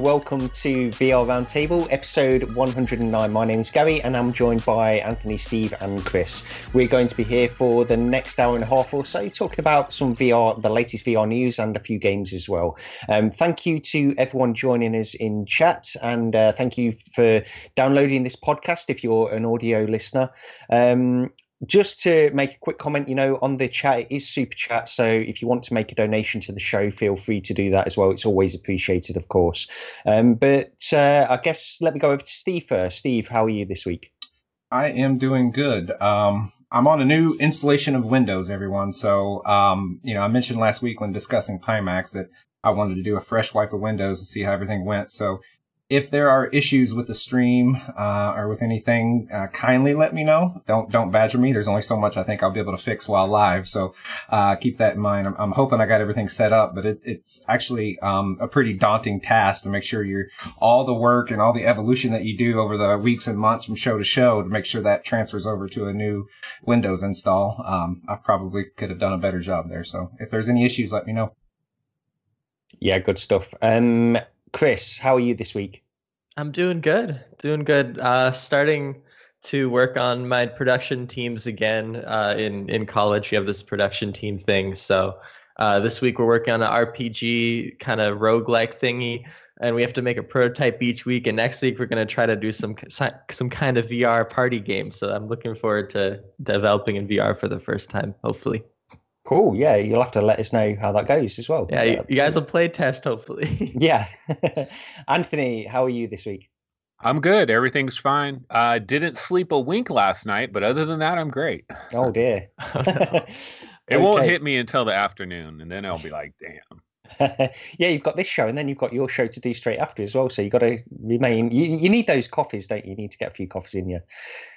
Welcome to VR Roundtable, episode 109. My name is Gary, and I'm joined by Anthony, Steve, and Chris. We're going to be here for the next hour and a half or so, talking about some VR, the latest VR news, and a few games as well. Um, thank you to everyone joining us in chat, and uh, thank you for downloading this podcast if you're an audio listener. Um, just to make a quick comment, you know, on the chat, it is super chat. So if you want to make a donation to the show, feel free to do that as well. It's always appreciated, of course. Um, but uh, I guess let me go over to Steve first. Steve, how are you this week? I am doing good. Um, I'm on a new installation of Windows, everyone. So, um, you know, I mentioned last week when discussing Pimax that I wanted to do a fresh wipe of Windows to see how everything went. So if there are issues with the stream uh, or with anything, uh, kindly let me know. Don't don't badger me. There's only so much I think I'll be able to fix while live, so uh, keep that in mind. I'm, I'm, hoping I got everything set up, but it, it's actually um, a pretty daunting task to make sure you're all the work and all the evolution that you do over the weeks and months from show to show to make sure that transfers over to a new Windows install. Um, I probably could have done a better job there. So if there's any issues, let me know. Yeah, good stuff. Um, Chris, how are you this week? I'm doing good. Doing good. Uh, starting to work on my production teams again. Uh, in in college, we have this production team thing. So uh, this week we're working on an RPG kind of roguelike thingy, and we have to make a prototype each week. And next week we're going to try to do some some kind of VR party game. So I'm looking forward to developing in VR for the first time, hopefully. Cool. Yeah, you'll have to let us know how that goes as well. Yeah, you, you guys will play test hopefully. yeah. Anthony, how are you this week? I'm good. Everything's fine. I uh, didn't sleep a wink last night, but other than that, I'm great. Oh dear. it okay. won't hit me until the afternoon, and then I'll be like, damn. yeah, you've got this show, and then you've got your show to do straight after as well. So you've got to remain. You, you need those coffees, don't you? You need to get a few coffees in you.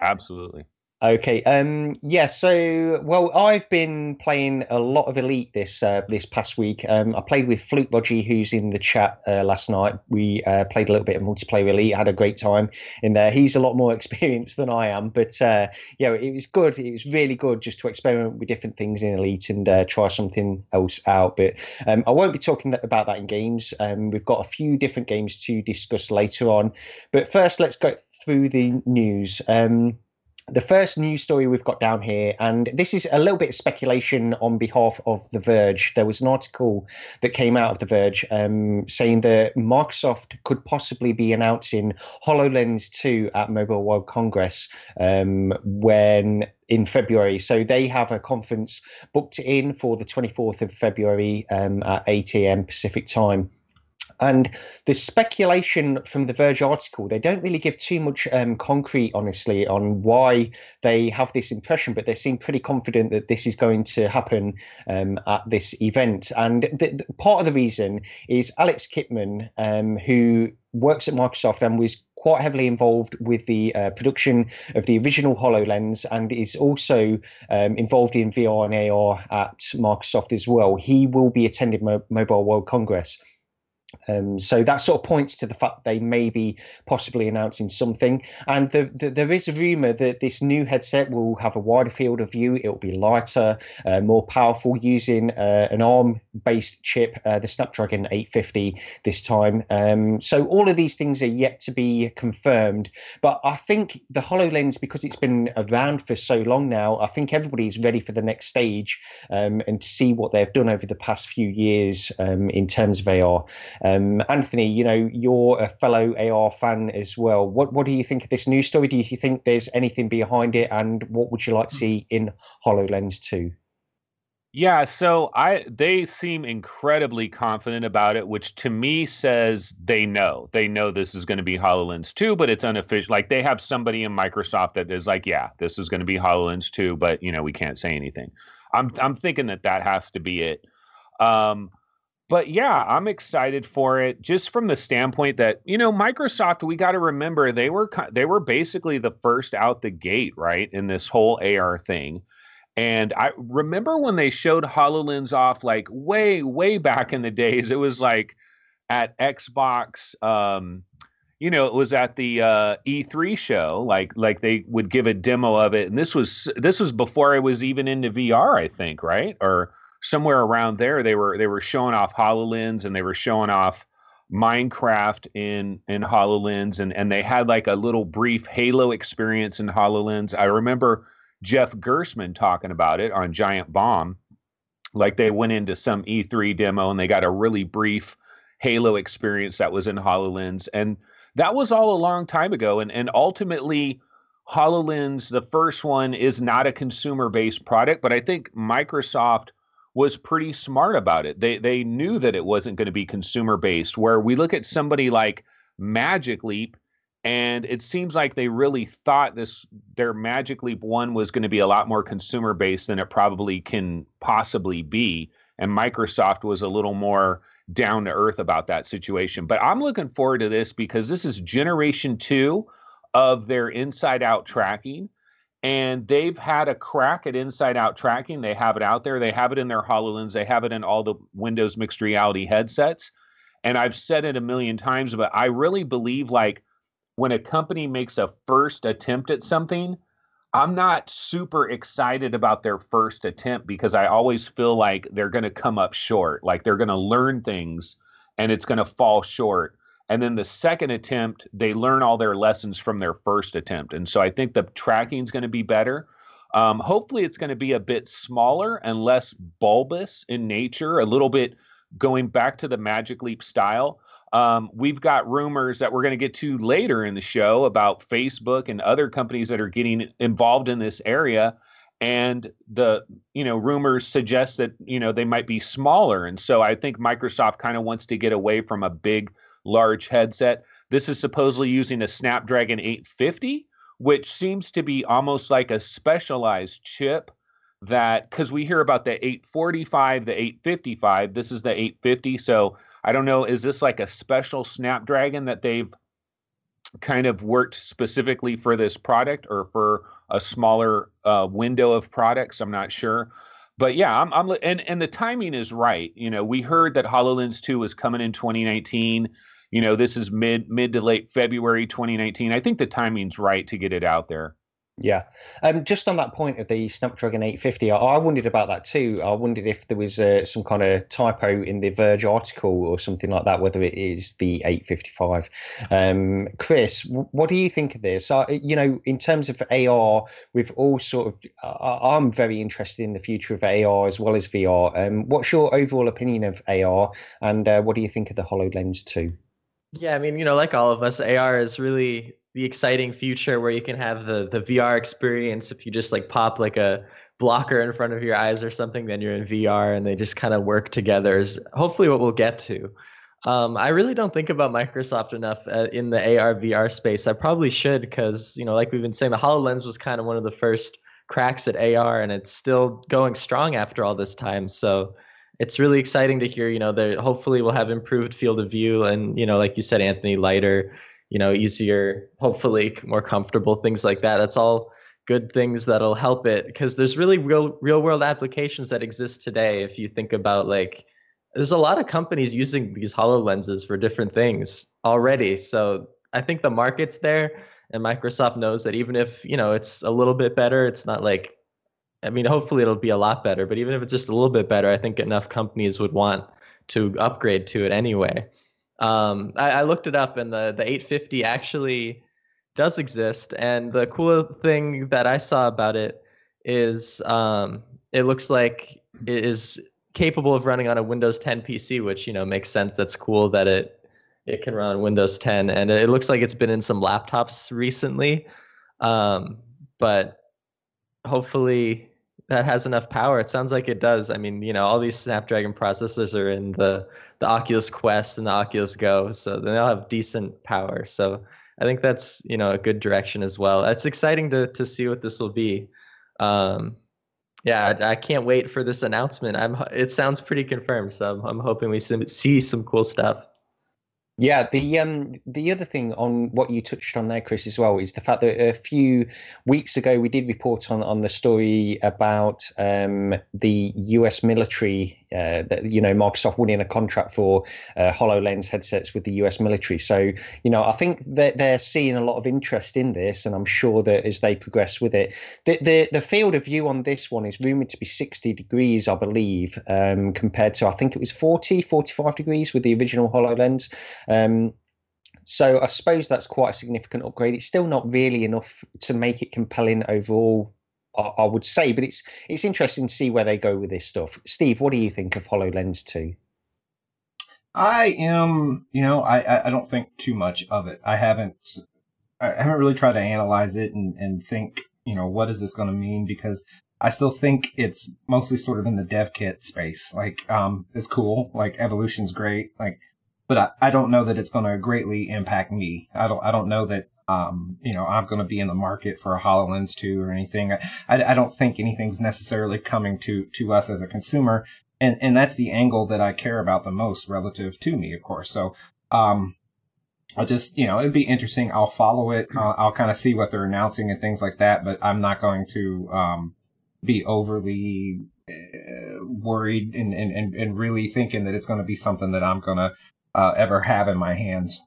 Absolutely. Okay. Um. Yeah. So, well, I've been playing a lot of Elite this uh, this past week. Um. I played with Flute Logi, who's in the chat uh, last night. We uh, played a little bit of multiplayer Elite. Had a great time in there. He's a lot more experienced than I am, but uh, yeah, it was good. It was really good just to experiment with different things in Elite and uh, try something else out. But um, I won't be talking about that in games. Um, we've got a few different games to discuss later on. But first, let's go through the news. Um the first news story we've got down here, and this is a little bit of speculation on behalf of The Verge. There was an article that came out of The Verge um, saying that Microsoft could possibly be announcing HoloLens 2 at Mobile World Congress um, when in February. So they have a conference booked in for the 24th of February um, at 8 a.m. Pacific time. And the speculation from the Verge article, they don't really give too much um, concrete, honestly, on why they have this impression, but they seem pretty confident that this is going to happen um, at this event. And the, the, part of the reason is Alex Kipman, um, who works at Microsoft and was quite heavily involved with the uh, production of the original HoloLens and is also um, involved in VR and AR at Microsoft as well. He will be attending Mo- Mobile World Congress. Um, so that sort of points to the fact they may be possibly announcing something. And the, the, there is a rumor that this new headset will have a wider field of view. It will be lighter, uh, more powerful, using uh, an ARM-based chip, uh, the Snapdragon 850 this time. Um, so all of these things are yet to be confirmed. But I think the Hololens, because it's been around for so long now, I think everybody's ready for the next stage um, and to see what they've done over the past few years um, in terms of AR. Um, Anthony, you know, you're a fellow AR fan as well. What what do you think of this news story? Do you think there's anything behind it, and what would you like to see in Hololens two? Yeah, so I they seem incredibly confident about it, which to me says they know. They know this is going to be HoloLens 2, but it's unofficial. Like they have somebody in Microsoft that is like, yeah, this is going to be HoloLens 2, but you know, we can't say anything. I'm I'm thinking that that has to be it. Um but yeah, I'm excited for it just from the standpoint that you know Microsoft. We got to remember they were they were basically the first out the gate, right, in this whole AR thing. And I remember when they showed Hololens off, like way way back in the days. It was like at Xbox. Um, you know, it was at the uh, E3 show. Like like they would give a demo of it, and this was this was before it was even into VR, I think, right? Or somewhere around there they were they were showing off hololens and they were showing off Minecraft in in HoloLens and and they had like a little brief Halo experience in HoloLens. I remember Jeff Gerstmann talking about it on Giant Bomb. Like they went into some E3 demo and they got a really brief Halo experience that was in HoloLens. And that was all a long time ago. And and ultimately HoloLens, the first one, is not a consumer-based product, but I think Microsoft was pretty smart about it. They they knew that it wasn't going to be consumer based. Where we look at somebody like Magic Leap, and it seems like they really thought this their Magic Leap one was going to be a lot more consumer based than it probably can possibly be. And Microsoft was a little more down to earth about that situation. But I'm looking forward to this because this is generation two of their inside out tracking and they've had a crack at inside out tracking. They have it out there. They have it in their HoloLens. They have it in all the Windows mixed reality headsets. And I've said it a million times, but I really believe like when a company makes a first attempt at something, I'm not super excited about their first attempt because I always feel like they're going to come up short. Like they're going to learn things and it's going to fall short. And then the second attempt, they learn all their lessons from their first attempt. And so I think the tracking is going to be better. Um, hopefully, it's going to be a bit smaller and less bulbous in nature, a little bit going back to the Magic Leap style. Um, we've got rumors that we're going to get to later in the show about Facebook and other companies that are getting involved in this area and the you know rumors suggest that you know they might be smaller and so i think microsoft kind of wants to get away from a big large headset. This is supposedly using a Snapdragon 850, which seems to be almost like a specialized chip that because we hear about the 845, the 855. This is the 850. So I don't know, is this like a special Snapdragon that they've kind of worked specifically for this product or for a smaller uh, window of products? I'm not sure but yeah, I'm, I'm and and the timing is right. You know, we heard that Hololens 2 was coming in 2019. You know, this is mid mid to late February 2019. I think the timing's right to get it out there. Yeah. Um, just on that point of the Snapdragon 850, I, I wondered about that too. I wondered if there was uh, some kind of typo in the Verge article or something like that, whether it is the 855. Um, Chris, w- what do you think of this? Uh, you know, in terms of AR, we've all sort of, uh, I'm very interested in the future of AR as well as VR. Um, what's your overall opinion of AR and uh, what do you think of the HoloLens 2? Yeah, I mean, you know, like all of us, AR is really the exciting future where you can have the the VR experience. If you just like pop like a blocker in front of your eyes or something, then you're in VR, and they just kind of work together. Is hopefully what we'll get to. Um, I really don't think about Microsoft enough uh, in the AR VR space. I probably should because you know, like we've been saying, the Hololens was kind of one of the first cracks at AR, and it's still going strong after all this time. So it's really exciting to hear. You know, that hopefully we'll have improved field of view, and you know, like you said, Anthony, lighter you know, easier, hopefully more comfortable, things like that. That's all good things that'll help it because there's really real real world applications that exist today. If you think about like there's a lot of companies using these HoloLenses for different things already. So I think the market's there and Microsoft knows that even if, you know, it's a little bit better, it's not like I mean, hopefully it'll be a lot better, but even if it's just a little bit better, I think enough companies would want to upgrade to it anyway. Um, I, I, looked it up, and the the 850 actually does exist. And the cool thing that I saw about it is um, it looks like it is capable of running on a Windows 10 PC, which you know makes sense. That's cool that it it can run on Windows 10, and it looks like it's been in some laptops recently. Um, but hopefully that has enough power. It sounds like it does. I mean, you know, all these Snapdragon processors are in the the Oculus Quest and the Oculus Go, so they'll have decent power. So I think that's you know a good direction as well. It's exciting to to see what this will be. Um, yeah, I, I, can't wait for this announcement. I'm. It sounds pretty confirmed, so I'm, I'm hoping we see some cool stuff. Yeah, the um the other thing on what you touched on there, Chris, as well, is the fact that a few weeks ago we did report on on the story about um the U.S. military uh, that, you know Microsoft winning a contract for uh, Hololens headsets with the U.S. military. So you know, I think that they're seeing a lot of interest in this, and I'm sure that as they progress with it, the the, the field of view on this one is rumored to be 60 degrees, I believe, um, compared to I think it was 40, 45 degrees with the original Hololens. Um, so I suppose that's quite a significant upgrade. It's still not really enough to make it compelling overall, I, would say, but it's it's interesting to see where they go with this stuff. Steve, what do you think of HoloLens 2? I am, you know, I, I don't think too much of it. I haven't, I haven't really tried to analyze it and, and think, you know, what is this going to mean? Because I still think it's mostly sort of in the dev kit space. Like, um, it's cool. Like evolution's great. Like but I, I don't know that it's going to greatly impact me. I don't I don't know that um, you know, I'm going to be in the market for a HoloLens 2 or anything. I, I, I, don't think anything's necessarily coming to, to us as a consumer. And, and that's the angle that I care about the most relative to me, of course. So, um, I'll just, you know, it'd be interesting. I'll follow it. I'll, I'll kind of see what they're announcing and things like that, but I'm not going to, um, be overly uh, worried and, and, and really thinking that it's going to be something that I'm going to uh, ever have in my hands.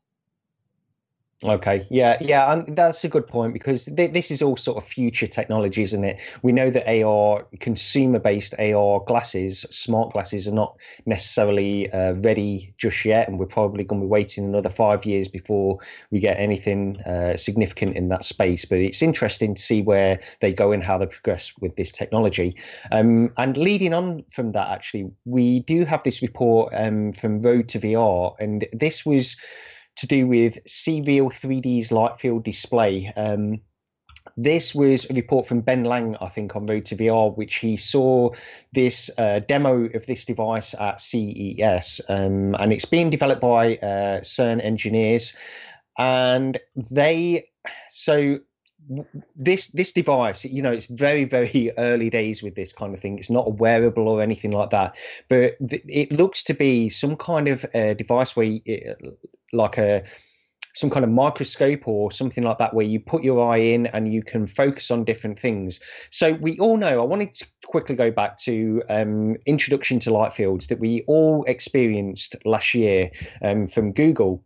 Okay, yeah, yeah, and that's a good point because th- this is all sort of future technology, isn't it? We know that AR, consumer-based AR glasses, smart glasses, are not necessarily uh, ready just yet, and we're probably going to be waiting another five years before we get anything uh, significant in that space. But it's interesting to see where they go and how they progress with this technology. Um, and leading on from that, actually, we do have this report um, from Road to VR, and this was to do with CREAL3D's light field display. Um, this was a report from Ben Lang, I think, on Road to VR, which he saw this uh, demo of this device at CES, um, and it's being developed by uh, CERN engineers, and they so this this device you know it's very very early days with this kind of thing. It's not a wearable or anything like that. But th- it looks to be some kind of uh, device where you, like a some kind of microscope or something like that where you put your eye in and you can focus on different things. So we all know i wanted to quickly go back to um, introduction to light fields that we all experienced last year um, from google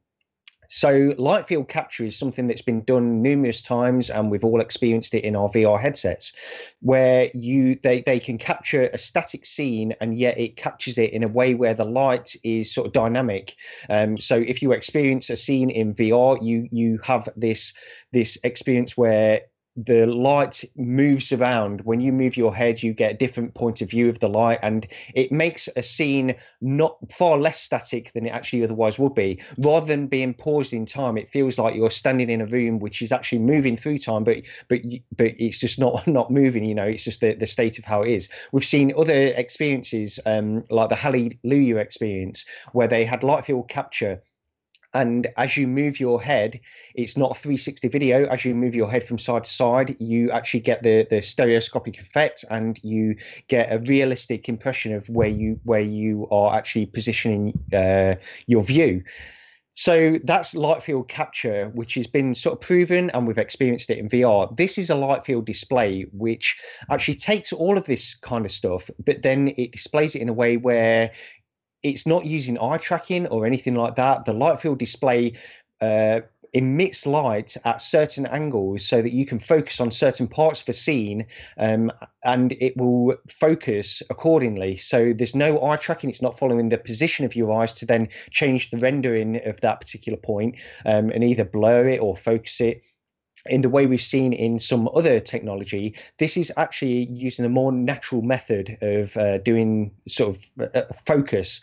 so light field capture is something that's been done numerous times, and we've all experienced it in our VR headsets, where you they they can capture a static scene, and yet it captures it in a way where the light is sort of dynamic. Um, so if you experience a scene in VR, you you have this this experience where the light moves around. When you move your head you get a different point of view of the light and it makes a scene not far less static than it actually otherwise would be. Rather than being paused in time it feels like you're standing in a room which is actually moving through time but but but it's just not not moving you know it's just the, the state of how it is. We've seen other experiences um, like the hallelujah experience where they had light field capture and as you move your head it's not a 360 video as you move your head from side to side you actually get the the stereoscopic effect and you get a realistic impression of where you where you are actually positioning uh, your view so that's light field capture, which has been sort of proven, and we've experienced it in VR. This is a light field display, which actually takes all of this kind of stuff, but then it displays it in a way where it's not using eye tracking or anything like that. The light field display uh, emits light at certain angles so that you can focus on certain parts of a scene um, and it will focus accordingly. So there's no eye tracking, it's not following the position of your eyes to then change the rendering of that particular point, um, and either blur it or focus it in the way we've seen in some other technology, this is actually using a more natural method of uh, doing sort of uh, focus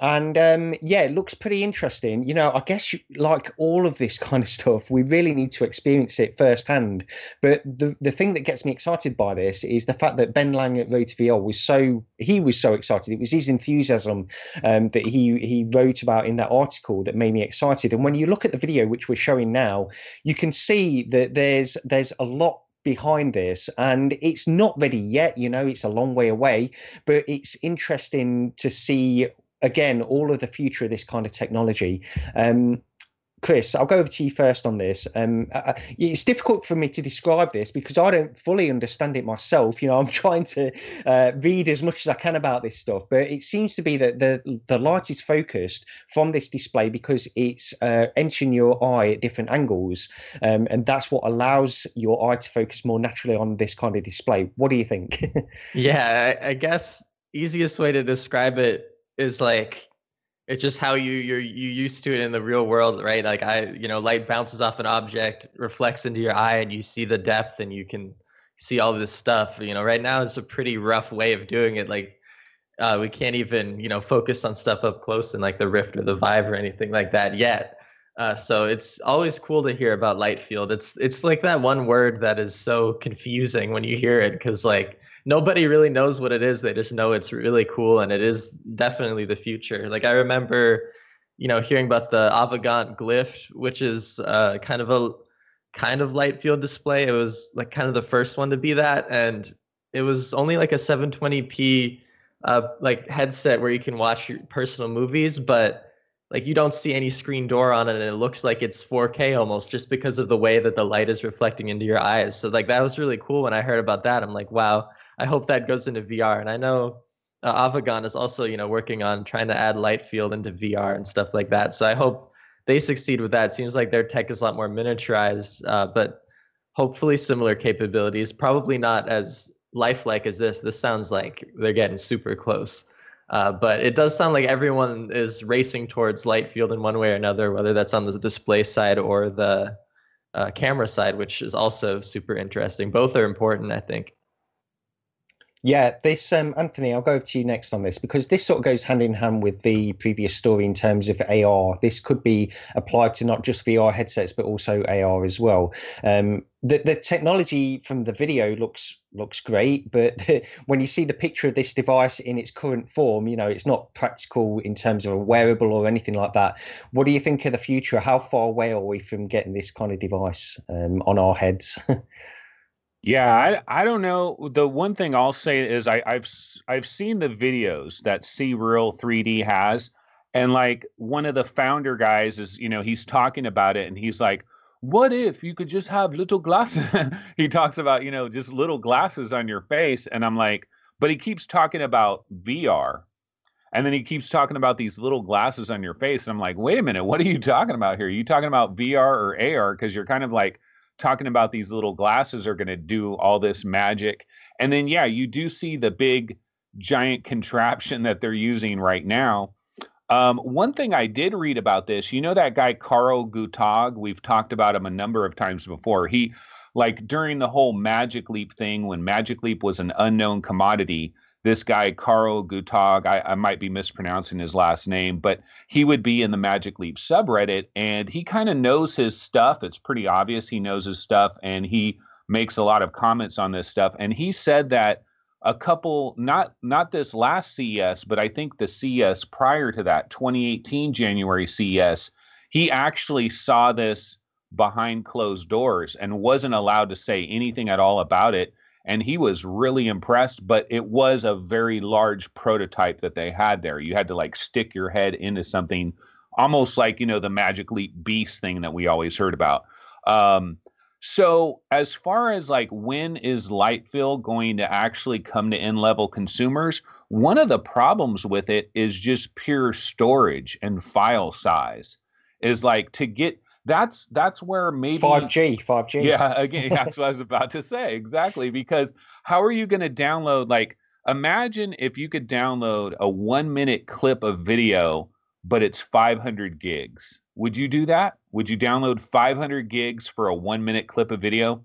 and um, yeah, it looks pretty interesting. You know, I guess you, like all of this kind of stuff, we really need to experience it firsthand. But the the thing that gets me excited by this is the fact that Ben Lang at Road to VR was so he was so excited. It was his enthusiasm um, that he he wrote about in that article that made me excited. And when you look at the video which we're showing now, you can see that there's there's a lot behind this and it's not ready yet you know it's a long way away but it's interesting to see again all of the future of this kind of technology. Um, Chris, I'll go over to you first on this. Um, uh, uh, it's difficult for me to describe this because I don't fully understand it myself. You know, I'm trying to uh, read as much as I can about this stuff, but it seems to be that the the light is focused from this display because it's uh, entering your eye at different angles, um, and that's what allows your eye to focus more naturally on this kind of display. What do you think? yeah, I, I guess easiest way to describe it is like it's just how you you're you used to it in the real world right? Like i you know light bounces off an object reflects into your eye and you see the depth and you can see all this stuff. You know right now it's a pretty rough way of doing it. Like uh, we can't even you know focus on stuff up close in like the rift or the vive or anything like that yet. Uh, so it's always cool to hear about light field. It's it's like that one word that is so confusing when you hear it because like nobody really knows what it is. They just know it's really cool and it is definitely the future. Like I remember, you know, hearing about the Avegant glyph, which is uh, kind of a kind of light field display. It was like kind of the first one to be that, and it was only like a 720p uh, like headset where you can watch your personal movies, but like you don't see any screen door on it and it looks like it's 4K almost just because of the way that the light is reflecting into your eyes. So like that was really cool when I heard about that. I'm like, wow, I hope that goes into VR. And I know uh, Avegant is also, you know, working on trying to add light field into VR and stuff like that. So I hope they succeed with that. It seems like their tech is a lot more miniaturized, uh, but hopefully similar capabilities. Probably not as lifelike as this. This sounds like they're getting super close. Uh, but it does sound like everyone is racing towards light field in one way or another, whether that's on the display side or the uh, camera side, which is also super interesting. Both are important, I think. Yeah, this um, Anthony, I'll go over to you next on this because this sort of goes hand in hand with the previous story in terms of AR. This could be applied to not just VR headsets but also AR as well. Um, the the technology from the video looks looks great, but the, when you see the picture of this device in its current form, you know it's not practical in terms of a wearable or anything like that. What do you think of the future? How far away are we from getting this kind of device um, on our heads? Yeah, I I don't know. The one thing I'll say is I, I've I've seen the videos that CREAL3D has, and like one of the founder guys is you know he's talking about it and he's like, what if you could just have little glasses? he talks about you know just little glasses on your face, and I'm like, but he keeps talking about VR, and then he keeps talking about these little glasses on your face, and I'm like, wait a minute, what are you talking about here? Are you talking about VR or AR? Because you're kind of like talking about these little glasses are going to do all this magic. And then, yeah, you do see the big giant contraption that they're using right now. Um, one thing I did read about this, you know, that guy Karl Guttag, we've talked about him a number of times before. He, like during the whole Magic Leap thing, when Magic Leap was an unknown commodity, this guy Karl Guttag, I, I, might be mispronouncing his last name, but he would be in the Magic Leap subreddit, and he kind of knows his stuff. It's pretty obvious he knows his stuff, and he makes a lot of comments on this stuff. And he said that a couple, not not this last CES, but I think the CES prior to that, 2018 January CES, he actually saw this behind closed doors and wasn't allowed to say anything at all about it and he was really impressed but it was a very large prototype that they had there. You had to like stick your head into something almost like you know the magic leap beast thing that we always heard about. Um, so as far as like when is lightfield going to actually come to end level consumers one of the problems with it is just pure storage and file size. Is like to get that's that's where maybe 5G, 5G. Yeah, again, that's what I was about to say. Exactly. Because how are you going to download like imagine if you could download a 1 minute clip of video but it's 500 gigs. Would you do that? Would you download 500 gigs for a 1 minute clip of video?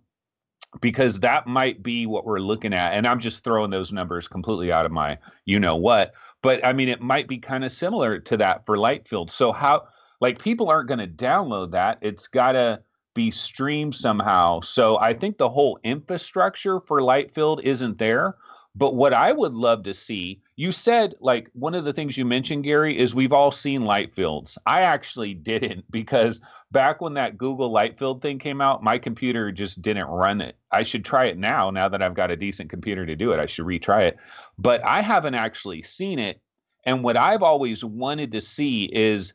Because that might be what we're looking at. And I'm just throwing those numbers completely out of my you know what. But I mean, it might be kind of similar to that for light field. So, how like people aren't going to download that. It's got to be streamed somehow. So I think the whole infrastructure for Lightfield isn't there. But what I would love to see, you said like one of the things you mentioned, Gary, is we've all seen Lightfields. I actually didn't because back when that Google Lightfield thing came out, my computer just didn't run it. I should try it now. Now that I've got a decent computer to do it, I should retry it. But I haven't actually seen it. And what I've always wanted to see is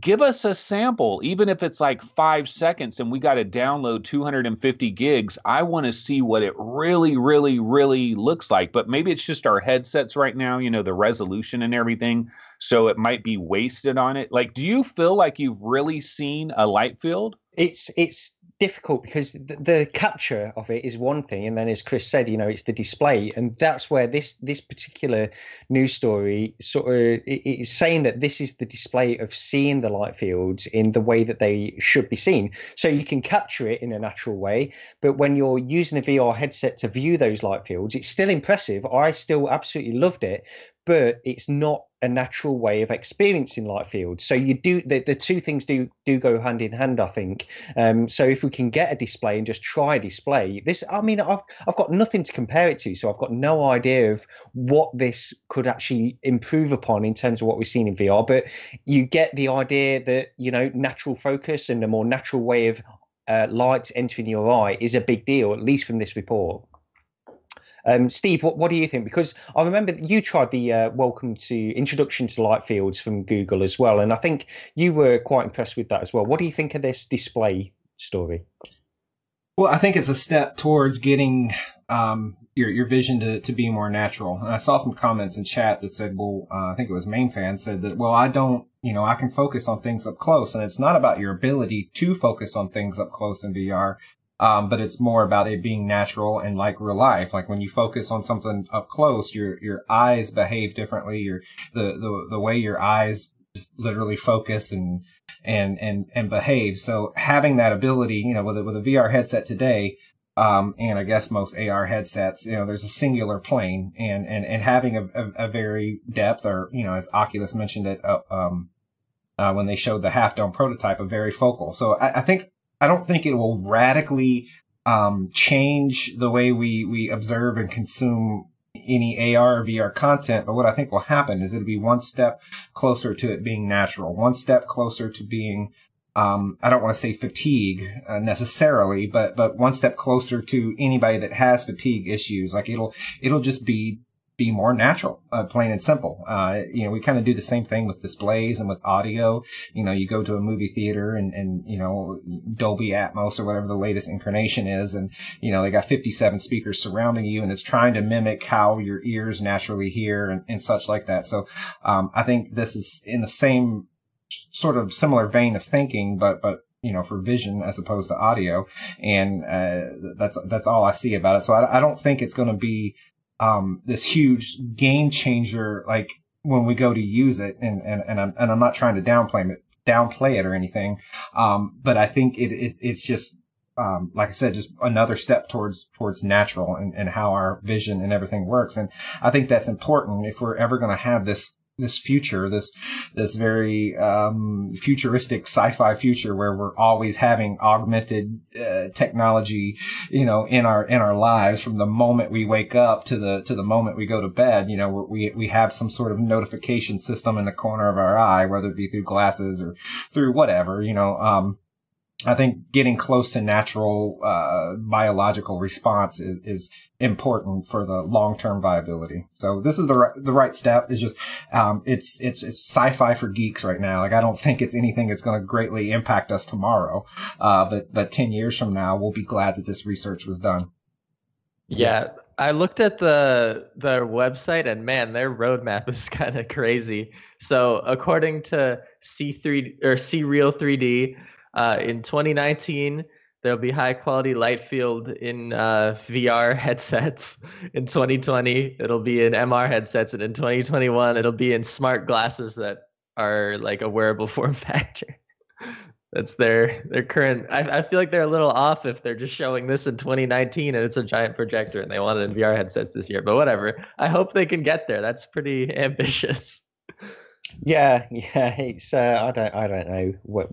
give us a sample, even if it's like five seconds and we got to download 250 gigs. I want to see what it really, really, really looks like. But maybe it's just our headsets right now, you know, the resolution and everything. So it might be wasted on it. Like, do you feel like you've really seen a light field? It's it's difficult because the, the, capture of it is one thing, and then as Chris said, you know, it's the display, and that's where this this particular news story sort of is saying that this is the display of seeing the light fields in the way that they should be seen. So you can capture it in a natural way, but when you're using a VR headset to view those light fields, it's still impressive. I still absolutely loved it, but it's not a natural way of experiencing light fields. So you do the, the two things do do go hand in hand, I think. Um, so if we can get a display and just try a display, this I mean I've I've got nothing to compare it to, so I've got no idea of what this could actually improve upon in terms of what we've seen in VR. But you get the idea that you know natural focus and a more natural way of uh, light entering your eye is a big deal, at least from this report. Um, Steve, what, what do you think? Because I remember you tried the uh, Welcome to Introduction to Light Fields from Google as well, and I think you were quite impressed with that as well. What do you think of this display story? Well, I think it's a step towards getting um, your your vision to, to be more natural. And I saw some comments in chat that said, well, uh, I think it was main fan said that, well, I don't, you know, I can focus on things up close, and it's not about your ability to focus on things up close in VR. Um, but it's more about it being natural and like real life. Like when you focus on something up close, your your eyes behave differently. Your the the the way your eyes just literally focus and and and and behave. So having that ability, you know, with a, with a VR headset today, um, and I guess most AR headsets, you know, there's a singular plane, and and and having a, a, a very depth, or you know, as Oculus mentioned it, uh, um, uh, when they showed the half dome prototype, a varifocal. So I, I think I don't think it will radically um, change the way we we observe and consume any AR or VR content. But what I think will happen is it'll be one step closer to it being natural, one step closer to being um, I don't want to say fatigue uh, necessarily, but but one step closer to anybody that has fatigue issues. Like it'll it'll just be be more natural, uh, plain and simple. Uh, you know, we kind of do the same thing with displays and with audio. You know, you go to a movie theater and, and, you know, Dolby Atmos or whatever the latest incarnation is. And, you know, they got 57 speakers surrounding you and it's trying to mimic how your ears naturally hear and, and such like that. So, um, I think this is in the same sort of similar vein of thinking, but, but, you know, for vision as opposed to audio. And, uh, that's, that's all I see about it. So I, I don't think it's going to be, um, this huge game changer, like when we go to use it. And, and, and I'm, and I'm not trying to downplay it, downplay it or anything. Um, but I think it, it it's just, um, like I said, just another step towards towards natural and, and how our vision and everything works. And I think that's important if we're ever going to have this this future, this this very um, futuristic sci-fi future where we're always having augmented uh, technology, you know, in our in our lives from the moment we wake up to the to the moment we go to bed. You know, we we have some sort of notification system in the corner of our eye, whether it be through glasses or through whatever. You know, um, I think getting close to natural uh, biological response is, is important for the long term viability. So this is the right, the right step. It's just um, it's it's it's sci-fi for geeks right now. Like I don't think it's anything that's going to greatly impact us tomorrow, uh, but but ten years from now, we'll be glad that this research was done. Yeah, I looked at the the website and man, their roadmap is kind of crazy. So according to C3 or CREAL3D uh, in 2019, there'll be high quality light field in uh, VR headsets. In 2020, it'll be in MR headsets, and in 2021, it'll be in smart glasses that are like a wearable form factor. That's their their current. I, I feel like they're a little off if they're just showing this in 2019 and it's a giant projector and they want it in VR headsets this year. But whatever. I hope they can get there. That's pretty ambitious. Yeah, yeah, it's uh, I don't I don't know what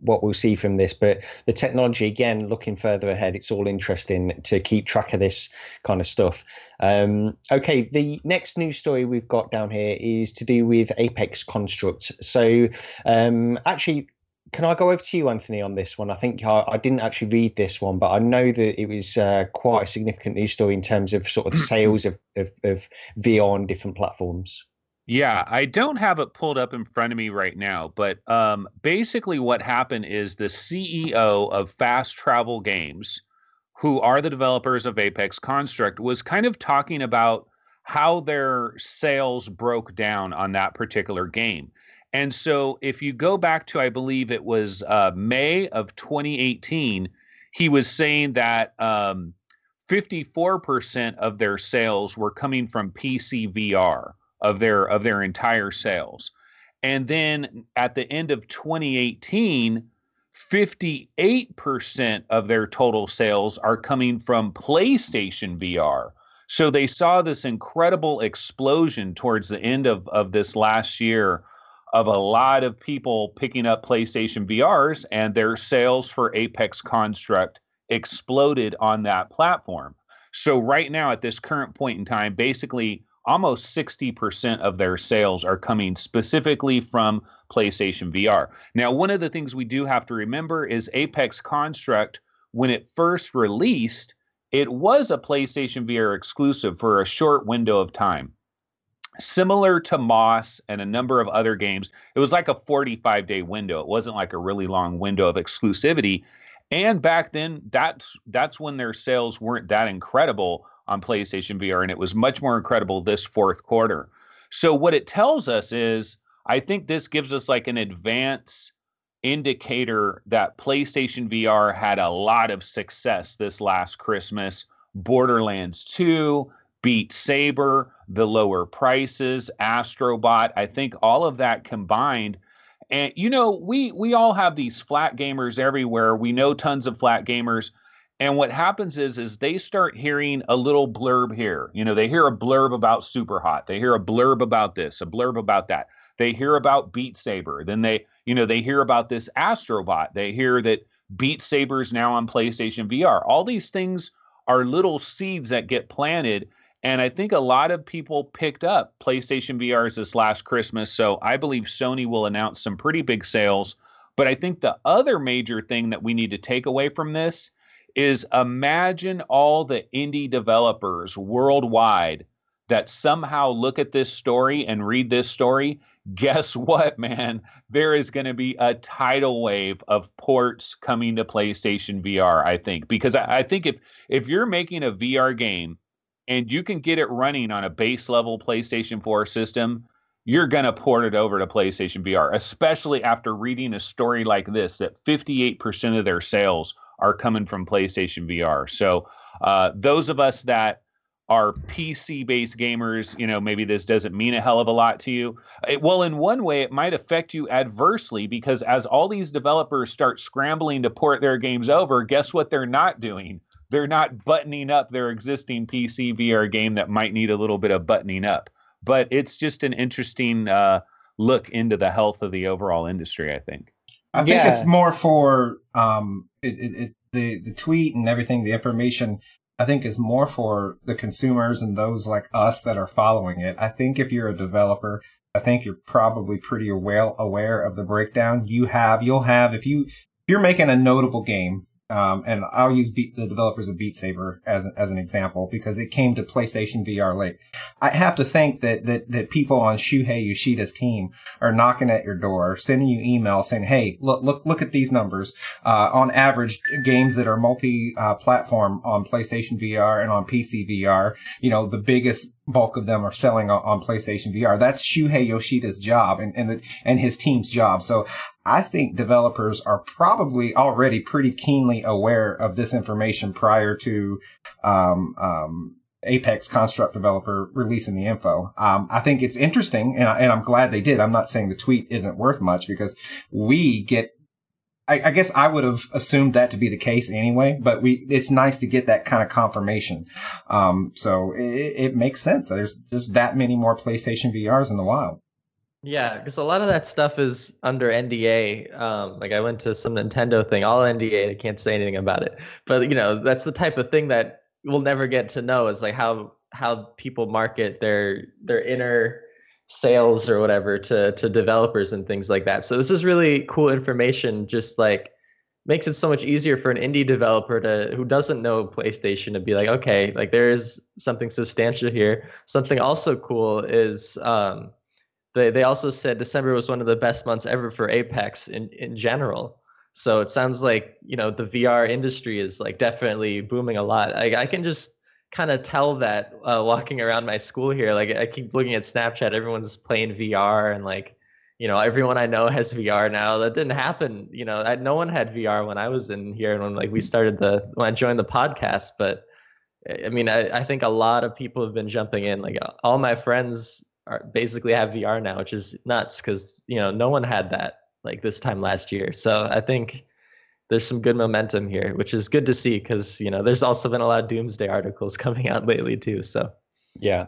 what we'll see from this, but the technology again, looking further ahead, it's all interesting to keep track of this kind of stuff. Um, okay, the next news story we've got down here is to do with Apex Construct. So um, actually. Can I go over to you, Anthony, on this one? I think I, I didn't actually read this one, but I know that it was uh, quite a significant news story in terms of sort of the sales of, of, of VR on different platforms. Yeah, I don't have it pulled up in front of me right now, but um, basically what happened is the CEO of Fast Travel Games, who are the developers of Apex Construct, was kind of talking about how their sales broke down on that particular game. And so if you go back to, I believe it was uh, May of 2018, he was saying that um, 54% of their sales were coming from PC VR of their of their entire sales. And then at the end of 2018, 58% of their total sales are coming from PlayStation VR. So they saw this incredible explosion towards the end of, of this last year of a lot of people picking up PlayStation VRs, and their sales for Apex Construct exploded on that platform. So, right now, at this current point in time, basically almost 60% of their sales are coming specifically from PlayStation VR. Now, one of the things we do have to remember is Apex Construct, when it first released, it was a PlayStation VR exclusive for a short window of time. Similar to Moss and a number of other games, it was like a 45 day window. It wasn't like a really long window of exclusivity. And back then, that's that's when their sales weren't that incredible on PlayStation VR, and it was much more incredible this fourth quarter. So what it tells us is, I think this gives us like an advance indicator that PlayStation VR had a lot of success this last Christmas. Borderlands 2, Beat Saber, the lower prices, Astrobot. I think all of that combined and you know, we we all have these flat gamers everywhere. We know tons of flat gamers. And what happens is is they start hearing a little blurb here. You know, they hear a blurb about Super Hot. They hear a blurb about this, a blurb about that. They hear about Beat Saber. Then they, you know, they hear about this Astrobot. They hear that Beat Saber is now on PlayStation VR. All these things are little seeds that get planted and I think a lot of people picked up PlayStation VRs this last Christmas. So I believe Sony will announce some pretty big sales. But I think the other major thing that we need to take away from this is imagine all the indie developers worldwide that somehow look at this story and read this story. Guess what, man? There is going to be a tidal wave of ports coming to PlayStation VR, I think. Because I, I think if if you're making a VR game and you can get it running on a base level PlayStation 4 system, you're going to port it over to PlayStation VR, especially after reading a story like this that 58% of their sales are coming from PlayStation VR. So, uh, those of us that are PC based gamers, you know, maybe this doesn't mean a hell of a lot to you. It, well, in one way, it might affect you adversely because as all these developers start scrambling to port their games over, guess what they're not doing? they're not buttoning up their existing PC VR game that might need a little bit of buttoning up. But it's just an interesting uh, look into the health of the overall industry. I think. I think yeah. it's more for um, it, it, it, the the tweet and everything, the information. I think is more for the consumers and those like us that are following it. I think if you're a developer, I think you're probably pretty well aware of the breakdown. You have, you'll have if you if you're making a notable game, um, and I'll use Beat, the developers of Beat Saber as, as an example because it came to PlayStation VR late. I have to think that, that, that people on Shuhei Yoshida's team are knocking at your door, sending you emails saying, Hey, look, look, look at these numbers. Uh, on average, games that are multi, uh, on PlayStation VR and on PC VR, you know, the biggest bulk of them are selling on, on PlayStation VR. That's Shuhei Yoshida's job and, and, the, and his team's job. So I think developers are probably already pretty keenly aware of this information prior to, um, um, Apex construct developer releasing the info. Um, I think it's interesting and, I, and I'm glad they did. I'm not saying the tweet isn't worth much because we get I, I, guess I would have assumed that to be the case anyway, but we, it's nice to get that kind of confirmation. Um, so it, it makes sense. There's, there's that many more PlayStation VRs in the wild. Yeah, because a lot of that stuff is under NDA. Um, like I went to some Nintendo thing, all NDA. I can't say anything about it, but you know that's the type of thing that we'll never get to know. Is like how how people market their their inner sales or whatever to to developers and things like that. So this is really cool information. Just like makes it so much easier for an indie developer to who doesn't know PlayStation to be like, okay, like there is something substantial here. Something also cool is um, they they also said December was one of the best months ever for Apex in in general. So it sounds like you know the VR industry is like definitely booming a lot. I I can just kind of tell that uh, walking around my school here. Like I keep looking at Snapchat, everyone's playing VR and like you know everyone I know has VR now. That didn't happen. You know, I, no one had VR when I was in here and when like we started the when I joined the podcast. But I mean, I, I think a lot of people have been jumping in. Like all my friends are basically have VR now, which is nuts because you know no one had that like this time last year. So I think there's some good momentum here, which is good to see because you know there's also been a lot of doomsday articles coming out lately too. So yeah,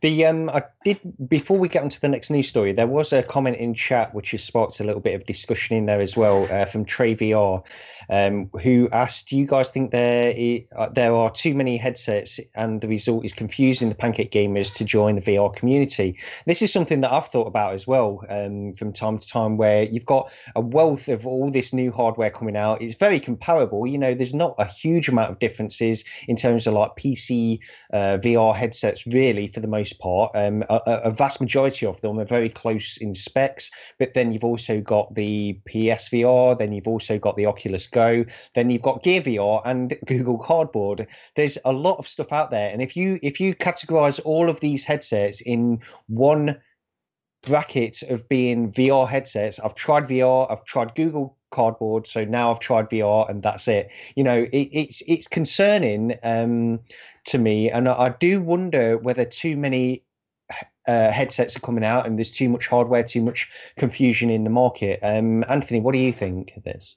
the um, I did before we get on to the next news story. There was a comment in chat which has sparked a little bit of discussion in there as well uh, from Trey VR, um, who asked, "Do you guys think there uh, there are too many headsets, and the result is confusing the Pancake gamers to join the VR community?" This is something that I've thought about as well um, from time to time, where you've got a wealth of all this new hardware coming out. It's very comparable. You know, there's not a huge amount of differences in terms of like PC uh, VR headsets, really, for the most part. Um, a, a, vast majority of them are very close in specs, but then you've also got the PSVR, then you've also got the Oculus Go, then you've got Gear VR and Google Cardboard. There's a lot of stuff out there, and if you if you categorize all of these headsets in one bracket of being VR headsets. I've tried VR, I've tried Google Cardboard, so now I've tried VR, and that's it. You know, it, it's it's concerning um, to me, and I, I do wonder whether too many uh, headsets are coming out and there's too much hardware, too much confusion in the market. Um, Anthony, what do you think of this?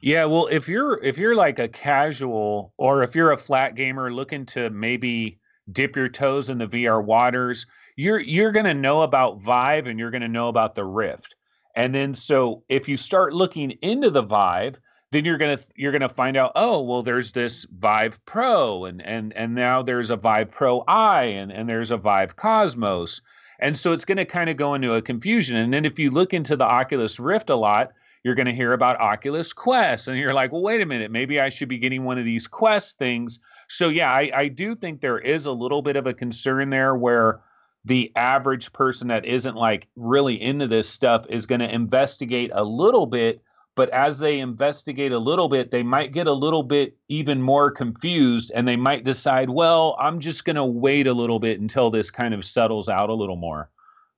Yeah, well, if you're if you're like a casual or if you're a flat gamer looking to maybe dip your toes in the VR waters, you're you're going to know about Vive and you're going to know about the Rift. And then so if you start looking into the Vive, then you're gonna you're gonna find out oh well there's this vive pro and and and now there's a vive pro eye and and there's a vive cosmos. And so it's to kind of go into a confusion. And then if you look into the oculus rift a lot you're going to hear about oculus quest. And you're like well wait a minute maybe i should be getting one of these quest things. So yeah i, I do think there is a little bit of a concern there where the average person that isn't like really into this stuff is going to investigate a little bit but as they investigate a little bit, they might get a little bit even more confused and they might decide, well, I'm just going to wait a little bit until this kind of settles out a little more.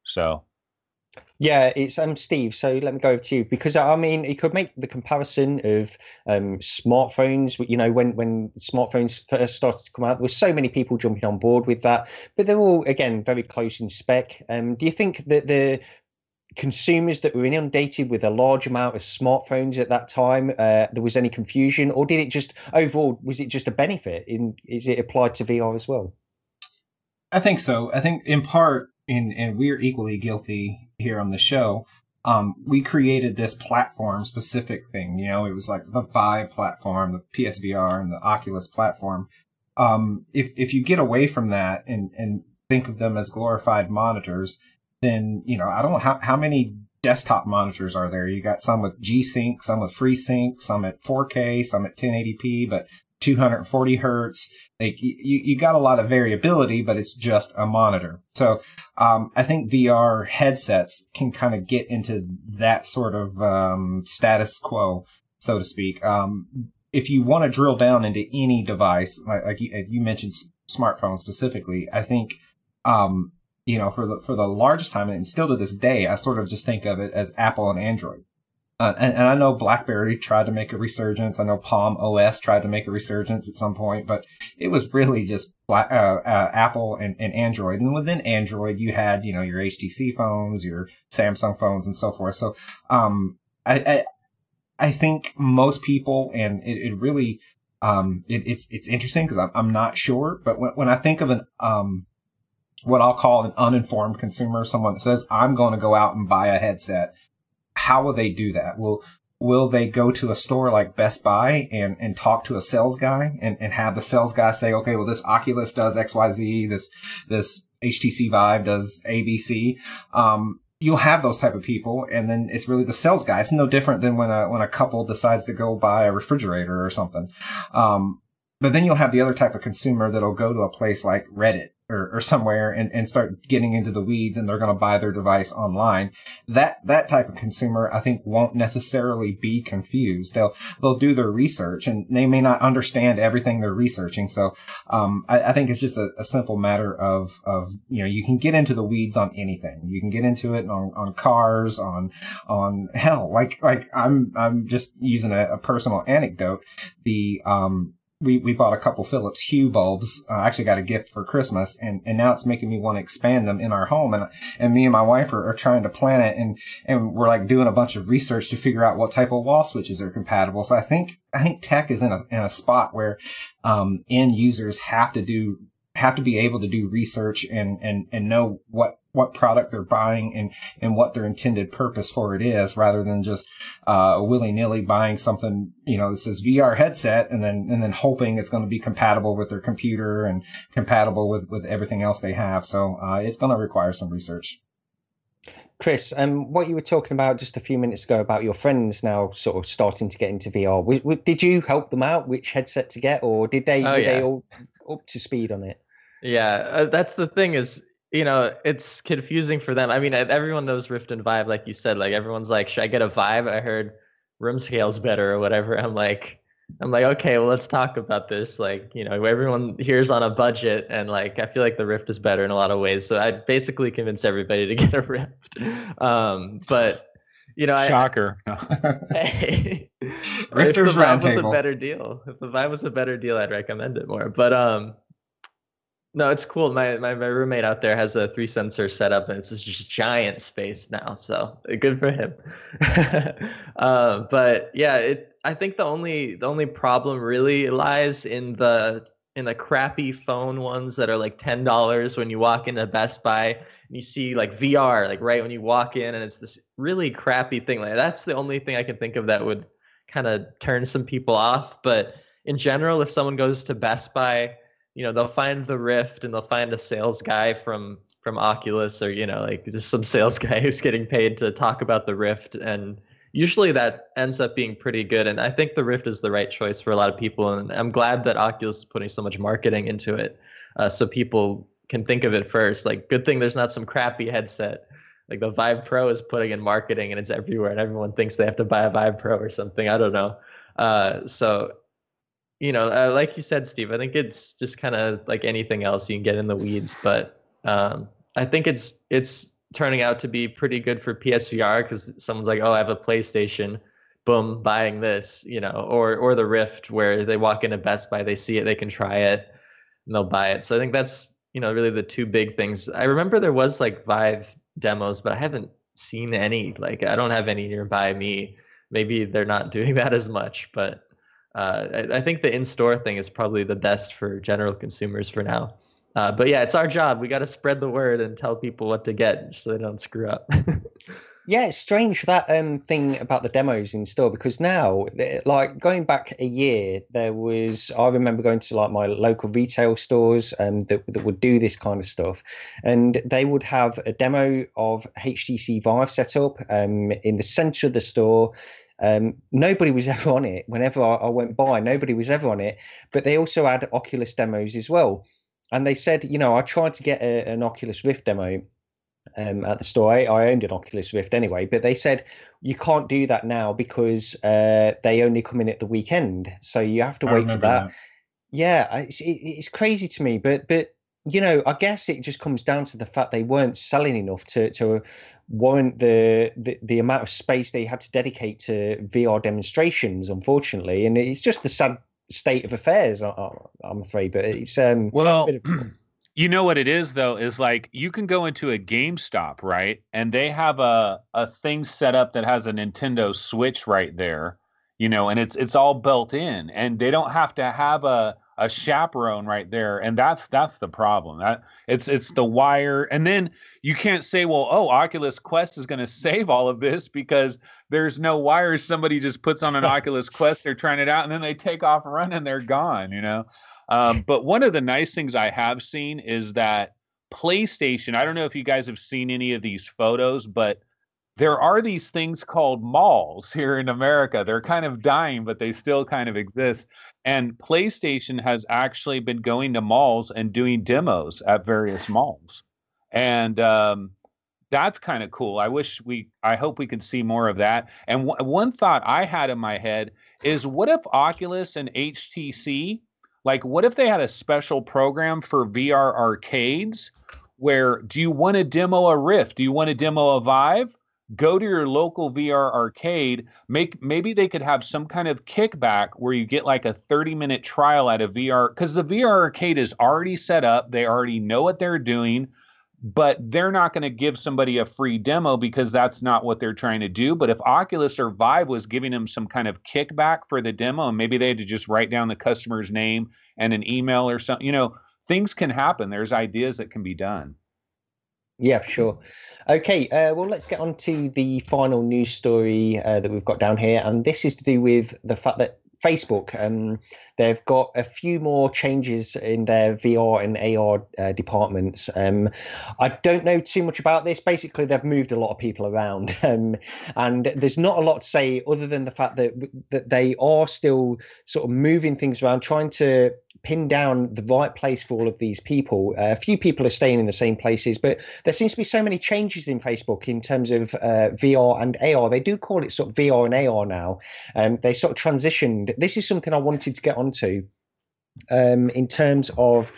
So, yeah, it's um Steve. So let me go over to you because I mean you could make the comparison of um, smartphones. You know, when when smartphones first started to come out, there were so many people jumping on board with that, but they're all again very close in spec. Um, do you think that the consumers that were inundated with a large amount of smartphones at that time uh, there was any confusion or did it just overall was it just a benefit in is it applied to vr as well i think so i think in part and we're equally guilty here on the show um, we created this platform specific thing you know it was like the vive platform the psvr and the oculus platform um, if if you get away from that and and think of them as glorified monitors then you know I don't know how how many desktop monitors are there. You got some with G Sync, some with FreeSync, some at 4K, some at 1080p, but 240 hertz. Like you, you got a lot of variability, but it's just a monitor. So um, I think VR headsets can kind of get into that sort of um, status quo, so to speak. Um, if you want to drill down into any device, like, like you, you, mentioned, smartphone specifically, I think um, you know, for the for the largest time, and still to this day, I sort of just think of it as Apple and Android. Uh, and, and I know BlackBerry tried to make a resurgence. I know Palm OS tried to make a resurgence at some point, but it was really just Black, uh, uh, Apple and, and Android. And within Android, you had, you know, your HTC phones, your Samsung phones and so forth. So, um, I, I, I think most people, and it, it really, um, it, it's, it's interesting because I'm, I'm not sure, but when, when I think of an, um, what I'll call an uninformed consumer, someone that says, I'm going to go out and buy a headset. How will they do that? Will, will they go to a store like Best Buy and, and talk to a sales guy and, and have the sales guy say, okay, well, this Oculus does XYZ, this, this HTC Vive does ABC. Um, you'll have those type of people and then it's really the sales guy. It's no different than when a, when a couple decides to go buy a refrigerator or something. Um, but then you'll have the other type of consumer that'll go to a place like Reddit or, or somewhere and, and start getting into the weeds and they're going to buy their device online. That, that type of consumer, I think won't necessarily be confused. They'll, they'll do their research and they may not understand everything they're researching. So, um, I, I think it's just a, a, simple matter of, of, you know, you can get into the weeds on anything. You can get into it on, on cars, on, on hell, like, like I'm, I'm just using a, a personal anecdote. The, um, we, we bought a couple Philips Hue bulbs. I actually got a gift for Christmas and, and now it's making me want to expand them in our home. And, and me and my wife are, are trying to plan it and, and we're like doing a bunch of research to figure out what type of wall switches are compatible. So I think, I think tech is in a, in a spot where, um, end users have to do, have to be able to do research and, and, and know what what product they're buying and, and what their intended purpose for it is rather than just, uh, willy nilly buying something, you know, that says VR headset and then, and then hoping it's going to be compatible with their computer and compatible with, with everything else they have. So, uh, it's going to require some research. Chris, um, what you were talking about just a few minutes ago about your friends now sort of starting to get into VR, w- w- did you help them out which headset to get, or did they oh, were yeah. they all up to speed on it? Yeah, uh, that's the thing is you know, it's confusing for them. I mean, everyone knows Rift and Vive, like you said. Like everyone's like, should I get a Vive? I heard room scale's better or whatever. I'm like, I'm like, okay, well, let's talk about this. Like, you know, everyone here's on a budget, and like, I feel like the Rift is better in a lot of ways. So I basically convince everybody to get a Rift. Um, but you know, shocker. I, hey, if the Vive was a better deal, if the Vive was a better deal, I'd recommend it more. But um, no, it's cool. My, my, my roommate out there has a three sensor setup, and it's just giant space now. So good for him. uh, but yeah, it. I think the only the only problem really lies in the in the crappy phone ones that are like ten dollars when you walk into Best Buy and you see like VR like right when you walk in, and it's this really crappy thing. Like that's the only thing I can think of that would kind of turn some people off. But in general, if someone goes to Best Buy you know they'll find the rift and they'll find a sales guy from from oculus or you know like just some sales guy who's getting paid to talk about the rift. And usually that ends up being pretty good. And i think the rift is the right choice for a lot of people. And i'm glad that oculus is putting so much marketing into it uh, so people can think of it first. Like good thing there's not some crappy headset. Like the vive pro is putting in marketing and it's everywhere and everyone thinks they have to buy a vive pro or something. I don't know. Uh, so you know, uh, like you said, Steve, I think it's just kind of like anything else. You can get in the weeds, but um, I think it's it's turning out to be pretty good for PSVR because someone's like, oh, I have a PlayStation, boom, buying this, you know, or or the Rift where they walk into Best Buy, they see it, they can try it, and they'll buy it. So I think that's you know really the two big things. I remember there was like Vive demos, but I haven't seen any. Like I don't have any nearby me. Maybe they're not doing that as much, but uh, I, I, think the in-store thing is probably the best for general consumers for now. Uh, but yeah, it's our job. We got to spread the word and tell people what to get so they don't screw up. yeah, it's strange that um, thing about the demos in store because now, eh, like going back a year, there was I remember going to like my local retail stores um, that that would do this kind of stuff, and they would have a demo of HTC Vive set up um, in the center of the store um, nobody was ever on it. Whenever I, I, went by, nobody was ever on it. But they also had Oculus demos as well. And they said, you know, I tried to get a, an Oculus Rift demo um, at the store. I, I, owned an Oculus Rift anyway, but they said you can't do that now because uh, they only come in at the weekend. So you have to I wait for that. that. Yeah, it's, it, it's crazy to me, but but you know, I guess it just comes down to the fact they weren't selling enough to to warrant the, the the amount of space they had to dedicate to VR demonstrations, unfortunately. And it's just the sad state of affairs, I, am afraid. But it's um well. You know what it is though is like you can go into a GameStop, right? And they have a a thing set up that has a Nintendo Switch right there, you know, and it's it's all built in and they don't have to have a a chaperone right there and that's that's the problem. That it's it's the wire and then you can't say well oh oculus quest is going to save all of this because there's no wires somebody just puts on an oculus quest they're trying it out and then they take off running they're gone you know? Um, but one of the nice things i have seen is that playstation i don't know if you guys have seen any of these photos but there are these things called malls here in America. They're kind of dying, but they still kind of exist. And PlayStation has actually been going to malls and doing demos at various malls. And um, that's kind of cool. I wish we, I hope we could see more of that. And w- one thought I had in my head is what if Oculus and HTC, like, what if they had a special program for VR arcades where do you want to demo a Rift? Do you want to demo a Vive? Go to your local VR arcade. Make maybe they could have some kind of kickback where you get like a 30 minute trial at a VR because the VR arcade is already set up. They already know what they're doing but they're not going to give somebody a free demo because that's not what they're trying to do. But if Oculus or Vive was giving them some kind of kickback for the demo, and maybe they had to just write down the customer's name and an email or something, you know, things can happen. There's ideas that can be done. Yeah, sure. Okay, uh, well, let's get on to the final news story uh, that we've got down here. And this is to do with the fact that Facebook, um, they've got a few more changes in their VR and AR uh, departments. Um, I don't know too much about this. Basically, they've moved a lot of people around, um, and there's not a lot to say other than the fact that that they are still sort of moving things around, trying to pin down the right place for all of these people. Uh, a few people are staying in the same places, but there seems to be so many changes in Facebook in terms of uh, VR and AR. They do call it sort of VR and AR now. Um, they sort of transitioned. This is something I wanted to get onto um, in terms of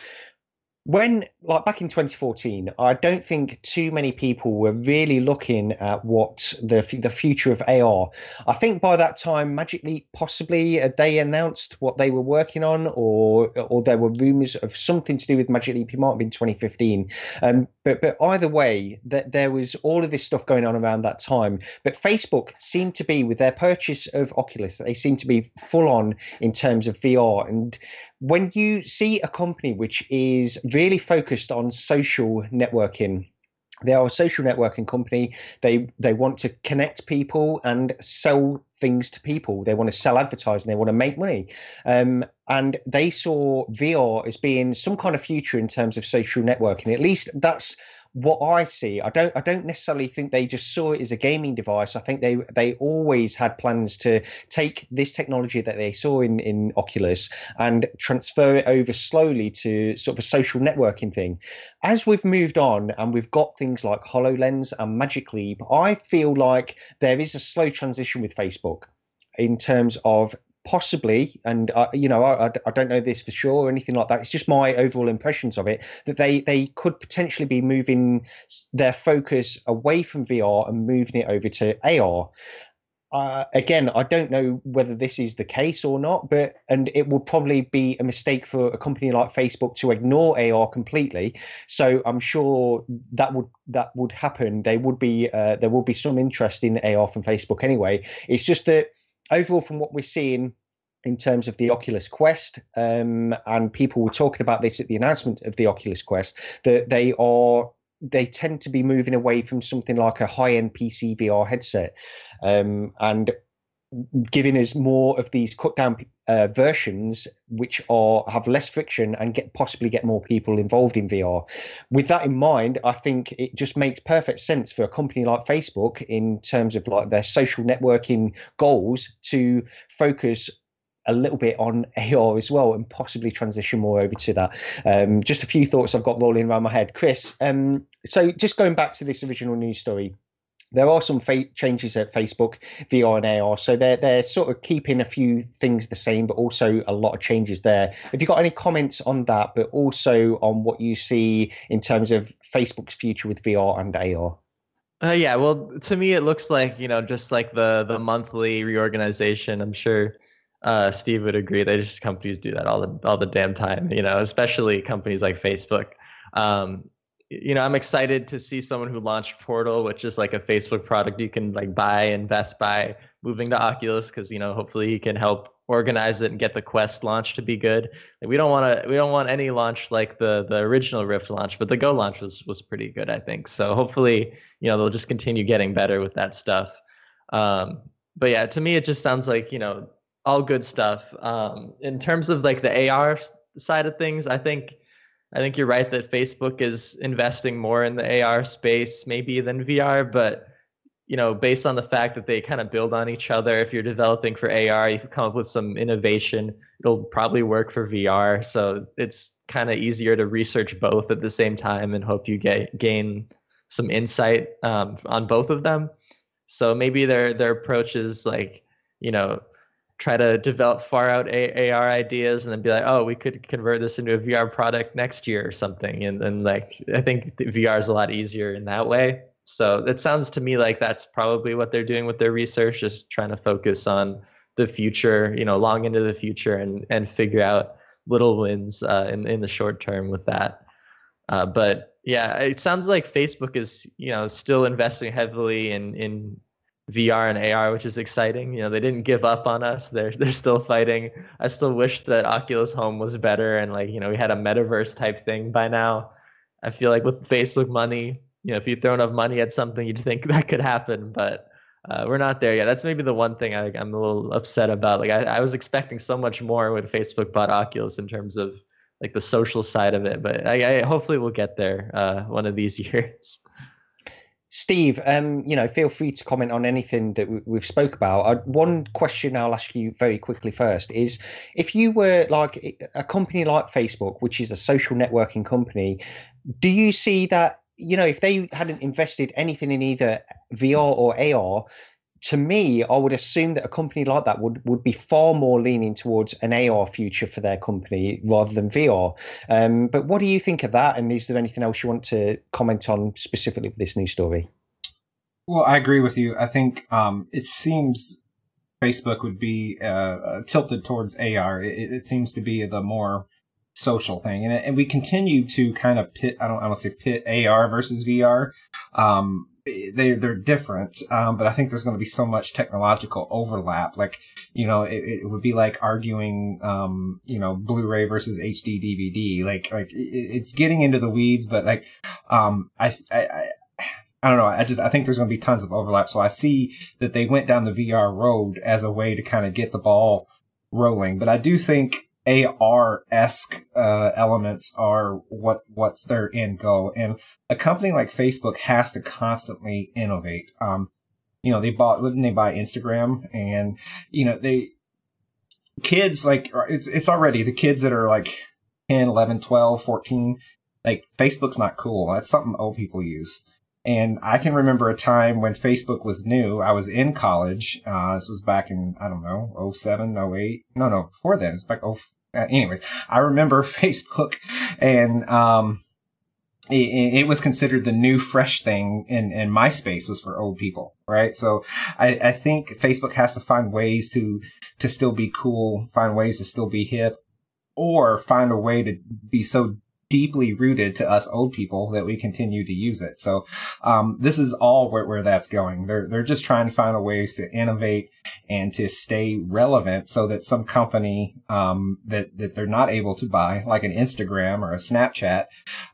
when like back in 2014 i don't think too many people were really looking at what the the future of ar i think by that time magic leap possibly uh, they announced what they were working on or or there were rumors of something to do with magic leap. It might have been 2015 um, but but either way that there was all of this stuff going on around that time. But facebook seemed to be with their purchase of oculus they seem to be full on in terms of vr and when you see a company which is really focused on social networking they are a social networking company. They they want to connect people and sell things to people. They want to sell advertising they want to make money. Um, and they saw vr as being some kind of future in terms of social networking. At least that's what I see, I don't I don't necessarily think they just saw it as a gaming device. I think they they always had plans to take this technology that they saw in in Oculus and transfer it over slowly to sort of a social networking thing. As we've moved on and we've got things like HoloLens and Magic Leap, I feel like there is a slow transition with Facebook in terms of possibly, and you know, I, I don't know this for sure or anything like that. It's just my overall impressions of it that they they could potentially be moving their focus away from VR and moving it over to AR. Uh, again, I don't know whether this is the case or not, but and it will probably be a mistake for a company like Facebook to ignore AR completely. So I'm sure that would that would happen. They would be uh, there will be some interest in AR from Facebook anyway. It's just that overall, from what we're seeing in terms of the Oculus Quest, um, and people were talking about this at the announcement of the Oculus Quest, that they are they tend to be moving away from something like a high-end PC VR headset, um, and giving us more of these cut down uh, versions which are have less friction and get possibly get more people involved in VR. With that in mind, I think it just makes perfect sense for a company like Facebook in terms of like their social networking goals to focus a little bit on AR as well and possibly transition more over to that. Um, just a few thoughts I've got rolling around my head. Chris, um, so just going back to this original news story, there are some fa- changes at Facebook, VR and AR. So they're they're sort of keeping a few things the same, but also a lot of changes there. Have you got any comments on that, but also on what you see in terms of Facebook's future with VR and AR? Uh, yeah, well, to me, it looks like you know, just like the the monthly reorganization. I'm sure uh, Steve would agree. They just companies do that all the all the damn time. You know, especially companies like Facebook. Um, you know, I'm excited to see someone who launched Portal, which is like a Facebook product you can like buy invest by moving to Oculus because you know hopefully he can help organize it and get the Quest launch to be good. Like, we don't want to we don't want any launch like the the original Rift launch, but the Go launch was was pretty good, I think. So hopefully you know they'll just continue getting better with that stuff. Um, but yeah, to me it just sounds like you know all good stuff. Um, in terms of like the AR side of things, I think I think you're right that Facebook is investing more in the AR space maybe than VR, but you know, based on the fact that they kind of build on each other. If you're developing for AR, you come up with some innovation, it'll probably work for VR. So it's kind of easier to research both at the same time and hope you get gain some insight um, on both of them. So maybe their their approach is like, you know, try to develop far out AR ideas and then be like, oh, we could convert this into a VR product next year or something. And then like I think VR is a lot easier in that way. So it sounds to me like that's probably what they're doing with their research, just trying to focus on the future, you know, long into the future and and figure out little wins uh, in in the short term with that. Uh, but yeah, it sounds like Facebook is you know still investing heavily in in VR and AR, which is exciting. You know, they didn't give up on us. They're they're still fighting. I still wish that Oculus Home was better and like you know we had a metaverse type thing by now. I feel like with Facebook money, you know, if you throw enough money at something, you'd think that could happen, but uh, we're not there yet. That's maybe the one thing I, am a little upset about. Like I, I, was expecting so much more when Facebook bought Oculus in terms of like the social side of it, but I, I hopefully we'll get there uh, one of these years. Steve, um, you know, feel free to comment on anything that we've spoke about. Uh, one question I'll ask you very quickly first is: if you were like a company like Facebook, which is a social networking company, do you see that you know, if they hadn't invested anything in either VR or AR, to me, I would assume that a company like that would, would be far more leaning towards an AR future for their company rather than VR. Um, but what do you think of that? And is there anything else you want to comment on specifically with this news story? Well, I agree with you. I think um, it seems Facebook would be uh, uh tilted towards AR. It, it, seems to be the more social thing. And, and we continue to kind of pit, I don't, I don't say pit AR versus VR. Um, they, they're different. Um, but I think there's going to be so much technological overlap. Like, you know, it, it would be like arguing, um, you know, Blu-ray versus HD DVD. Like, like it's getting into the weeds, but like, um, I, I, I I don't know. I just I think there's going to be tons of overlap. So I see that they went down the VR road as a way to kind of get the ball rolling. But I do think AR esque uh, elements are what what's their end goal, and a company like Facebook has to constantly innovate. Um, you know, they bought didn't they buy Instagram, and you know they kids like it's it's already the kids that are like 10, 11, 12, 14. Like Facebook's not cool. That's something old people use. And I can remember a time when Facebook was new. I was in college. Uh, this was back in, I don't know, 07, 08. No, no, before then. It's oh uh, anyways, I remember Facebook and, um, it, it, was considered the new fresh thing and, and MySpace was for old people, right? So I, I think Facebook has to find ways to, to still be cool, find ways to still be hip, or find a way to be so deeply rooted to us old people that we continue to use it. So um, this is all where, where that's going. They're they're just trying to find ways to innovate and to stay relevant, so that some company um, that that they're not able to buy, like an Instagram or a Snapchat,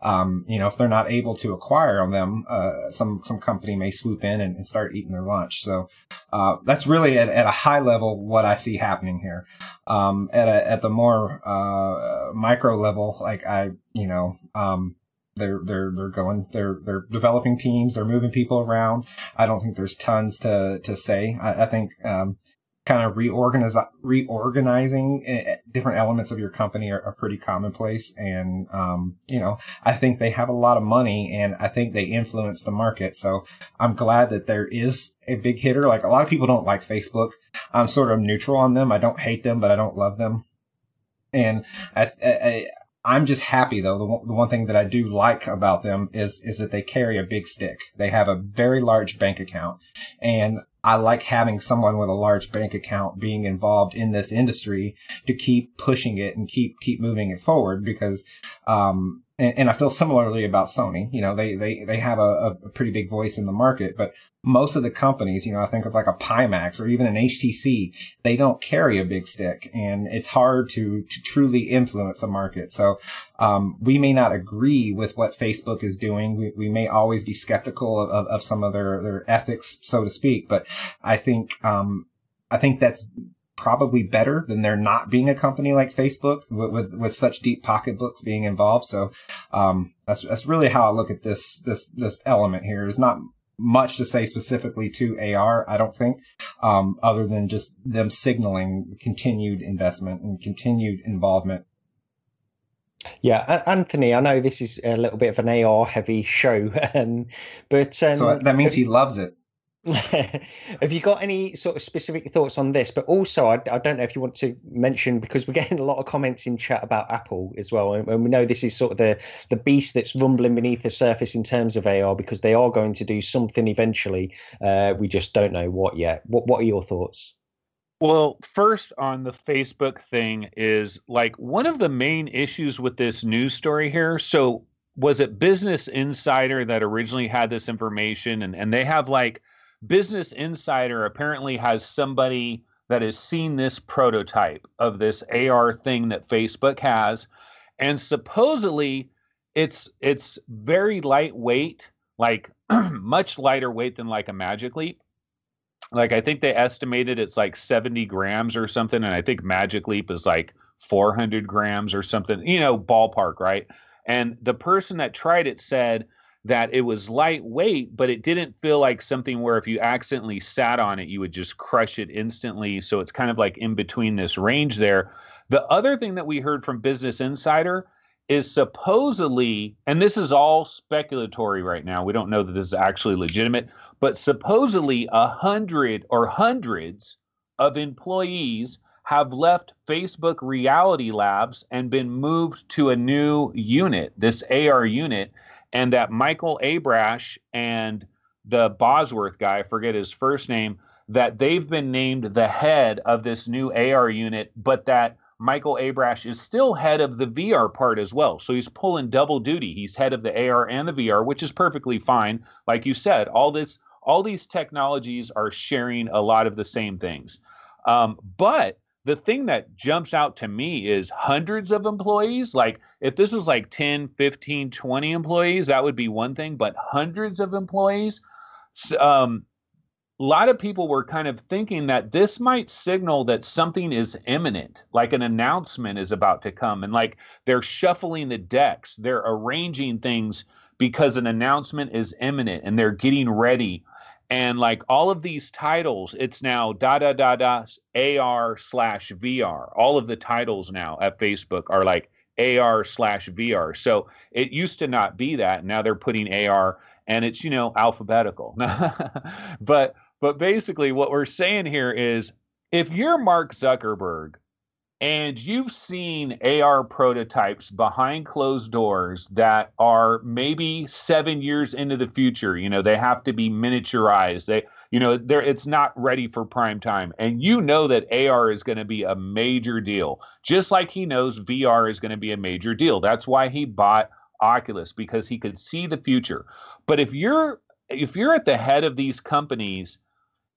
um, you know, if they're not able to acquire on them, uh, some some company may swoop in and, and start eating their lunch. So uh, that's really at, at a high level what I see happening here. Um, at a at the more uh, micro level, like I you know, um, they're they're they're going they're they're developing teams they're moving people around. I don't think there's tons to to say. I, I think um, kind of reorganizing eh, eh, different elements of your company are, are pretty commonplace. And um, you know i think they have a lot of money and i think they influence the market. So i'm glad that there is a big hitter. Like a lot of people don't like facebook. I'm sort of neutral on them. I don't hate them but i don't love them. And I, I, I'm just happy though. The one, the one thing that I do like about them is is that they carry a big stick. They have a very large bank account, and I like having someone with a large bank account being involved in this industry to keep pushing it and keep keep moving it forward because um, and, and, I feel similarly about Sony. You know, they they they have a, a, pretty big voice in the market, but most of the companies, you know, I think of like a Pimax or even an HTC, they don't carry a big stick, and it's hard to to truly influence a market. So um, we may not agree with what Facebook is doing. We, we may always be skeptical of, of, of, some of their their ethics, so to speak. But I think um, I think that's probably better than there not being a company like Facebook with, with, with such deep pocketbooks being involved. So, um, that's, that's really how I look at this, this, this element here is not much to say specifically to AR, I don't think, um, other than just them signaling continued investment and continued involvement. Yeah, Anthony, I know this is a little bit of an AR heavy show, um, but um, so that means he loves it. Have you got any sort of specific thoughts on this? But also, I, I, don't know if you want to mention because we're getting a lot of comments in chat about Apple as well, and, and, we know this is sort of the the beast that's rumbling beneath the surface in terms of AR because they are going to do something eventually. Uh, we just don't know what yet. What What are your thoughts? Well, first on the Facebook thing is like one of the main issues with this news story here. So was it Business Insider that originally had this information, and and they have like Business Insider apparently has somebody that has seen this prototype of this AR thing that Facebook has, and supposedly it's it's very lightweight, like much lighter weight than like a Magic Leap. Like I think they estimated it's like 70 grams or something, and I think Magic Leap is like 400 grams or something, you know, ballpark, right? And the person that tried it said that it was lightweight, but it didn't feel like something where if you accidentally sat on it, you would just crush it instantly. So it's kind of like in between this range there. The other thing that we heard from Business Insider is supposedly, and this is all speculatory right now, we don't know that this is actually legitimate, but supposedly a hundred or hundreds of employees have left Facebook Reality Labs and been moved to a new unit, this AR unit and that Michael Abrash and the Bosworth guy, I forget his first name, that they've been named the head of this new AR unit, but that Michael Abrash is still head of the VR part as well. So he's pulling double duty. He's head of the AR and the VR, which is perfectly fine. Like you said, all this all these technologies are sharing a lot of the same things. Um, but the thing that jumps out to me is hundreds of employees. Like if this was like 10 15 20 employees that would be one thing but hundreds of employees um, a lot of people were kind of thinking that this might signal that something is imminent like an announcement is about to come and like they're shuffling the decks they're arranging things because an announcement is imminent and they're getting ready and like all of these titles it's now da da da da ar slash vr all of the titles now at facebook are like ar slash vr so it used to not be that now they're putting ar and it's you know alphabetical. But but basically what we're saying here is if you're mark zuckerberg and you've seen AR prototypes behind closed doors that are maybe seven years into the future. You know, they have to be miniaturized. They, you know, they're it's not ready for prime time. And you know that AR is going to be a major deal, just like he knows VR is going to be a major deal. That's why he bought Oculus because he could see the future. But if you're if you're at the head of these companies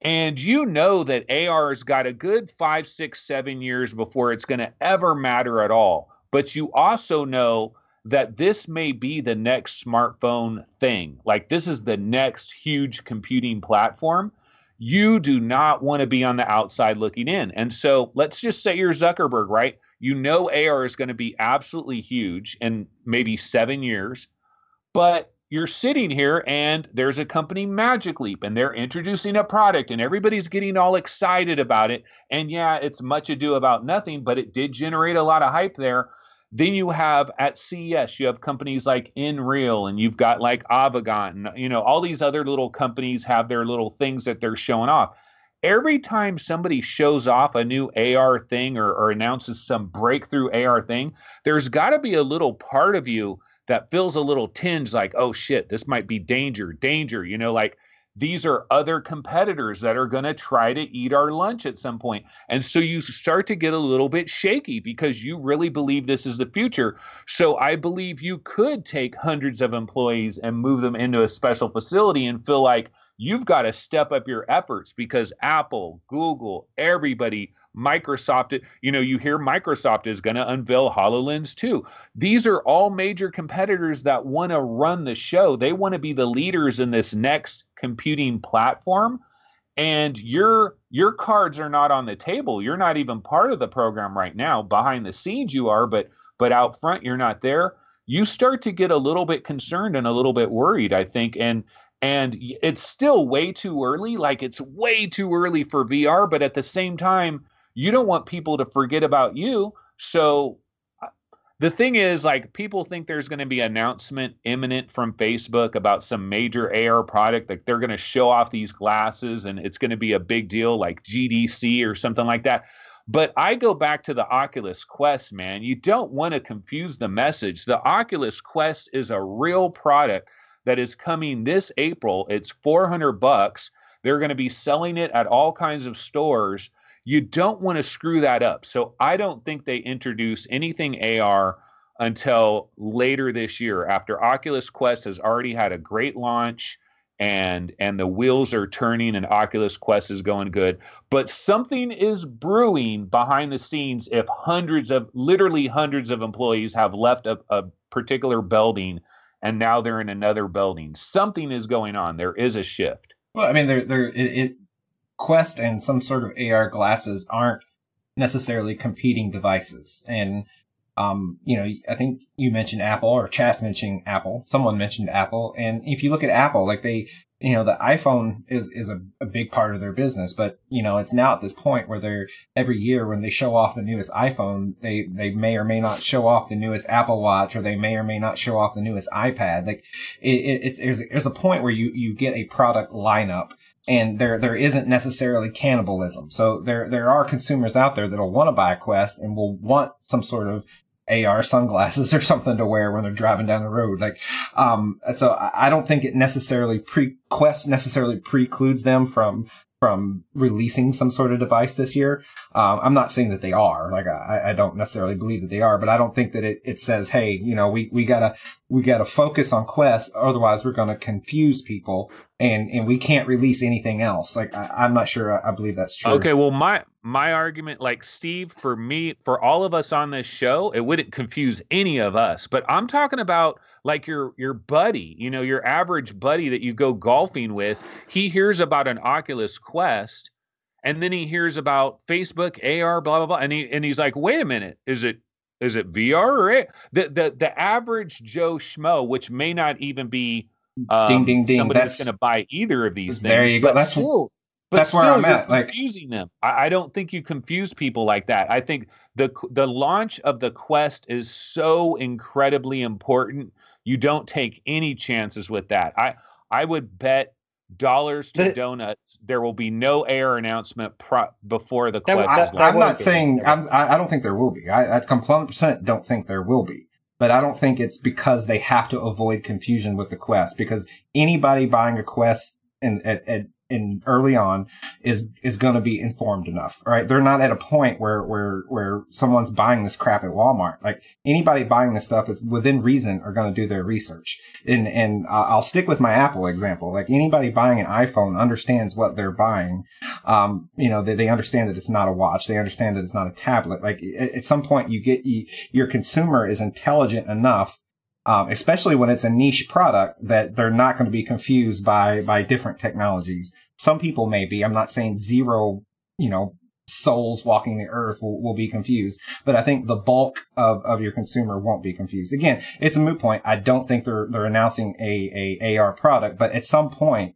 and you know that AR's got a good five, six, seven years before it's going to ever matter at all. But you also know that this may be the next smartphone thing. Like this is the next huge computing platform. You do not want to be on the outside looking in. And so let's just say you're Zuckerberg, right? You know AR is going to be absolutely huge in maybe seven years, but you're sitting here and there's a company Magic Leap and they're introducing a product and everybody's getting all excited about it. And yeah, it's much ado about nothing, but it did generate a lot of hype there. Then you have at CES, you have companies like Nreal and you've got like and you know, all these other little companies have their little things that they're showing off. Every time somebody shows off a new AR thing or, or announces some breakthrough AR thing, there's got to be a little part of you that feels a little tinge like, oh shit, this might be danger, danger. You know, like these are other competitors that are going to try to eat our lunch at some point. And so you start to get a little bit shaky because you really believe this is the future. So I believe you could take hundreds of employees and move them into a special facility and feel like, you've got to step up your efforts because Apple, Google, everybody, Microsoft, you know, you hear Microsoft is going to unveil HoloLens 2. These are all major competitors that want to run the show. They want to be the leaders in this next computing platform. And your your cards are not on the table. You're not even part of the program right now. Behind the scenes you are, but but out front you're not there. You start to get a little bit concerned and a little bit worried, I think. And And it's still way too early. Like it's way too early for VR, but at the same time, you don't want people to forget about you. So uh, the thing is like people think there's going to be announcement imminent from facebook about some major ar product like they're going to show off these glasses and it's going to be a big deal like gdc or something like that but i go back to the oculus quest man you don't want to confuse the message the oculus quest is a real product that is coming this april it's 400 bucks they're going to be selling it at all kinds of stores you don't want to screw that up. So I don't think they introduce anything AR until later this year after Oculus Quest has already had a great launch and and the wheels are turning and Oculus Quest is going good. But something is brewing behind the scenes if hundreds of literally hundreds of employees have left a, a particular building and now they're in another building. Something is going on. There is a shift. Well, I mean, there, there, it, it Quest and some sort of AR glasses aren't necessarily competing devices. And, um, you know, I think you mentioned Apple or chat's mentioning Apple. Someone mentioned Apple. And if you look at Apple, like they, you know, the iPhone is, is a, a big part of their business, but, you know, it's now at this point where they're every year when they show off the newest iPhone, they, they may or may not show off the newest Apple watch or they may or may not show off the newest iPad. Like it, it, it's, there's, there's a point where you, you get a product lineup and there there isn't necessarily cannibalism. So there there are consumers out there that'll want to buy a Quest and will want some sort of AR sunglasses or something to wear when they're driving down the road. Like, um, so I don't think it necessarily pre Quest necessarily precludes them from from releasing some sort of device this year. Um, I'm not saying that they are. Like, I, I don't necessarily believe that they are, but I don't think that it, it says, hey, you know, we, we gotta we gotta focus on Quest, otherwise we're gonna confuse people and and we can't release anything else. Like I, am not sure I, I, believe that's true. Okay, well my my argument, like Steve, for me, for all of us on this show, it wouldn't confuse any of us. But I'm talking about like your your buddy, you know, your average buddy that you go golfing with. He hears about an Oculus Quest, and then he hears about Facebook AR, blah blah blah, and he and he's like, wait a minute, is it is it VR or it? The the the average Joe Schmo, which may not even be um, ding ding ding. Somebody that's, that's going to buy either of these things. There you go. That's still, but that's still, where I'm at. Confusing like, them. I, I, don't think you confuse people like that. I think the the launch of the Quest is so incredibly important. You don't take any chances with that. I I would bet dollars to donuts there will be no AR announcement pro- before the Quest. I, am not saying I'm, I don't think there will be. I, I 100% don't think there will be but I don't think it's because they have to avoid confusion with the quest because anybody buying a quest in, at, at in early on is is going to be informed enough right? They're not at a point where where where someone's buying this crap at walmart. Like anybody buying this stuff is within reason are going to do their research. And and i'll stick with my apple example. Like anybody buying an iphone understands what they're buying. Um you know they, they understand that it's not a watch. They understand that it's not a tablet. Like at, some point you get you, your consumer is intelligent enough um, especially when it's a niche product that they're not going to be confused by by different technologies. Some people may be. I'm not saying zero, you know, souls walking the earth will, will be confused, but I think the bulk of, of your consumer won't be confused. Again, it's a moot point. I don't think they're they're announcing a a AR product, but at some point,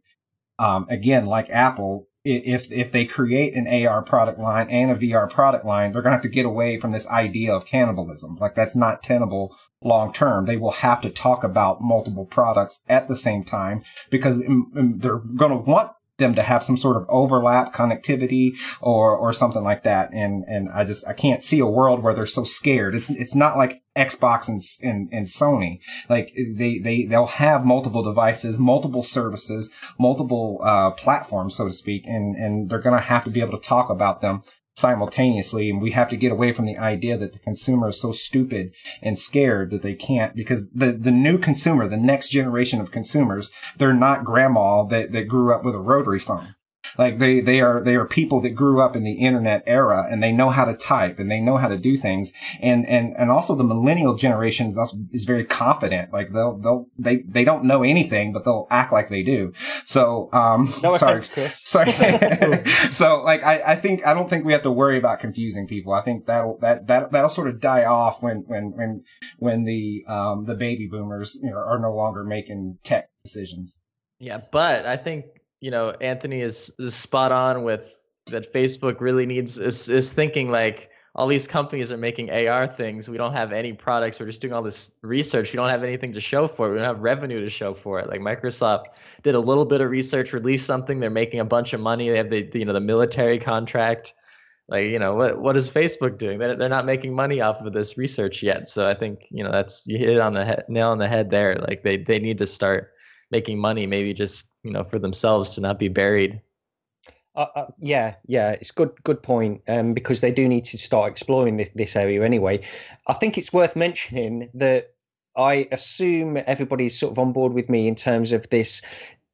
um, again, like Apple, if if they create an AR product line and a VR product line, they're going to have to get away from this idea of cannibalism. Like that's not tenable long term. They will have to talk about multiple products at the same time because they're going to want them to have some sort of overlap connectivity or or something like that. And and I just I can't see a world where they're so scared. It's it's not like Xbox and and, and Sony. Like they they they'll have multiple devices multiple services multiple uh, platforms so to speak and and they're going to have to be able to talk about them simultaneously. And we have to get away from the idea that the consumer is so stupid and scared that they can't because the, the new consumer, the next generation of consumers, they're not grandma that, that grew up with a rotary phone. Like they, they are, they are people that grew up in the internet era and they know how to type and they know how to do things. And, and, and also the millennial generation is, also, is very confident. Like they'll, they'll, they, they don't know anything, but they'll act like they do. So, um, no sorry, offense, Chris. sorry. so like, I, I think, I don't think we have to worry about confusing people. I think that'll, that, that, that'll sort of die off when, when, when, when the, um, the baby boomers, you know, are no longer making tech decisions. Yeah, but I think you know Anthony is, is spot on with that. Facebook really needs is is thinking like all these companies are making AR things. We don't have any products. We're just doing all this research. We don't have anything to show for it. We don't have revenue to show for it. Like Microsoft did a little bit of research, released something. They're making a bunch of money. They have the, the you know the military contract. Like you know what what is Facebook doing? They're they're not making money off of this research yet. So I think you know that's you hit it on the head, nail on the head there. Like they they need to start making money, maybe just you know for themselves to not be buried uh, uh, yeah, yeah, it's good. Good point. Um, because they do need to start exploring this this area anyway. I think it's worth mentioning that I assume everybody's sort of on board with me in terms of this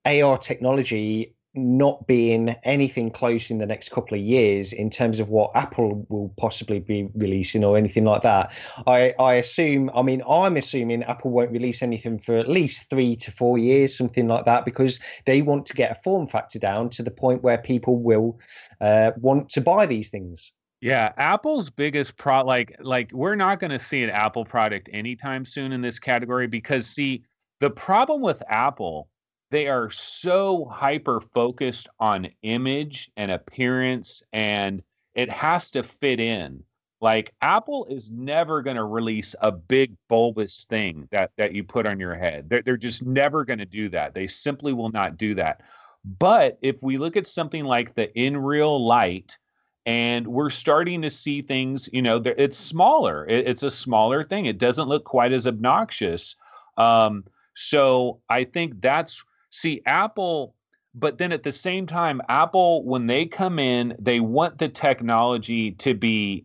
AR technology not being anything close in the next couple of years in terms of what Apple will possibly be releasing or anything like that. I, I assume, I mean, I'm assuming Apple won't release anything for at least three to four years, something like that, because they want to get a form factor down to the point where people will uh, want to buy these things. Yeah, Apple's biggest pro like like we're not going to see an Apple product anytime soon in this category because see the problem with Apple they are so hyper focused on image and appearance and it has to fit in. Like apple is never going to release a big bulbous thing that that you put on your head. They're, they're just never going to do that. They simply will not do that. But if we look at something like the Nreal Light and we're starting to see things you know it's smaller. It's a smaller thing. It doesn't look quite as obnoxious. Um, so i think that's See, Apple, but then at the same time, Apple, when they come in, they want the technology to be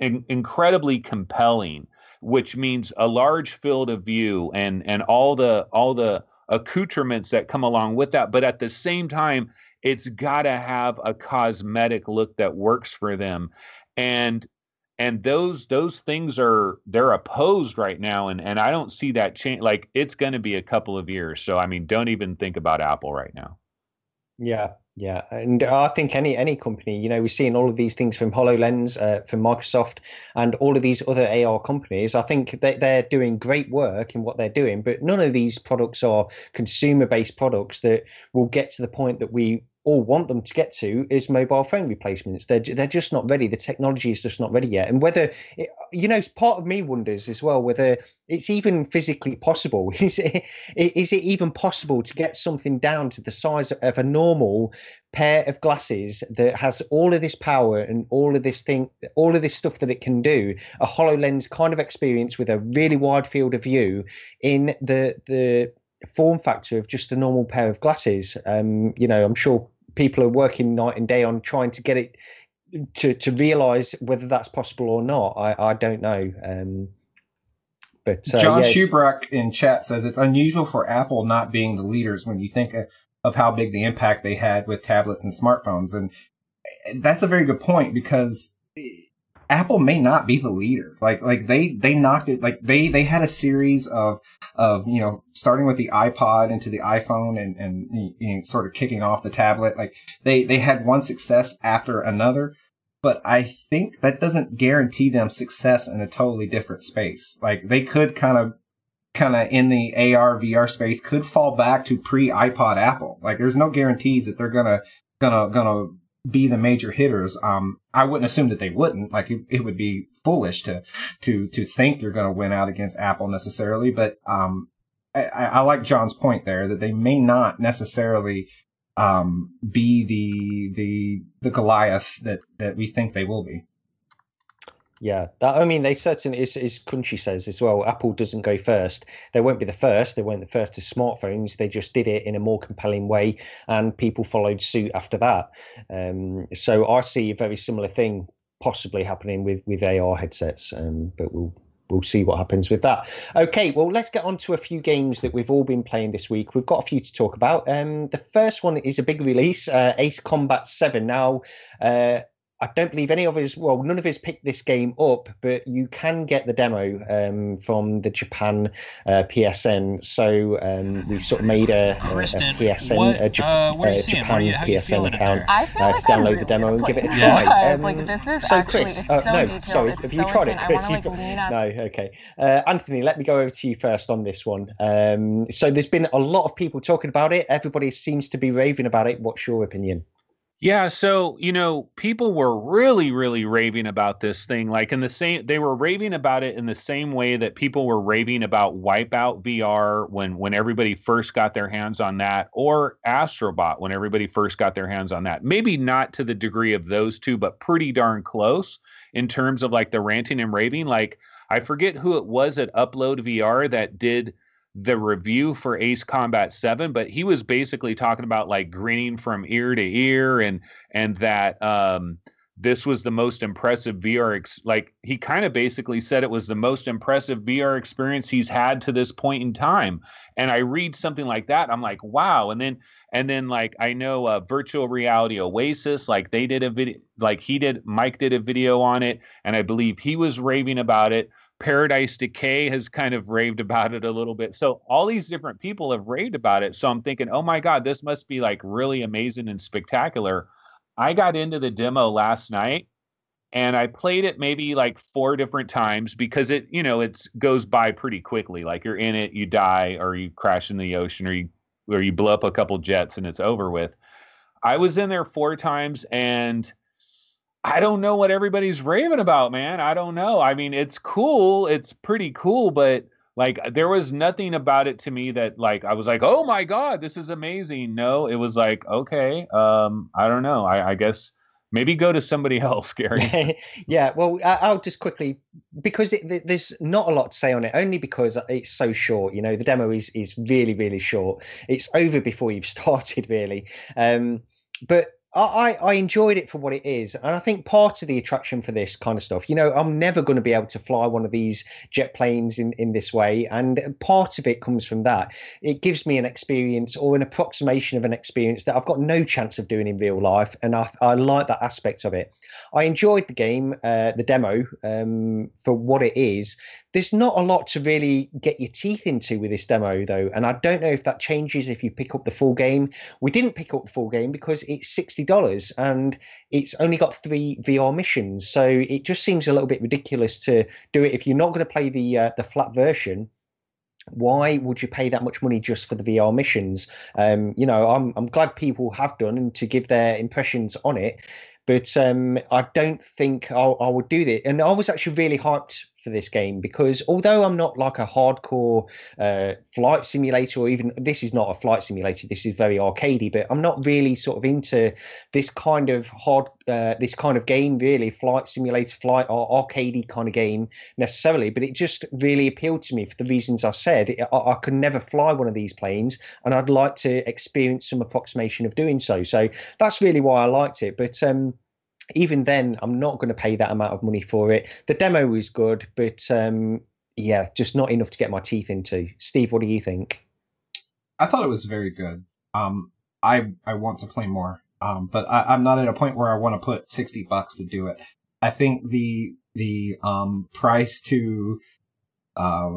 in- incredibly compelling, which means a large field of view and and all the all the accoutrements that come along with that. But at the same time, it's got to have a cosmetic look that works for them. And and those those things are they're opposed right now and and i don't see that change like it's going to be a couple of years so i mean don't even think about apple right now. Yeah yeah and i think any any company you know we're seeing all of these things from hololens uh, from microsoft and all of these other ar companies. I think that they're doing great work in what they're doing but none of these products are consumer based products that will get to the point that we all want them to get to is mobile phone replacements. They're they're just not ready. The technology is just not ready yet. And whether it, you know, part of me wonders as well whether it's even physically possible. Is it is it even possible to get something down to the size of a normal pair of glasses that has all of this power and all of this thing, all of this stuff that it can do? A Hololens kind of experience with a really wide field of view in the the form factor of just a normal pair of glasses. Um, you know, I'm sure people are working night and day on trying to get it to to realize whether that's possible or not. I I don't know. Um, but uh, John yeah, in chat says it's unusual for Apple not being the leaders when you think of, of how big the impact they had with tablets and smartphones, and that's a very good point because Apple may not be the leader. Like like they they knocked it like they they had a series of of you know starting with the iPod into the iPhone and and sort of kicking off the tablet. Like they they had one success after another, but I think that doesn't guarantee them success in a totally different space. Like they could kind of kind of in the AR VR space could fall back to pre iPod Apple. Like there's no guarantees that they're gonna gonna gonna be the major hitters. Um, I wouldn't assume that they wouldn't. Like it, it would be foolish to to to think you're going to win out against Apple necessarily. But um, I, I, like John's point there that they may not necessarily um, be the the the Goliath that that we think they will be. Yeah, that, I mean, they certainly, as, as Crunchy says as well, Apple doesn't go first. They won't be the first. They weren't the first to smartphones. They just did it in a more compelling way, and people followed suit after that. Um, so I see a very similar thing possibly happening with with AR headsets, um, but we'll we'll see what happens with that. Okay, well, let's get on to a few games that we've all been playing this week. We've got a few to talk about. Um, the first one is a big release, uh, Ace Combat Seven. Now. Uh, I don't believe any of us, well, none of us picked this game up, but you can get the demo um, from the Japan uh, PSN. So um, we've sort of made a, Kristen, a, a PSN, what, a, uh, what are a? Japan you- PSN feeling in account there? I feel uh, like to I'm download really the demo and give it a try. Because Um, like this is so actually Chris, it's uh, so no, detailed. sorry, it's have so you tried insane. it, I Chris? want to like You've- lean out. No, okay. Uh, Anthony, let me go over to you first on this one. Um, so there's been a lot of people talking about it. Everybody seems to be raving about it. What's your opinion? Yeah, so you know, people were really, really raving about this thing. Like in the same, they were raving about it in the same way that people were raving about Wipeout VR when when everybody first got their hands on that, or Astrobot when everybody first got their hands on that. Maybe not to the degree of those two, but pretty darn close in terms of like the ranting and raving. Like I forget who it was at Upload VR that did the review for Ace Combat 7 but he was basically talking about like grinning from ear to ear and and that um this was the most impressive VR ex- like he kind of basically said it was the most impressive VR experience he's had to this point in time. And I read something like that I'm like wow. And then and then like I know uh, virtual reality Oasis like they did a video like he did Mike did a video on it and I believe he was raving about it Paradise Decay has kind of raved about it a little bit. So all these different people have raved about it. So I'm thinking, oh my God, this must be like really amazing and spectacular. I got into the demo last night and I played it maybe like four different times because it, you know, it goes by pretty quickly. Like you're in it, you die, or you crash in the ocean, or you or you blow up a couple jets and it's over with. I was in there four times and I don't know what everybody's raving about, man. I don't know. I mean, it's cool. It's pretty cool, but like there was nothing about it to me that like I was like, "Oh my god, this is amazing." No, it was like, "Okay, um I don't know. I I guess maybe go to somebody else, Gary." yeah, well, I'll just quickly because it, there's not a lot to say on it, only because it's so short. You know, the demo is is really really short. It's over before you've started, really. Um, but I, I enjoyed it for what it is, and I think part of the attraction for this kind of stuff, you know, I'm never going to be able to fly one of these jet planes in in this way, and part of it comes from that. It gives me an experience or an approximation of an experience that I've got no chance of doing in real life, and I I like that aspect of it. I enjoyed the game, uh, the demo, um, for what it is. There's not a lot to really get your teeth into with this demo, though, and I don't know if that changes if you pick up the full game. We didn't pick up the full game because it's sixty dollars and it's only got three VR missions, so it just seems a little bit ridiculous to do it if you're not going to play the uh, the flat version why would you pay that much money just for the VR missions? Um, you know, I'm I'm glad people have done and to give their impressions on it, but um, I don't think I'll, I would do that. And I was actually really hyped for this game because although I'm not like a hardcore uh, flight simulator, or even this is not a flight simulator, this is very arcadey, but I'm not really sort of into this kind of hard, uh, this kind of game, really flight simulator, flight or arcadey kind of game necessarily. But it just really appealed to me for the reasons I said. I, I could never fly one of these planes, and I'd like to experience some approximation of doing so. So that's really why I liked it. But um, even then, I'm not going to pay that amount of money for it. The demo was good, but um, yeah, just not enough to get my teeth into. Steve, what do you think? I thought it was very good. Um, I I want to play more. Um, but I, I'm not at a point where I want to put sixty bucks to do it. I think the the um price to uh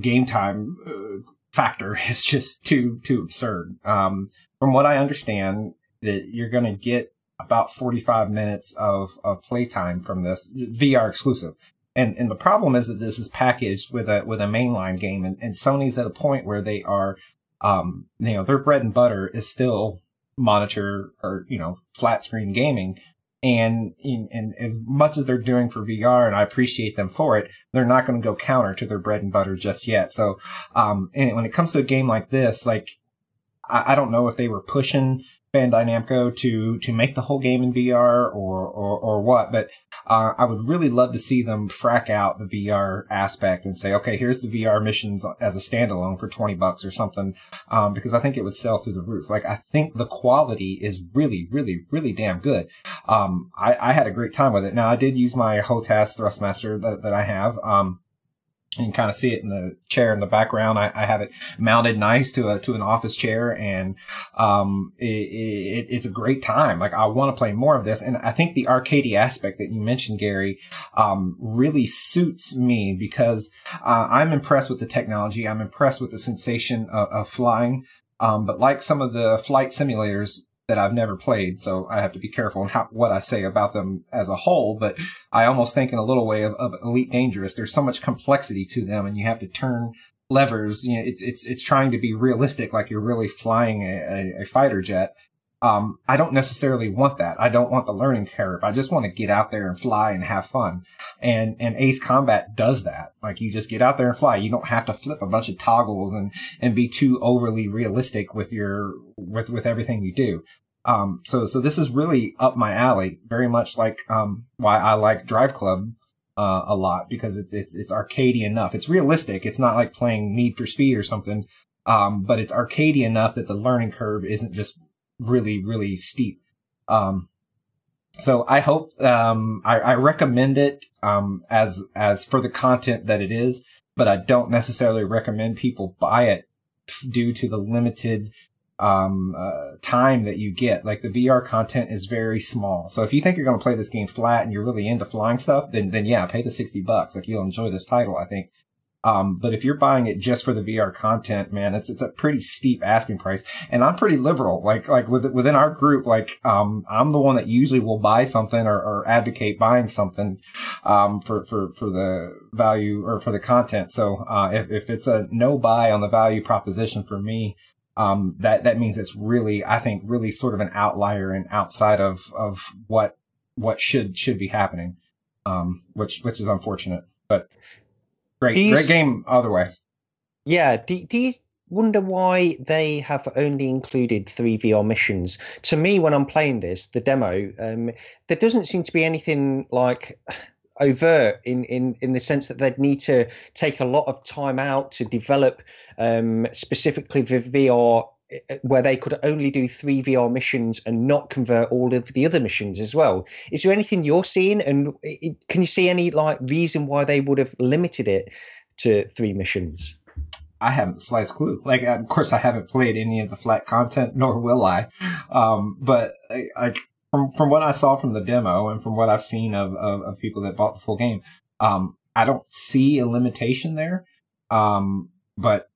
game time uh, factor is just too too absurd. Um, from what I understand, that you're going to get about 45 minutes of of playtime from this VR exclusive. And and the problem is that this is packaged with a with a mainline game, and, and Sony's at a point where they are um, you know, their bread and butter is still monitor or, you know, flat screen gaming. And, and as much as they're doing for VR, and I appreciate them for it, they're not going to go counter to their bread and butter just yet. So, um, and when it comes to a game like this, like, I, I don't know if they were pushing Bandai Namco to to make the whole game in VR or or, or what, but uh, I would really love to see them frack out the VR aspect and say, okay, here's the VR missions as a standalone for twenty bucks or something, um, because I think it would sell through the roof. Like I think the quality is really, really, really damn good. Um, I, I had a great time with it. Now I did use my HOTAS Thrustmaster that that I have. Um, you can kind of see it in the chair in the background. I, I have it mounted nice to a to an office chair, and um, it, it, it's a great time. Like I want to play more of this, and I think the arcadey aspect that you mentioned, Gary, um, really suits me because uh, I'm impressed with the technology. I'm impressed with the sensation of, of flying. Um, but like some of the flight simulators, that I've never played, so I have to be careful on how, what I say about them as a whole. But I almost think in a little way of, of Elite Dangerous, there's so much complexity to them, and you have to turn levers. You know, it's it's it's trying to be realistic, like you're really flying a, a, a fighter jet. Um, I don't necessarily want that. I don't want the learning curve. I just want to get out there and fly and have fun. And, and Ace Combat does that. Like you just get out there and fly. You don't have to flip a bunch of toggles and, and be too overly realistic with your, with, with everything you do. Um, so, so this is really up my alley, very much like, um, why I like Drive Club, uh, a lot because it's, it's, it's arcadey enough. It's realistic. It's not like playing Need for Speed or something. Um, but it's arcadey enough that the learning curve isn't just really, really steep. Um, so I hope, um, I, I, recommend it, um, as, as for the content that it is, but I don't necessarily recommend people buy it due to the limited, um, uh, time that you get. Like the VR content is very small. So if you think you're going to play this game flat and you're really into flying stuff, then, then yeah, pay the 60 bucks. Like you'll enjoy this title, I think. Um, but if you're buying it just for the VR content, man, it's, it's a pretty steep asking price. And I'm pretty liberal. Like, like with, within our group, like, um, I'm the one that usually will buy something or, or advocate buying something, um, for, for, for the value or for the content. So, uh, if, if it's a no buy on the value proposition for me, um, that, that means it's really, I think, really sort of an outlier and outside of, of what, what should, should be happening. Um, which, which is unfortunate, but Great, you, great game otherwise. Yeah. Do, do you wonder why they have only included three VR missions? To me, when I'm playing this, the demo, um, there doesn't seem to be anything like overt in, in, in the sense that they'd need to take a lot of time out to develop um, specifically the VR where they could only do three VR missions and not convert all of the other missions as well. Is there anything you're seeing, and can you see any like reason why they would have limited it to three missions? I haven't the slightest clue. Like, of course, I haven't played any of the flat content, nor will I. Um, but like from from what I saw from the demo and from what I've seen of of, of people that bought the full game, um, I don't see a limitation there. Um, but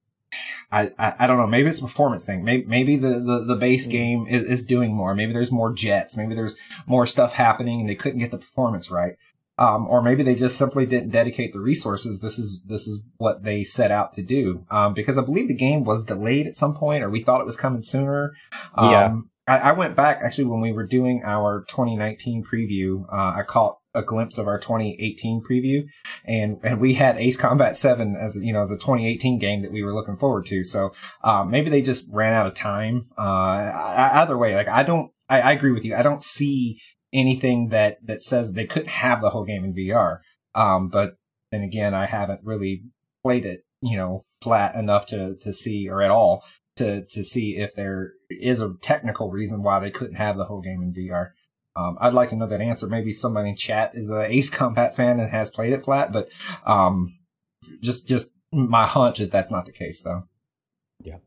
I, I, I, don't know. Maybe it's a performance thing. Maybe, maybe the, the, the base mm. game is, is doing more. Maybe there's more jets. Maybe there's more stuff happening and they couldn't get the performance right. Um, or maybe they just simply didn't dedicate the resources. This is, this is what they set out to do. Um, because I believe the game was delayed at some point or we thought it was coming sooner. Um, yeah. I, I, went back actually when we were doing our 2019 preview. Uh, I caught a glimpse of our 2018 preview, and and we had Ace Combat 7 as you know as a 2018 game that we were looking forward to. So uh, maybe they just ran out of time. Uh, either way, like I don't, I, I, agree with you. I don't see anything that that says they couldn't have the whole game in VR. Um, but then again, I haven't really played it, you know, flat enough to to see or at all to to see if there is a technical reason why they couldn't have the whole game in VR. Um, I'd like to know that answer. Maybe somebody in chat is a Ace Combat fan and has played it flat, but um, just just my hunch is that's not the case, though. Yeah.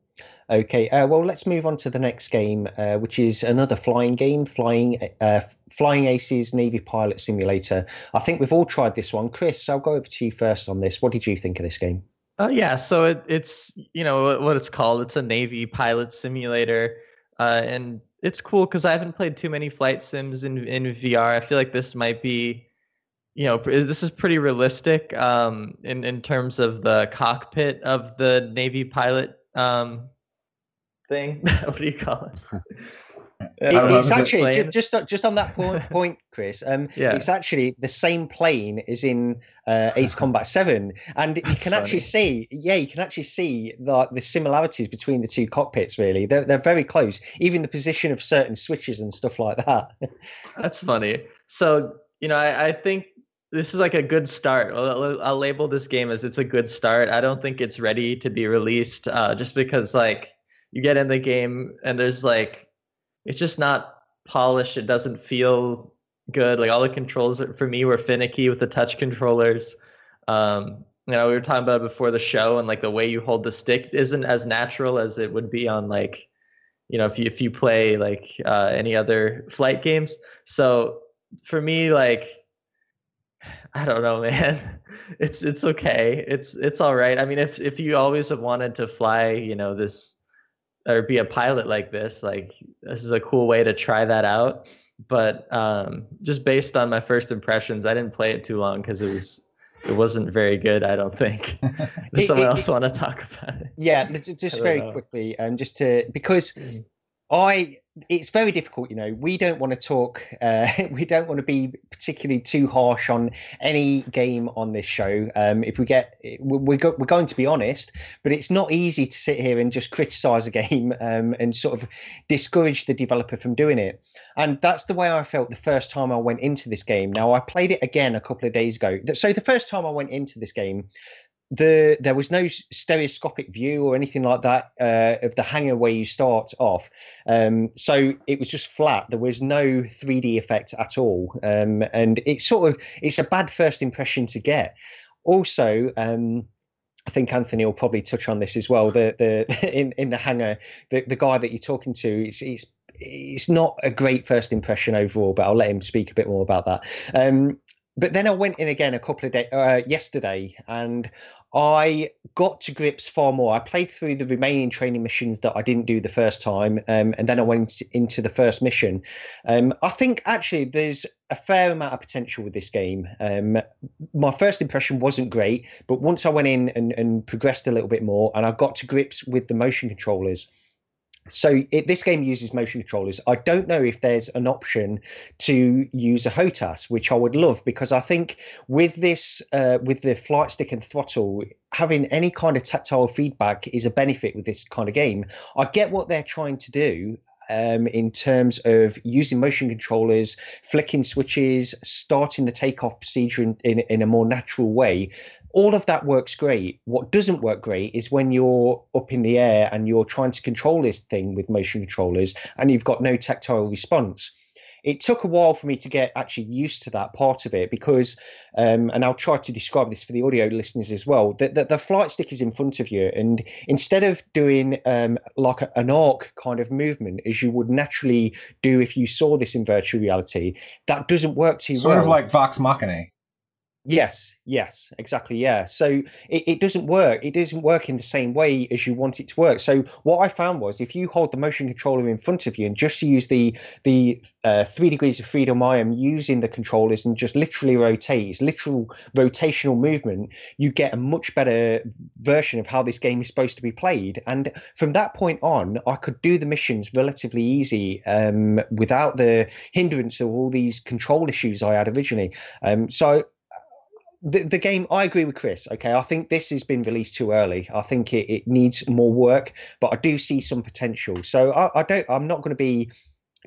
Okay. Uh, well, let's move on to the next game, uh, which is another flying game, Flying uh, Flying Aces Navy Pilot Simulator. I think we've all tried this one. Chris, I'll go over to you first on this. What did you think of this game? Uh, yeah, so it, it's you know what it's called. It's a Navy pilot simulator. Uh, and it's cool because I haven't played too many flight sims in in VR. I feel like this might be, you know, this is pretty realistic um, in in terms of the cockpit of the Navy pilot um, thing. what do you call it? It, it's actually just just on that point, point Chris. Um, yeah. it's actually the same plane is in uh, Ace Combat Seven, and you can funny. actually see, yeah, you can actually see the the similarities between the two cockpits. Really, they're they're very close. Even the position of certain switches and stuff like that. That's funny. So you know, I, I think this is like a good start. I'll, I'll, label this game as it's a good start. I don't think it's ready to be released, uh, just because like you get in the game and there's like it's just not polished. It doesn't feel good. Like all the controls for me were finicky with the touch controllers. Um, you know we were talking about before the show and like the way you hold the stick isn't as natural as it would be on like you know if you if you play like uh, any other flight games so for me like I don't know, man. It's it's okay. It's it's all right. I mean, if if you always have wanted to fly, you know, this or be a pilot like this, like this is a cool way to try that out. But um, just based on my first impressions, I didn't play it too long because it was it wasn't very good. I don't think. Does someone it, else want to talk about it? Yeah, just very know. quickly, and um, just to because mm. I it's very difficult you know. We don't want to talk uh, we don't want to be particularly too harsh on any game on this show. Um, if we get we're, go, we're going to be honest but it's not easy to sit here and just criticize a game um, and sort of discourage the developer from doing it. And that's the way i felt the first time i went into this game. Now i played it again a couple of days ago. So the first time i went into this game the there was no stereoscopic view or anything like that uh, of the hangar where you start off. Um, so it was just flat. There was no 3D effect at all, um, and it's sort of it's a bad first impression to get. Also. Um, I think Anthony will probably touch on this as well. The the in, in the hangar, the, the guy that you're talking to, it's, it's it's not a great first impression overall, but I'll let him speak a bit more about that. Um, but then I went in again a couple of days uh, yesterday, and I got to grips far more. I played through the remaining training missions that I didn't do the first time, um, and then I went into the first mission. Um, I think actually there's a fair amount of potential with this game. Um, my first impression wasn't great, but once I went in and, and progressed a little bit more, and I got to grips with the motion controllers so it, this game uses motion controllers. I don't know if there's an option to use a HOTAS, which I would love because I think with this, uh, with the flight stick and throttle, having any kind of tactile feedback is a benefit with this kind of game. I get what they're trying to do, um, in terms of using motion controllers, flicking switches, starting the takeoff procedure in, in, in, a more natural way all of that works great. What doesn't work great is when you're up in the air and you're trying to control this thing with motion controllers and you've got no tactile response. It took a while for me to get actually used to that part of it because, um, and I'll try to describe this for the audio listeners as well. That the, the, flight stick is in front of you, and instead of doing um, like a, an arc kind of movement as you would naturally do if you saw this in virtual reality, that doesn't work too sort well. Sort of like Vox Machinae. Yes, yes, exactly. Yeah. So it, it doesn't work. It doesn't work in the same way as you want it to work. So what I found was if you hold the motion controller in front of you and just use the the uh, three degrees of freedom I am using the controllers and just literally rotate, it's literal rotational movement, you get a much better version of how this game is supposed to be played. And from that point on, I could do the missions relatively easy um, without the hindrance of all these control issues I had originally. Um, so the, the game i agree with chris okay? I think this has been released too early. I think it, it needs more work but i do see some potential. So i, I don't i'm not going to be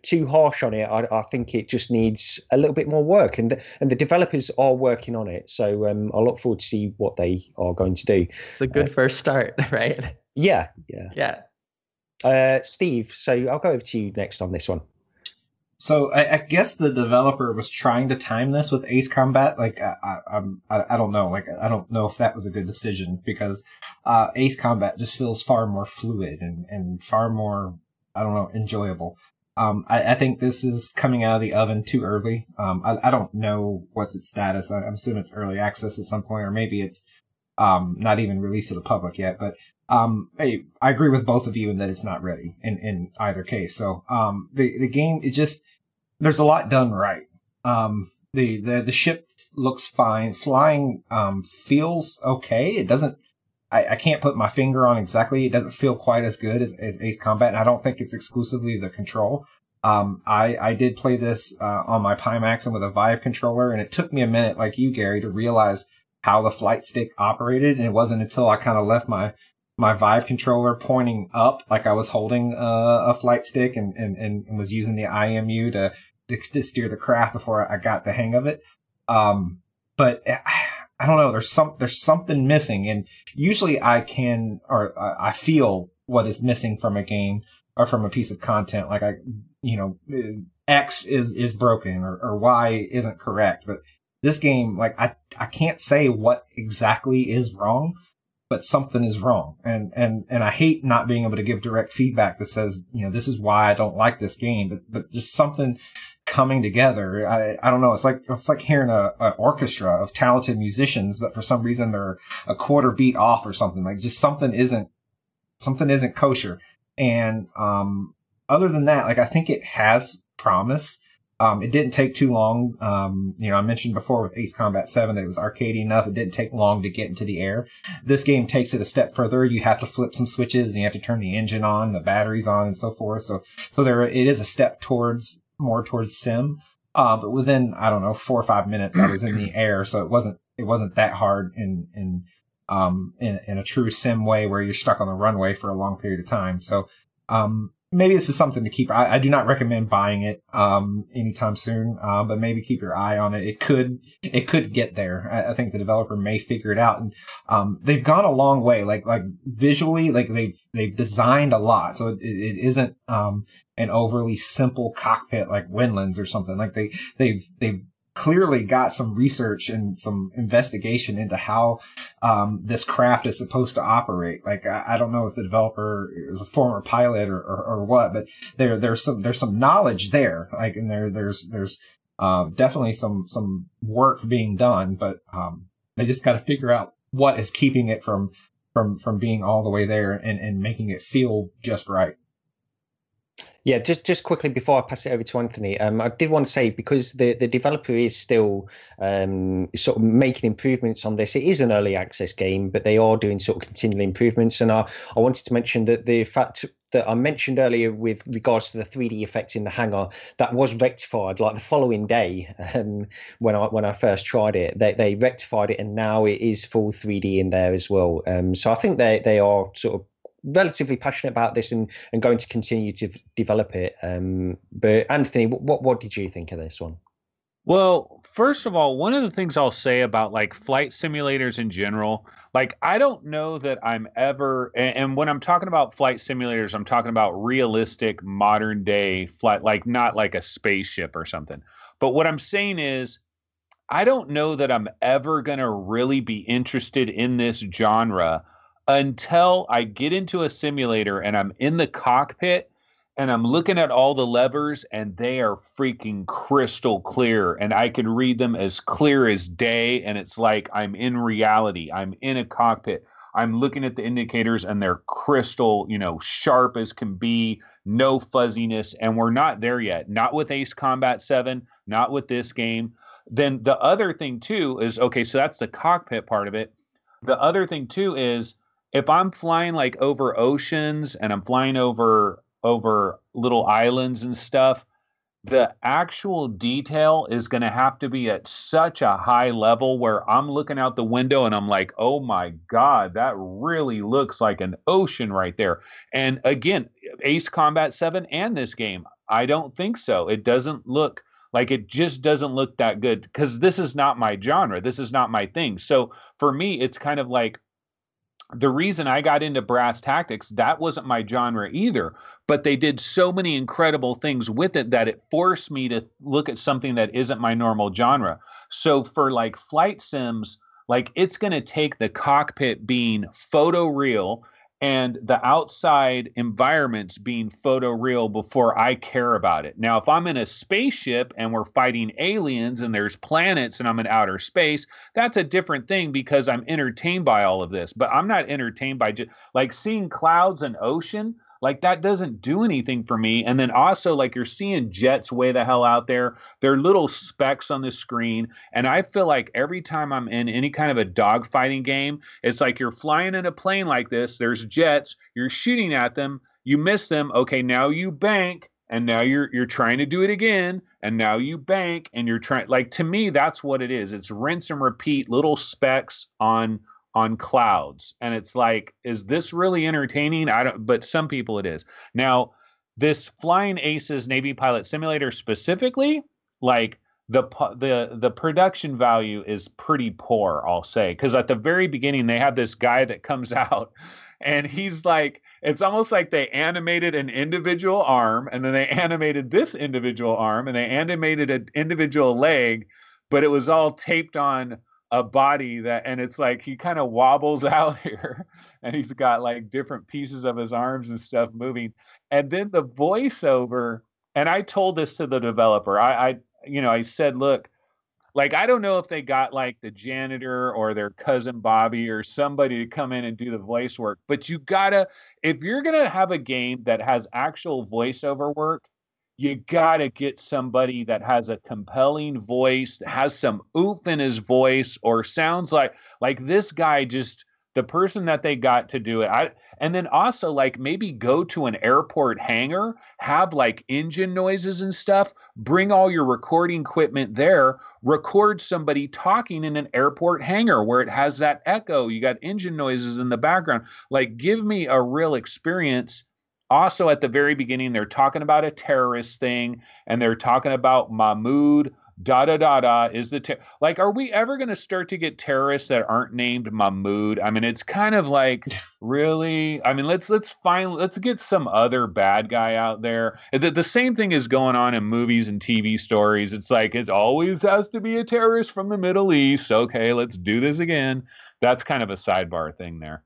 too harsh on it. I, I think it just needs a little bit more work and the, and the developers are working on it. So um, i look forward to see what they are going to do. It's a good uh, first start right? Yeah yeah. Yeah. Uh, steve so i'll go over to you next on this one so I, I, guess the developer was trying to time this with Ace Combat. Like I, I, I, I don't know. Like I don't know if that was a good decision because uh, Ace Combat just feels far more fluid and, and far more I don't know enjoyable. Um, I, I, think this is coming out of the oven too early. Um, I, I don't know what's its status. I, am assuming it's early access at some point, or maybe it's um, not even released to the public yet. But um, I, I agree with both of you in that it's not ready in, in either case. So um, the the game it just there's a lot done right. Um, the, the, the ship looks fine. Flying, um, feels okay. It doesn't, I, I can't put my finger on exactly. It doesn't feel quite as good as, as Ace Combat. And I don't think it's exclusively the control. Um, I, I did play this, uh, on my Pimax and with a Vive controller. And it took me a minute, like you, Gary, to realize how the flight stick operated. And it wasn't until I kind of left my, my Vive controller pointing up, like I was holding uh, a flight stick and, and, and was using the IMU to, to steer the craft before I got the hang of it. Um, but eh, I don't know. There's some there's something missing, and usually I can or I feel what is missing from a game or from a piece of content. Like I, you know, eh, X is is broken or, or Y isn't correct, but this game, like I, I can't say what exactly is wrong, but something is wrong. And, and, and I hate not being able to give direct feedback that says, you know, this is why I don't like this game, but, but just something coming together. I, I don't know. It's like, it's like hearing a, a orchestra of talented musicians, but for some reason they're a quarter beat off or something. Like just something isn't, something isn't kosher. And, um, other than that, like I think it has promise. Um, it didn't take too long. Um, you know, I mentioned before with Ace Combat 7 that it was arcadey enough. It didn't take long to get into the air. This game takes it a step further. You have to flip some switches and you have to turn the engine on, the batteries on and so forth. So, so there, it is a step towards more towards sim. Uh, but within, I don't know, four or five minutes, I was in the air. So it wasn't, it wasn't that hard in, in, um, in, in a true sim way where you're stuck on the runway for a long period of time. So, um, maybe this is something to keep. I, I do not recommend buying it um, anytime soon, uh, but maybe keep your eye on it. It could it could get there. I, I think the developer may figure it out, and um, they've gone a long way. Like like visually, like they've they've designed a lot, so it, it isn't um, an overly simple cockpit like Windlands or something. Like they they've they've clearly got some research and some investigation into how um, this craft is supposed to operate. Like I, I, don't know if the developer is a former pilot or, or, or, what, but there there's some there's some knowledge there. Like and there there's there's uh, definitely some some work being done, but um, they just got to figure out what is keeping it from from from being all the way there and, and making it feel just right. Yeah, just just quickly before I pass it over to Anthony, um, I did want to say because the, the developer is still um, sort of making improvements on this. It is an early access game, but they are doing sort of continual improvements. And I, I wanted to mention that the fact that I mentioned earlier with regards to the 3D effect in the hangar that was rectified like the following day um, when I when I first tried it. They they rectified it and now it is full 3D in there as well. Um, so I think they they are sort of relatively passionate about this and, and going to continue to develop it. Um, but Anthony, what what did you think of this one? Well, first of all, one of the things I'll say about like flight simulators in general, like I don't know that I'm ever, and, and, when I'm talking about flight simulators, I'm talking about realistic modern day flight, like not like a spaceship or something. But what I'm saying is, I don't know that I'm ever going to really be interested in this genre until I get into a simulator and I'm in the cockpit and I'm looking at all the levers and they are freaking crystal clear and I can read them as clear as day and it's like I'm in reality. I'm in a cockpit. I'm looking at the indicators and they're crystal, you know, sharp as can be, no fuzziness and we're not there yet. Not with Ace Combat 7, not with this game. Then the other thing too is okay, so that's the cockpit part of it. The other thing too is if I'm flying like over oceans and I'm flying over over little islands and stuff, the actual detail is going to have to be at such a high level where I'm looking out the window and I'm like, oh my God, that really looks like an ocean right there. And again, Ace Combat 7 and this game, I don't think so. It doesn't look like it just doesn't look that good because this is not my genre. This is not my thing. So for me, it's kind of like, the reason I got into brass tactics, that wasn't my genre either. But they did so many incredible things with it that it forced me to look at something that isn't my normal genre. So for like flight sims, like it's going to take the cockpit being photo real and the outside environments being photoreal before I care about it. Now, if I'm in a spaceship and we're fighting aliens and there's planets and I'm in outer space, that's a different thing because I'm entertained by all of this. But I'm not entertained by just like seeing clouds and ocean. Like that doesn't do anything for me. And then also, like you're seeing jets way the hell out there. They're little specks on the screen. And I feel like every time I'm in any kind of a dogfighting game, it's like you're flying in a plane like this. There's jets. You're shooting at them. You miss them. Okay, now you bank and now you're you're trying to do it again and now you bank and you're trying like to me that's what it is it's rinse and repeat little specks on on clouds. And it's like is this really entertaining? I don't but some people it is. Now this flying aces navy pilot simulator specifically like the the the production value is pretty poor i'll say. Because at the very beginning they have this guy that comes out and he's like it's almost like they animated an individual arm and then they animated this individual arm and they animated an individual leg but it was all taped on a body that and it's like he kind of wobbles out here and he's got like different pieces of his arms and stuff moving. And then the voiceover and i told this to the developer. I i you know i said look like i don't know if they got like the janitor or their cousin bobby or somebody to come in and do the voice work but you gotta if you're gonna have a game that has actual voiceover work you got to get somebody that has a compelling voice, that has some oomph in his voice, or sounds like like this guy just the person that they got to do it. I and then also like maybe go to an airport hangar, have like engine noises and stuff, bring all your recording equipment there, record somebody talking in an airport hangar where it has that echo, you got engine noises in the background. Like give me a real experience also at the very beginning they're talking about a terrorist thing and they're talking about mahmoud da da da da is the ter- like are we ever going to start to get terrorists that aren't named mahmoud? I mean it's kind of like really? I mean let's let's find let's get some other bad guy out there. The, the same thing is going on in movies and tv stories. It's like it always has to be a terrorist from the middle east. Okay let's do this again. That's kind of a sidebar thing there.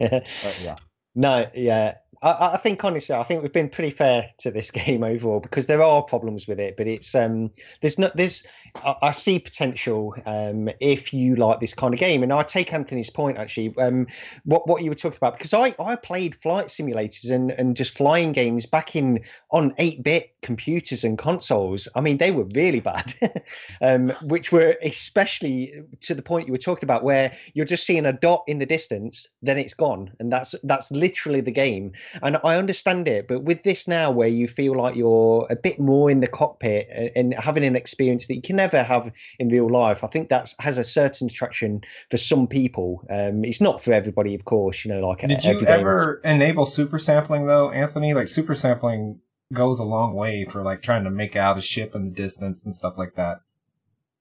But, yeah. No, yeah. I, I, think honestly, I think we've been pretty fair to this game overall because there are problems with it, but it's um there's not there's I, I see potential um if you like this kind of game, and I take Anthony's point actually um what what you were talking about because I I played flight simulators and and just flying games back in on eight bit computers and consoles. I mean they were really bad, um which were especially to the point you were talking about where you're just seeing a dot in the distance, then it's gone, and that's that's literally the game. And I understand it, but with this now, where you feel like you're a bit more in the cockpit and having an experience that you can never have in real life, I think that has a certain attraction for some people. Um, it's not for everybody, of course. You know, like did you ever enable super sampling though, Anthony? Like super sampling goes a long way for like trying to make out a ship in the distance and stuff like that.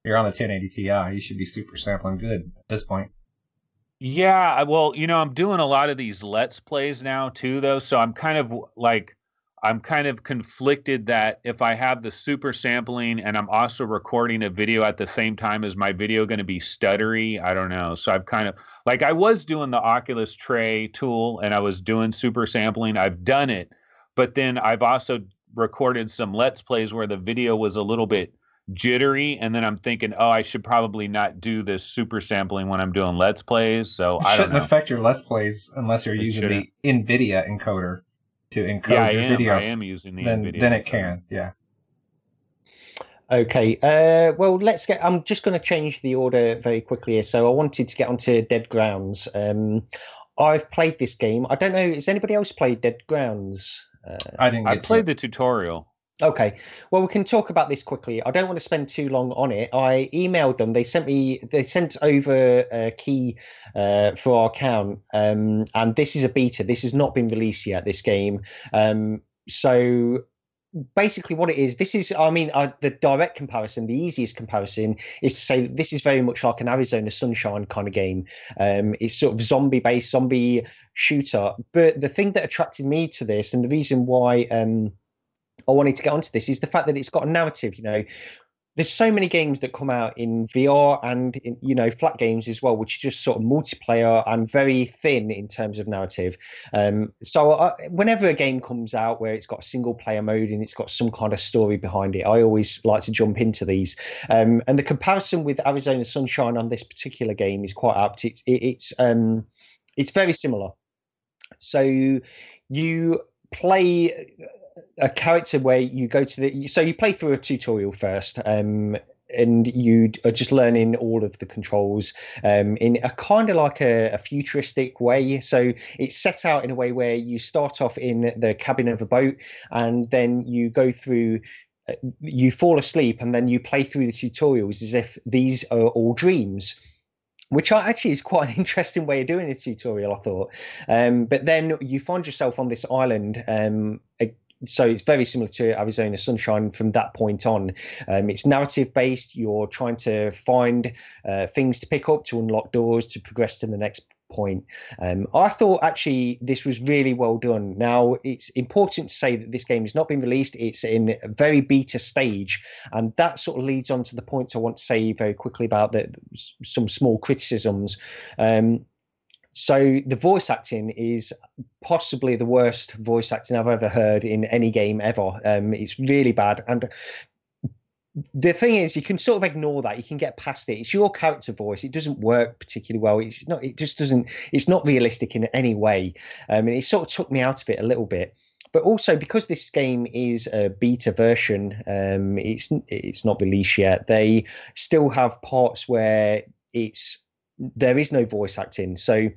You're on a 1080 Ti, you should be super sampling good at this point. Yeah, well, you know, I'm doing a lot of these let's plays now too though, so I'm kind of like I'm kind of conflicted that if I have the super sampling and I'm also recording a video at the same time, is my video going to be stuttery? I don't know. So I've kind of like I was doing the Oculus Tray tool and I was doing super sampling. I've done it, but then I've also recorded some let's plays where the video was a little bit jittery and then i'm thinking oh i should probably not do this super sampling when i'm doing let's plays so it i shouldn't affect your let's plays unless you're it using shouldn't. the nvidia encoder to encode yeah, your am, videos i am using the then, nvidia then it can yeah Okay. Uh, well, let's get. I'm just going to change the order very quickly here. So I wanted to get onto Dead Grounds. Um, I've played this game. I don't know. Has anybody else played Dead Grounds? Uh, I didn't. I played the tutorial. Okay. Well, we can talk about this quickly. I don't want to spend too long on it. I emailed them. They sent me. They sent over a key uh, for our account, um, and this is a beta. This has not been released yet. This game. Um, so basically what it is this is i mean uh, the direct comparison the easiest comparison is to say this is very much like an arizona sunshine kind of game um, it's sort of zombie based zombie shooter but the thing that attracted me to this and the reason why um, I wanted to get onto this is the fact that it's got a narrative. You know, there's so many games that come out in VR and in, you know flat games as well, which are just sort of multiplayer and very thin in terms of narrative. Um, so I, whenever a game comes out where it's got a single player mode and it's got some kind of story behind it, I always like to jump into these. Um, and the comparison with Arizona Sunshine on this particular game is quite apt. It's it, it's um, it's very similar. So you play a character where you go to the so you play through a tutorial first um, and you are just learning all of the controls um, in a kind of like a, a, futuristic way. So it's set out in a way where you start off in the cabin of a boat and then you go through. Uh, you fall asleep and then you play through the tutorials as if these are all dreams which actually is quite an interesting way of doing a tutorial, I thought. Um, but then you find yourself on this island um, so it's very similar to Arizona Sunshine from that point on. Um, it's narrative based. You're trying to find uh, things to pick up to unlock doors to progress to the next point. Um, I thought actually this was really well done. Now it's important to say that this game has not been released; it's in a very beta stage, and that sort of leads on to the points I want to say very quickly about the, some small criticisms. Um, so the voice acting is possibly the worst voice acting I've ever heard in any game ever. Um, it's really bad, and the thing is, you can sort of ignore that. You can get past it. It's your character voice. It doesn't work particularly well. It's not. It just doesn't. It's not realistic in any way. Um, and it sort of took me out of it a little bit. But also because this game is a beta version, um, it's it's not released yet. They still have parts where it's there is no voice acting. So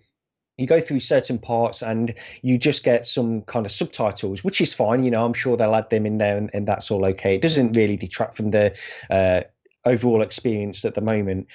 you go through certain parts and you just get some kind of subtitles, which is fine. You know, I'm sure they'll add them in there and, and that's all okay. It doesn't really detract from the uh, overall experience at the moment.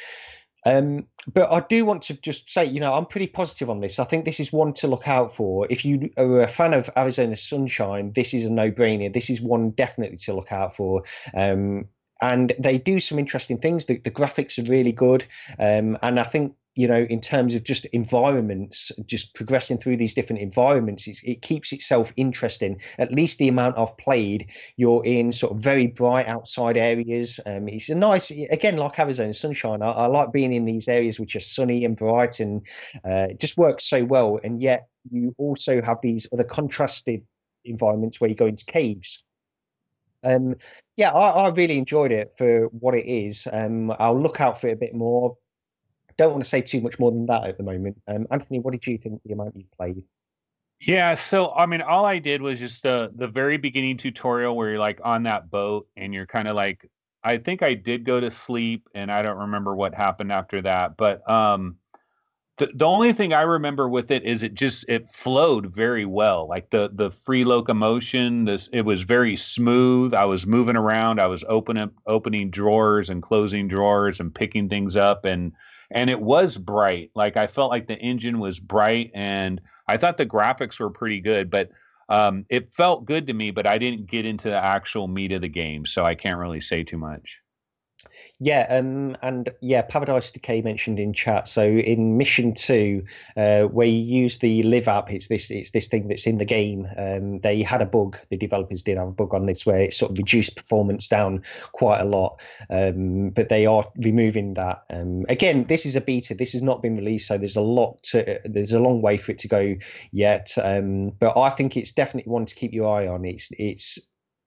Um, but I do want to just say, you know, I'm pretty positive on this. I think this is one to look out for. If you are a fan of Arizona Sunshine, this is a no brainer. This is one definitely to look out for. Um, and they do some interesting things. The, the graphics are really good. Um, and I think you know, in terms of just environments, just progressing through these different environments, it keeps itself interesting. At least the amount I've played, you're in sort of very bright outside areas. Um, it's a nice, again, like Arizona Sunshine. I, I, like being in these areas which are sunny and bright, and uh, it just works so well. And yet, you also have these other contrasted environments where you go into caves. Um, yeah, I, I, really enjoyed it for what it is. Um, I'll look out for it a bit more don't want to say too much more than that at the moment. Um, Anthony, what did you think the amount you played? Yeah, so I mean, all I did was just the the very beginning tutorial where you're like on that boat and you're kind of like, I think I did go to sleep and I don't remember what happened after that, but um, the the only thing I remember with it is it just it flowed very well, like the the free locomotion. This it was very smooth. I was moving around. I was opening opening drawers and closing drawers and picking things up and and it was bright. Like I felt like the engine was bright, and I thought the graphics were pretty good, but um, it felt good to me. But I didn't get into the actual meat of the game, so I can't really say too much. Yeah, um, and yeah, Paradise Decay mentioned in chat. So in Mission Two, uh, where you use the Live app, it's this it's this thing that's in the game. Um, they had a bug. The developers did have a bug on this where it sort of reduced performance down quite a lot. Um, but they are removing that. Um, again, this is a beta. This has not been released, so there's a lot to. There's a long way for it to go yet. Um, but I think it's definitely one to keep your eye on. It's it's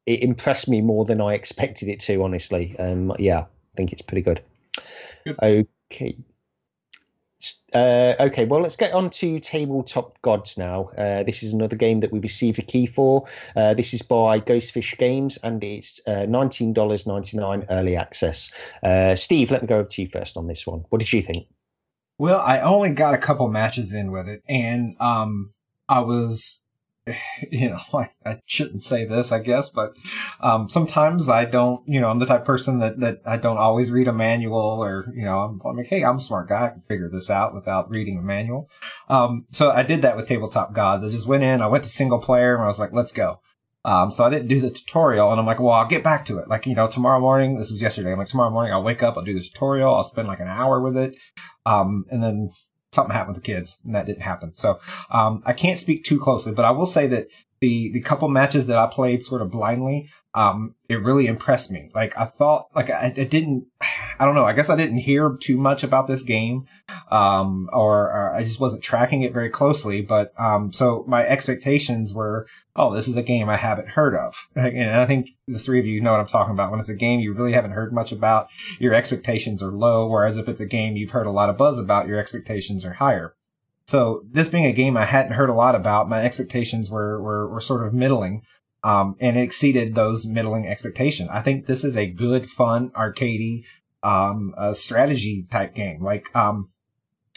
it impressed me more than I expected it to. Honestly, um, yeah, I think it's pretty good. good. Okay. Uh, okay, well, let's get on to Tabletop Gods now. Uh, this is another game that we received a key for. Uh, this is by Ghostfish Games, and it's uh, $19.99 early access. Uh, Steve, let me go over to you first on this one. What did you think? Well, I only got a couple matches in with it, and um, I was you know, I, I shouldn't say this, I guess, but um, sometimes I don't, you know, I'm the type person that, that I don't always read a manual or, you know, I'm, I'm like, hey, I'm a smart guy. I can figure this out without reading a manual. Um, so I did that with Tabletop Gods. I just went in, I went to single player and I was like, let's go. Um, so I didn't do the tutorial and I'm like, well, I'll get back to it. Like, you know, tomorrow morning, this was yesterday. I'm like, tomorrow morning, I'll wake up, I'll do the tutorial. I'll spend like an hour with it. Um, and then something happened with the kids, and that didn't happen. So um, I can't speak too closely, but I will say that the the couple matches that I played sort of blindly, um, it really impressed me. Like I thought, like I, I, didn't, I don't know. I guess I didn't hear too much about this game, um, or, or I just wasn't tracking it very closely. But um, so my expectations were oh, this is a game I haven't heard of. And I think the three of you know what I'm talking about. When it's a game you really haven't heard much about, your expectations are low. Whereas if it's a game you've heard a lot of buzz about, your expectations are higher. So this being a game I hadn't heard a lot about, my expectations were, were, were sort of middling. Um, and it exceeded those middling expectations. I think this is a good, fun, arcadey, um, strategy type game. Like, um,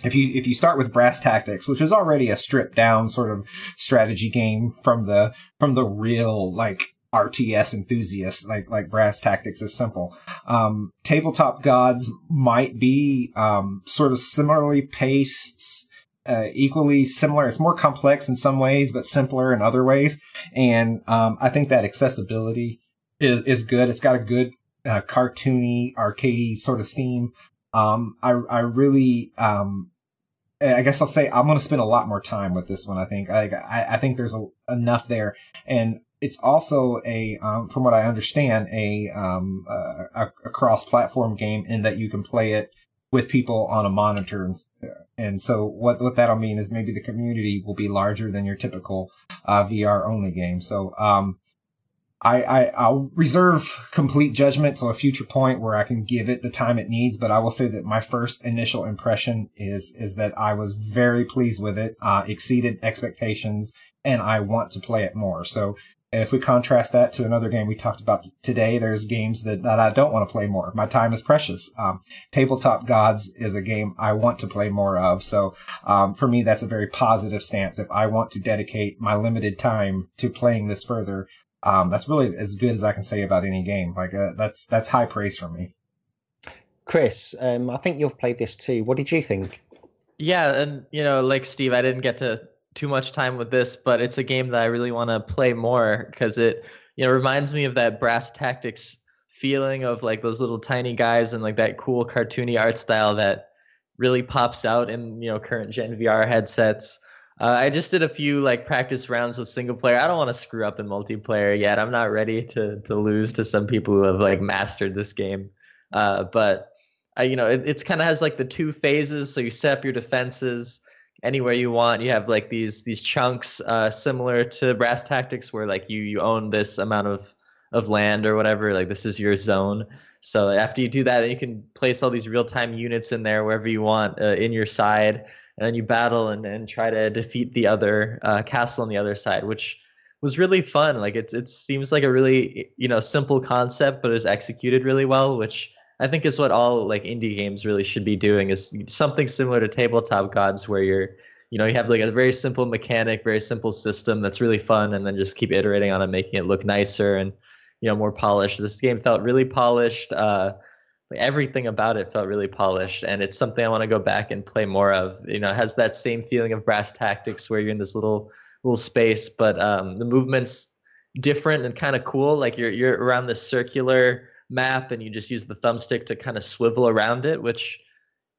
if you if you start with brass tactics which is already a stripped down sort of strategy game from the from the real like RTS enthusiasts like like brass tactics is simple. Um, tabletop gods might be um, sort of similarly paced, uh, equally similar. It's more complex in some ways, but simpler in other ways. And um, I think that accessibility is is good. It's got a good uh, cartoony, arcadey sort of theme. Um, I I really um, I guess I'll say I'm going to spend a lot more time with this one. I think I I, I think there's a, enough there, and it's also a um, from what I understand a um, a, a cross-platform game in that you can play it with people on a monitor and, and so what what that'll mean is maybe the community will be larger than your typical uh, VR only game. So um, I, I I'll reserve complete judgment to a future point where I can give it the time it needs. But I will say that my first initial impression is is that I was very pleased with it, uh, exceeded expectations, and I want to play it more. So if we contrast that to another game we talked about t- today, there's games that, that I don't want to play more. My time is precious. Um, Tabletop Gods is a game I want to play more of. So um, for me, that's a very positive stance. If I want to dedicate my limited time to playing this further, um, that's really as good as I can say about any game. Like uh, that's that's high praise for me. Chris, um, I think you've played this too. What did you think? Yeah, and you know, like Steve, I didn't get to too much time with this, but it's a game that I really want to play more because it you know reminds me of that brass tactics feeling of like those little tiny guys and like that cool cartoony art style that really pops out in you know current gen VR headsets. Uh, I just did a few like practice rounds with single player. I don't want to screw up in multiplayer yet. I'm not ready to to lose to some people who have like mastered this game. Uh, but I, you know, it, it's kind of has like the two phases. So you set up your defenses anywhere you want. You have like these these chunks uh, similar to Brass Tactics, where like you you own this amount of of land or whatever. Like this is your zone. So after you do that, you can place all these real time units in there wherever you want uh, in your side and then you battle and, and try to defeat the other uh, castle on the other side, which was really fun. Like it's it seems like a really you know simple concept, but is executed really well, which I think is what all like indie games really should be doing is something similar to tabletop gods where you're you know you have like a very simple mechanic very simple system that's really fun and then just keep iterating on it making it look nicer and you know more polished this game felt really polished uh like everything about it felt really polished and it's something i want to go back and play more of. You know it has that same feeling of brass tactics where you're in this little little space but um, the movements different and kind of cool. Like you're you're around this circular map and you just use the thumbstick to kind of swivel around it which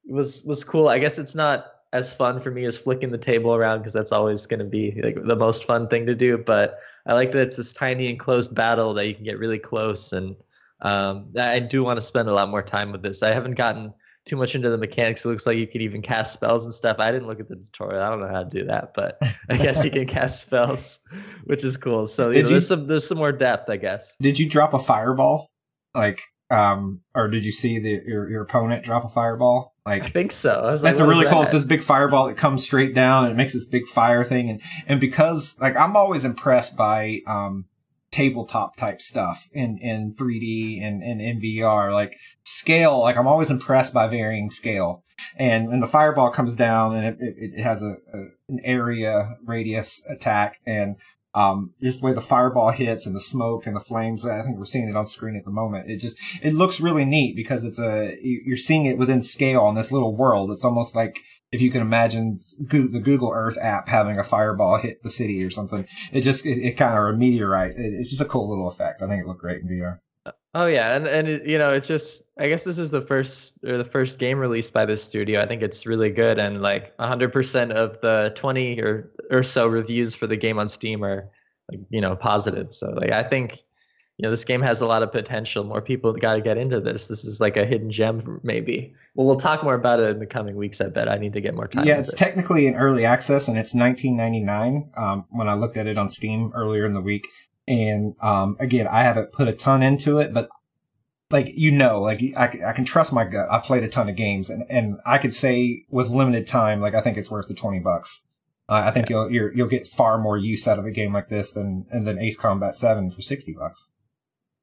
was was cool. I guess it's not as fun for me as flicking the table around because that's always going to be like the most fun thing to do but i like that it's this tiny enclosed battle that you can get really close and um, I do want to spend a lot more time with this. I haven't gotten too much into the mechanics. It looks like you could even cast spells and stuff. I didn't look at the tutorial. I don't know how to do that, but I guess you can cast spells, which is cool. So you know, you, there's some there's some more depth, I guess. Did you drop a fireball, like, um, or did you see the your, your opponent drop a fireball? Like, I think so. I that's like, a really cool. It's this big fireball that comes straight down and it makes this big fire thing, and and because like I'm always impressed by um tabletop type stuff in, in 3D and, and in VR. Like scale, like I'm always impressed by varying scale. And when the fireball comes down and it, it, it has a, a, an area radius attack and um, just the way the fireball hits and the smoke and the flames. I think we're seeing it on screen at the moment. It just, it looks really neat because it's a, you're seeing it within scale in this little world. It's almost like, if you can imagine the Google Earth app having a fireball hit the city or something, it just it, it kind of a meteorite. It, it's just a cool little effect. I think it looked great in VR. Oh yeah, and and it, you know it's just I guess this is the first or the first game released by this studio. I think it's really good, and like 100% of the 20 or or so reviews for the game on Steam are like you know positive. So like I think you know this game has a lot of potential. More people got to get into this. This is like a hidden gem maybe. Well we'll talk more about it in the coming weeks i bet. I need to get more time yeah it's it. technically in early access and it's 1999 um, when i looked at it on steam earlier in the week. And um, again i haven't put a ton into it but like you know like I, I can trust my gut. I've played a ton of games and, and i could say with limited time like i think it's worth the 20 bucks. Uh, I think yeah. you'll you will get far more use out of a game like this than than Ace Combat Seven for sixty bucks.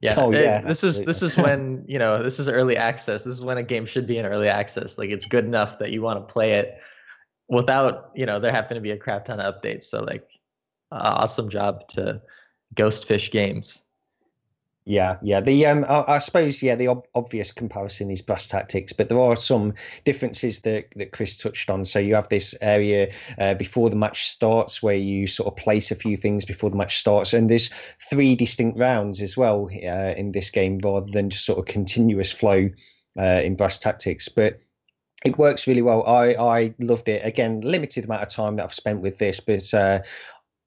Yeah. Oh yeah. It, this is this is when you know this is early access. This is when a game should be in early access. Like it's good enough that you want to play it without you know there having to be a crap ton of updates. So like, uh, awesome job to Ghostfish Games. Yeah, yeah. The um, I, I suppose yeah, the ob- obvious comparison is brass tactics, but there are some differences that that Chris touched on. So you have this area uh, before the match starts where you sort of place a few things before the match starts, and there's three distinct rounds as well uh, in this game rather than just sort of continuous flow uh, in brass tactics. But it works really well. I I loved it. Again, limited amount of time that I've spent with this, but uh,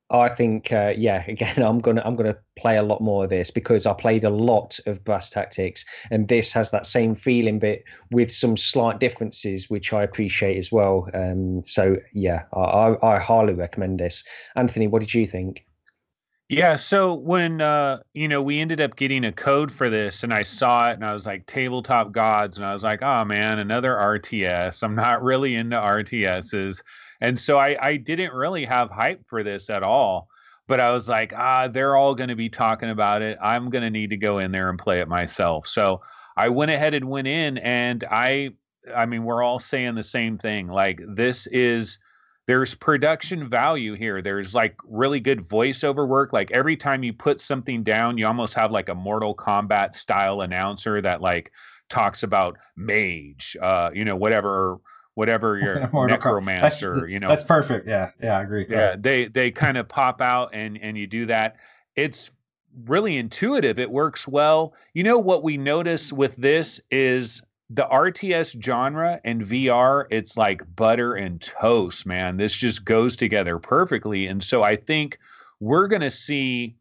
I think uh, yeah. Again, I'm gonna I'm gonna play a lot more of this because I played a lot of Brass Tactics, and this has that same feeling, but with some slight differences, which I appreciate as well. Um, so yeah, I, I, I highly recommend this. Anthony, what did you think? Yeah, so when uh, you know, we ended up getting a code for this and I saw it and I was like tabletop gods and I was like, "Oh man, another RTS. I'm not really into RTSs." And so I I didn't really have hype for this at all. But I was like, "Ah, they're all going to be talking about it. I'm going to need to go in there and play it myself." So I went ahead and went in and I I mean, we're all saying the same thing. Like this is there's production value here. There's like really good voiceover work. Like every time you put something down, you almost have like a Mortal Kombat style announcer that like talks about mage, uh, you know, whatever whatever your necromancer, you know. That's perfect. Yeah. Yeah, I agree. Yeah, they they kind of pop out and and you do that. It's really intuitive. It works well. You know what we notice with this is the RTS genre and VR, it's like butter and toast, man. This just goes together perfectly. And so I think we're going to see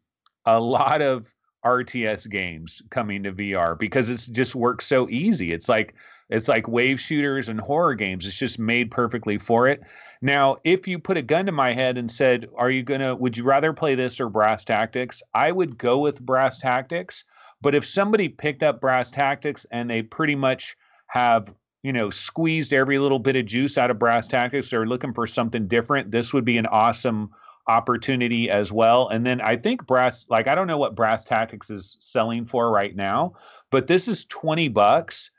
a lot of RTS games coming to VR because it's just works so easy. It's like it's like wave shooters and horror games. It's just made perfectly for it. Now, if you put a gun to my head and said, "Are you to would you rather play this or Brass Tactics?" I would go with Brass Tactics but if somebody picked up brass tactics and they pretty much have you know squeezed every little bit of juice out of brass tactics they're looking for something different this would be an awesome opportunity as well and then i think brass like i don't know what brass tactics is selling for right now but this is 20 bucks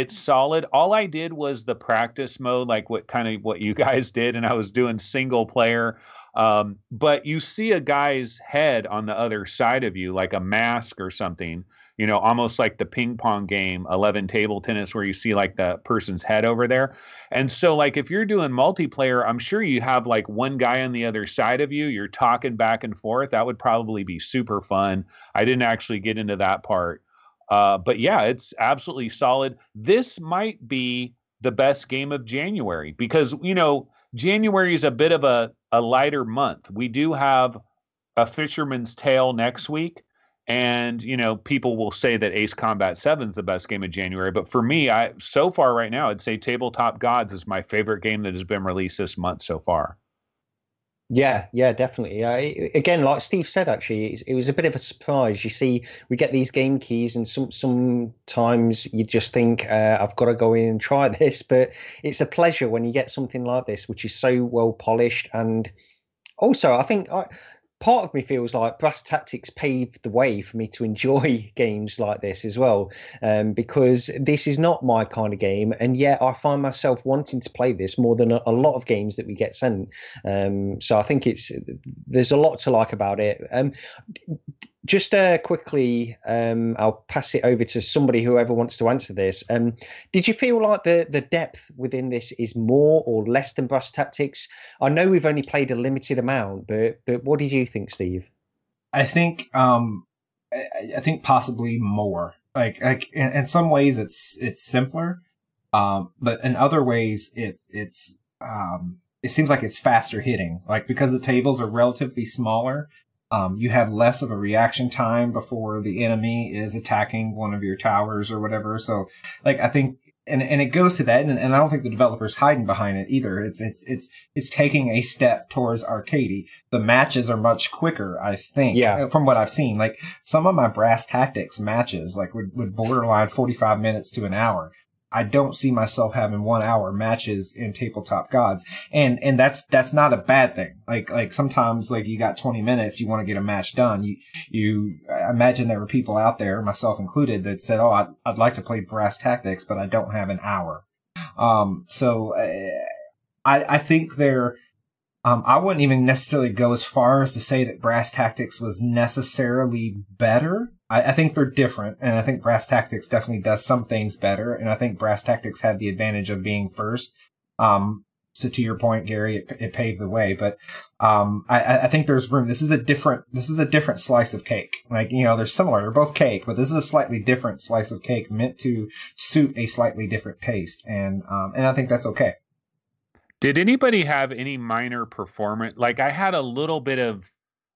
it's solid all i did was the practice mode like what kind of what you guys did and i was doing single player um, but you see a guy's head on the other side of you, like a mask or something, you know, almost like the ping pong game, 11 table tennis, where you see like the person's head over there. And so, like, if you're doing multiplayer, I'm sure you have like one guy on the other side of you, you're talking back and forth. That would probably be super fun. I didn't actually get into that part. Uh, but yeah, it's absolutely solid. This might be the best game of January because, you know, January is a bit of a, a lighter month. We do have a Fisherman's Tale next week. And you know, people will say that Ace Combat 7 is the best game of January, but for me, I so far right now, I'd say Tabletop Gods is my favorite game that has been released this month so far. Yeah, yeah, definitely. Uh, again, like Steve said, actually, it, was a bit of a surprise. You see, we get these game keys, and some sometimes you just think, uh, "I've got to go in and try this," but it's a pleasure when you get something like this, which is so well polished. And also, I think I, part of me feels like Brass Tactics paved the way for me to enjoy games like this as well, um, because this is not my kind of game, and yet I find myself wanting to play this more than a, a lot of games that we get sent. Um, so I think it's there's a lot to like about it. Um, just uh, quickly, um, I'll pass it over to somebody whoever wants to answer this. Um, did you feel like the the depth within this is more or less than Brass Tactics? I know we've only played a limited amount, but but what did you think, Steve? I think um, I, I think possibly more. Like like in, in, some ways it's it's simpler, um, but in other ways it's it's um, it seems like it's faster hitting. Like because the tables are relatively smaller, um, you have less of a reaction time before the enemy is attacking one of your towers or whatever. So, like, I think, and, and it goes to that, and, and I don't think the developer's hiding behind it either. It's, it's, it's, it's taking a step towards arcadey. The matches are much quicker, I think, yeah. Uh, from what I've seen. Like, some of my brass tactics matches, like, would, would borderline 45 minutes to an hour. I don't see myself having one hour matches in tabletop gods. And, and that's, that's not a bad thing. Like, like sometimes like you got 20 minutes, you want to get a match done. You, you, I imagine there were people out there, myself included, that said, Oh, I'd, I'd like to play brass tactics, but I don't have an hour. Um, so, uh, I, I think there, um, I wouldn't even necessarily go as far as to say that brass tactics was necessarily better I, I, think they're different, and I think Brass Tactics definitely does some things better, and I think Brass Tactics had the advantage of being first. Um, so to your point, Gary, it, it paved the way. But um, I, I think there's room. This is a different. This is a different slice of cake. Like you know, they're similar. They're both cake, but this is a slightly different slice of cake meant to suit a slightly different taste, and um, and I think that's okay. Did anybody have any minor performance? Like I had a little bit of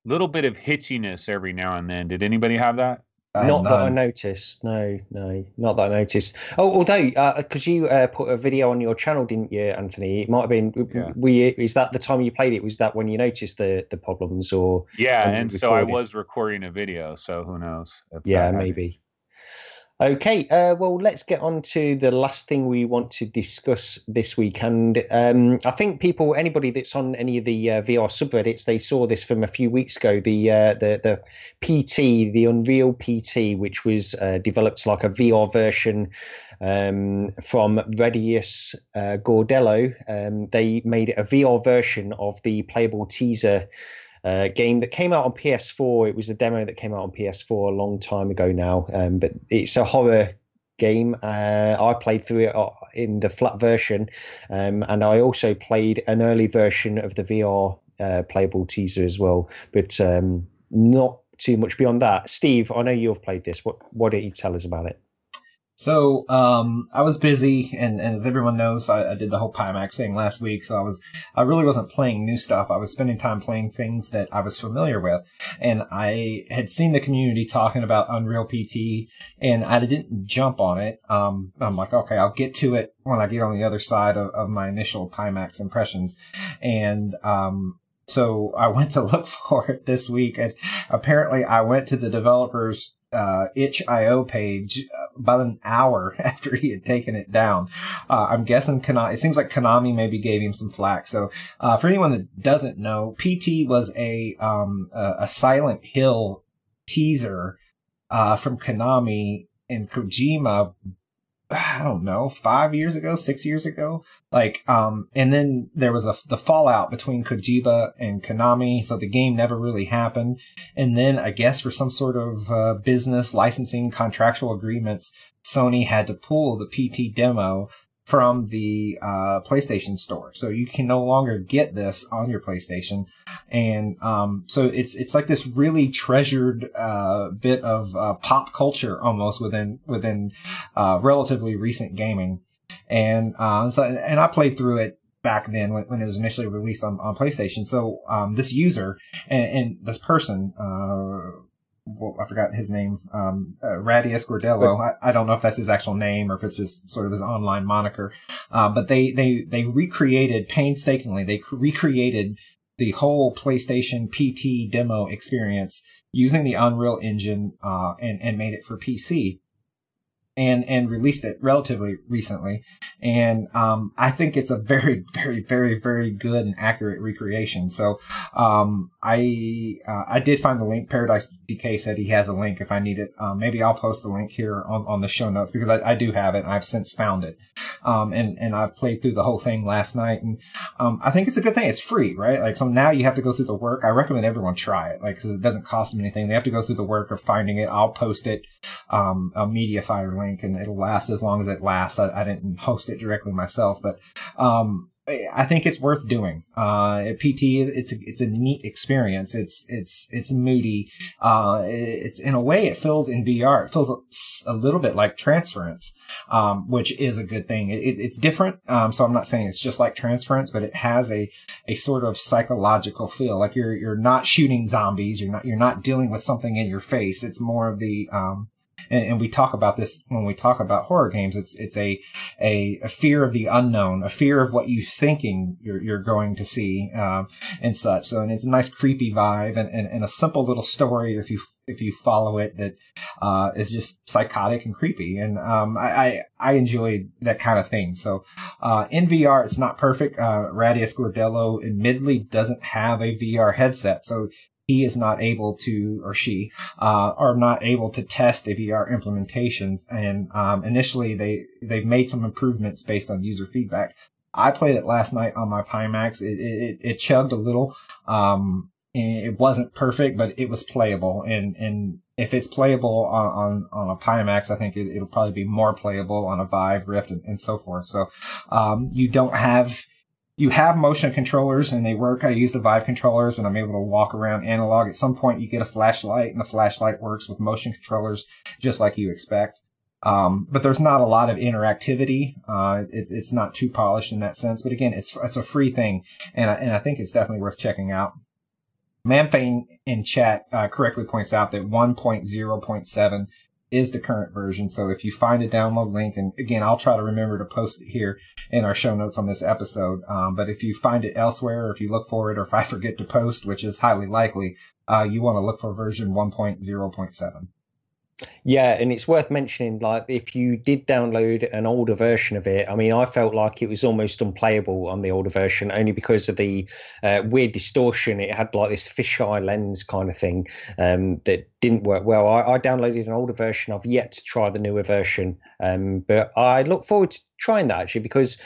little bit of hitchiness every now and then. Did anybody have that? Uh, not that I noticed. No, no, not that I noticed. Oh, although because uh, you uh, put a video on your channel, didn't you, Anthony? It might have been. Yeah. We is that the time you played it? Was that when you noticed the the problems, or yeah? And so I was recording a video, so who knows? Yeah, maybe. Okay, uh, well, let's get on to the last thing we want to discuss this week. And um, I think people, anybody that's on any of the uh, VR subreddits, they saw this from a few weeks ago. The uh, the the PT, the Unreal PT, which was uh, developed like a VR version um, from Radius uh, Gordello. Um, they made a VR version of the playable teaser uh, game that came out on PS4. It was a demo that came out on PS4 a long time ago now, um, but it's a horror game. Uh, I played through it uh, in the flat version, um, and I also played an early version of the VR uh, playable teaser as well, but um, not too much beyond that. Steve, I know you've played this. What what did you tell us about it? So um, I was busy, and, and as everyone knows, I, I, did the whole Pimax thing last week. So I was, I really wasn't playing new stuff. I was spending time playing things that I was familiar with, and I had seen the community talking about Unreal PT, and I didn't jump on it. Um, I'm like, okay, I'll get to it when I get on the other side of, of my initial Pimax impressions, and um, so I went to look for it this week, and apparently I went to the developers uh, itch.io page about an hour after he had taken it down. Uh, I'm guessing Konami, it seems like Konami maybe gave him some flack. So, uh, for anyone that doesn't know, PT was a, um, a, a Silent Hill teaser, uh, from Konami and Kojima I don't know, five years ago, six years ago. Like, um, and then there was a, the fallout between Kojima and Konami. So the game never really happened. And then I guess for some sort of, uh, business licensing contractual agreements, Sony had to pull the PT demo from the uh, PlayStation Store, so you can no longer get this on your PlayStation, and um, so it's it's like this really treasured uh, bit of uh, pop culture almost within within uh, relatively recent gaming, and uh, so and I played through it back then when, when it was initially released on, on PlayStation. So um, this user and, and this person uh, well, I forgot his name, um, uh, Radius Gordello. I, I, don't know if that's his actual name or if it's just sort of his online moniker. Uh, but they, they, they recreated painstakingly, they recreated the whole PlayStation PT demo experience using the Unreal Engine, uh, and, and made it for PC and and released it relatively recently, and um, I think it's a very very very very good and accurate recreation. So um, I uh, I did find the link. Paradise DK said he has a link if I need it. Um, maybe I'll post the link here on, on the show notes because I, I do have it. I've since found it, um, and and I played through the whole thing last night, and um, I think it's a good thing. It's free, right? Like so now you have to go through the work. I recommend everyone try it, like because it doesn't cost them anything. They have to go through the work of finding it. I'll post it, um, a MediaFire link and it'll last as long as it lasts. I, I didn't host it directly myself, but, um, I think it's worth doing. Uh, PT, it's a, it's a neat experience. It's, it's, it's moody. Uh, it's in a way, it feels in VR, it feels a, little bit like transference, um, which is a good thing. It, it's different. Um, so I'm not saying it's just like transference, but it has a, a sort of psychological feel. Like you're, you're not shooting zombies. You're not, you're not dealing with something in your face. It's more of the, um, and, and, we talk about this when we talk about horror games. It's it's a, a, a fear of the unknown, a fear of what you thinking you're you're going to see, um, and such. So and it's a nice creepy vibe and, and, and a simple little story if you if you follow it that uh, is just psychotic and creepy. And um, I, I, I enjoyed that kind of thing. So uh, in VR, it's not perfect. Uh, Radius Gordello admittedly doesn't have a VR headset, so he is not able to, or she, uh, are not able to test the VR implementation. And um, initially, they they've made some improvements based on user feedback. I played it last night on my Pimax. It it, it chugged a little. Um, it wasn't perfect, but it was playable. And and if it's playable on on, on a Pimax, I think it, will probably be more playable on a Vive, Rift, and, and so forth. So um, you don't have you have motion controllers and they work. I use the Vive controllers and I'm able to walk around analog. At some point, you get a flashlight and the flashlight works with motion controllers just like you expect. Um, but there's not a lot of interactivity. Uh, it's it's not too polished in that sense. But again, it's it's a free thing, and I, and I think it's definitely worth checking out. Manfane in chat uh, correctly points out that 1.0.7 is the current version. So if you find a download link, and again, I'll try to remember to post it here in our show notes on this episode. Um, but if you find it elsewhere, or if you look for it, or if I forget to post, which is highly likely, uh, you want to look for version 1.0.7. Yeah, and it's worth mentioning, like, if you did download an older version of it, I mean, I felt like it was almost unplayable on the older version only because of the uh, weird distortion. It had like this fisheye lens kind of thing um, that didn't work well. I, I, downloaded an older version. I've yet to try the newer version, um, but I look forward to trying that actually because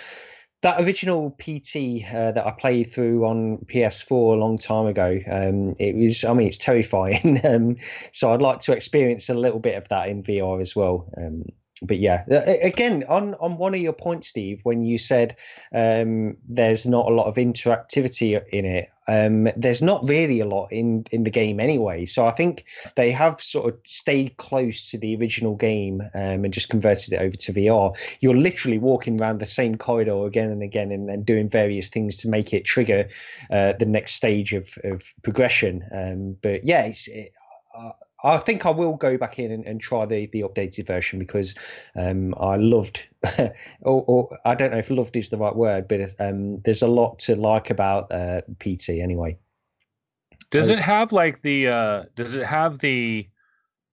that original PT uh, that I played through on PS4 a long time ago, um, it was, I mean, it's terrifying. um, so I'd like to experience a little bit of that in VR as well. Um, but yeah, again, on on one of your points, Steve, when you said um, there's not a lot of interactivity in it, um, there's not really a lot in in the game anyway. So I think they have sort of stayed close to the original game um, and just converted it over to VR. You're literally walking around the same corridor again and again, and, then doing various things to make it trigger uh, the next stage of of progression. Um, but yeah, it's. It, uh, I think I will go back in and, and try the, the updated version because um, I loved, or, or, I don't know if loved is the right word, but um, there's a lot to like about uh, PT anyway. Does it have like the? Uh, does it have the,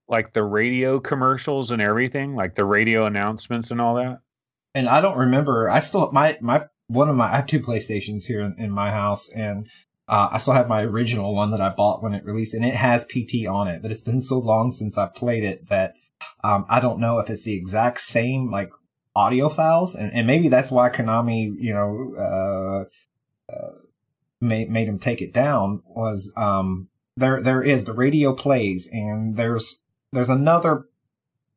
like the radio commercials and everything, like the radio announcements and all that? And I don't remember. I still my my one of my I have two PlayStations here in, in my house, and uh, I still have my original one that I bought when it released, and it has PT on it. But it's been so long since I played it that um, I don't know if it's the exact same like audio files, and, and maybe that's why Konami, you know, uh, uh, made made him take it down. Was um, there there is the radio plays, and there's there's another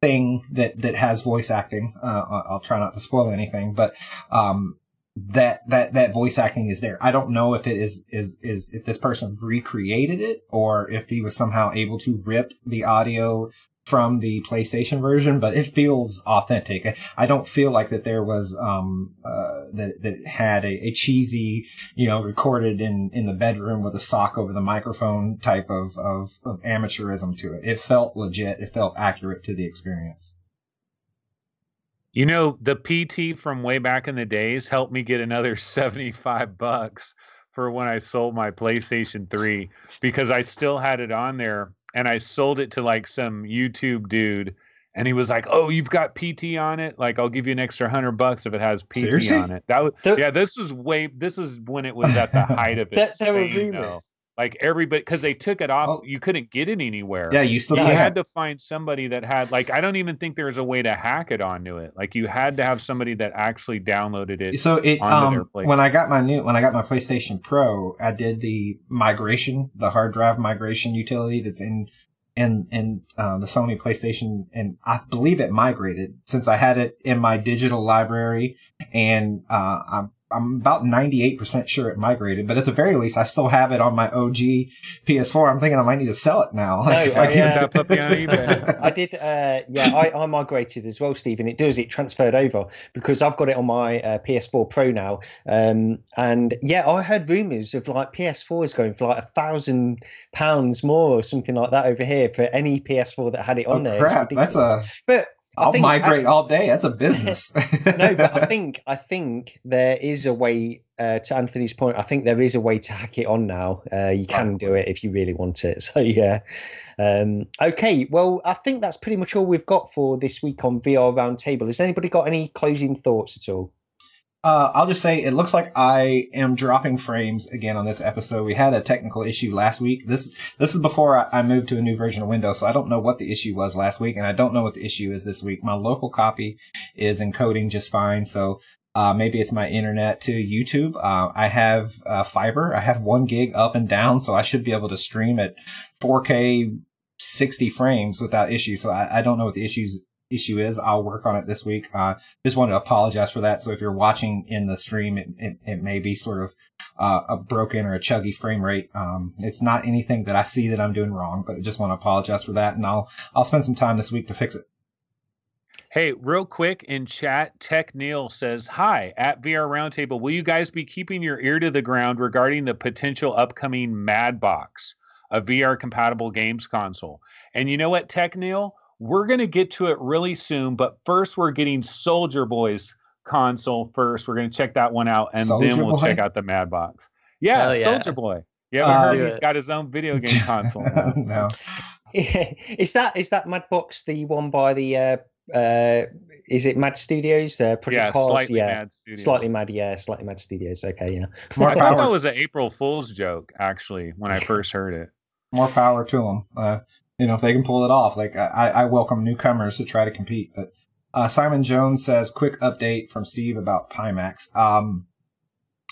thing that that has voice acting. Uh, I'll try not to spoil anything, but um, that that that voice acting is there. I don't know if it is is is if this person recreated it or if he was somehow able to rip the audio from the PlayStation version, but it feels authentic. I don't feel like that there was um uh that that had a, a cheesy, you know, recorded in in the bedroom with a sock over the microphone type of of, of amateurism to it. It felt legit. It felt accurate to the experience. You know, the PT from way back in the days helped me get another 75 bucks for when I sold my PlayStation 3 because I still had it on there and I sold it to like some YouTube dude and he was like, "Oh, you've got PT on it. Like, I'll give you an extra hundred bucks if it has PT Seriously? on it." That was yeah. This was way. This was when it was at the height of it. that, there were rumors. Like everybody, because they took it off, oh. you couldn't get it anywhere. Yeah, you still you had to find somebody that had like I don't even think there was a way to hack it onto it. Like you had to have somebody that actually downloaded it. So it um when I got my new when I got my PlayStation Pro, I did the migration, the hard drive migration utility that's in in in uh, the Sony PlayStation, and I believe it migrated since I had it in my digital library, and uh, I'm I'm about 98% sure it migrated, but at the very least, I still have it on my OG PS4. I'm thinking I might need to sell it now. No, I, I, puppy. I did, uh, yeah, I, I, migrated as well, Stephen. It does, it transferred over because I've got it on my uh, PS4 Pro now. Um, and yeah, I heard rumors of like PS4 is going for like a thousand pounds more or something like that over here for any PS4 that had it on oh, there. Crap, that's a. But I'll migrate I, all day. That's a business. no, but I think I think there is a way. Uh, to Anthony's point, I think there is a way to hack it on now. Uh, you can do it if you really want it. So yeah. Um, okay, well, I think that's pretty much all we've got for this week on VR Roundtable. Has anybody got any closing thoughts at all? Uh, I'll just say it looks like I am dropping frames again on this episode. We had a technical issue last week. This this is before I, I, moved to a new version of Windows, so I don't know what the issue was last week, and I don't know what the issue is this week. My local copy is encoding just fine, so uh, maybe it's my internet to YouTube. Uh, I have uh, fiber. I have one gig up and down, so I should be able to stream at 4K 60 frames without issue. So I, I don't know what the issues issue is. I'll work on it this week. Uh, just wanted to apologize for that. So if you're watching in the stream, it, it, it may be sort of uh, a broken or a chuggy frame rate. Um, it's not anything that I see that I'm doing wrong, but I just want to apologize for that. And I'll, I'll spend some time this week to fix it. Hey, real quick in chat, Tech Neil says, Hi, at VR Roundtable, will you guys be keeping your ear to the ground regarding the potential upcoming Madbox, a VR compatible games console? And you know what, Tech Neil? We're going to get to it really soon, but first we're getting Soldier Boy's console first. We're going to check that one out, and Soldier then we'll Boy? check out the Madbox. Yeah, yeah, Soldier Boy. Yeah, uh, heard he's got his own video game console. no. is that is that Madbox the one by the uh, uh, is it Mad Studios? Uh, Project yeah, Cars? slightly yeah, mad studios. slightly mad. Yeah, slightly mad studios. Okay, yeah. More I thought that was an April Fool's joke actually when I first heard it. More power to them. Uh, you know, if they can pull it off, like I, I welcome newcomers to try to compete. But uh, Simon Jones says, quick update from Steve about Pimax. Um,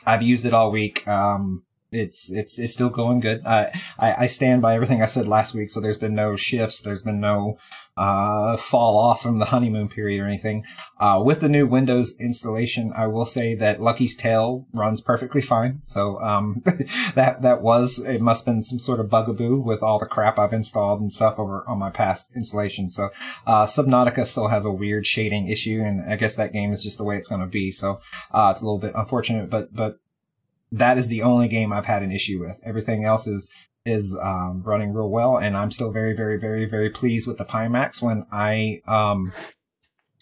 I've used it all week. Um, it's it's it's still going good. I, I stand by everything I said last week. So there's been no shifts. There's been no uh, fall off from the honeymoon period or anything. Uh, with the new Windows installation, I will say that Lucky's Tale runs perfectly fine. So um, that that was it must have been some sort of bugaboo with all the crap I've installed and stuff over on my past installation. So uh, Subnautica still has a weird shading issue, and I guess that game is just the way it's going to be. So uh, it's a little bit unfortunate, but but that is the only game I've had an issue with. Everything else is is um, running real well, and I'm still very, very, very, very pleased with the Pimax. When I um,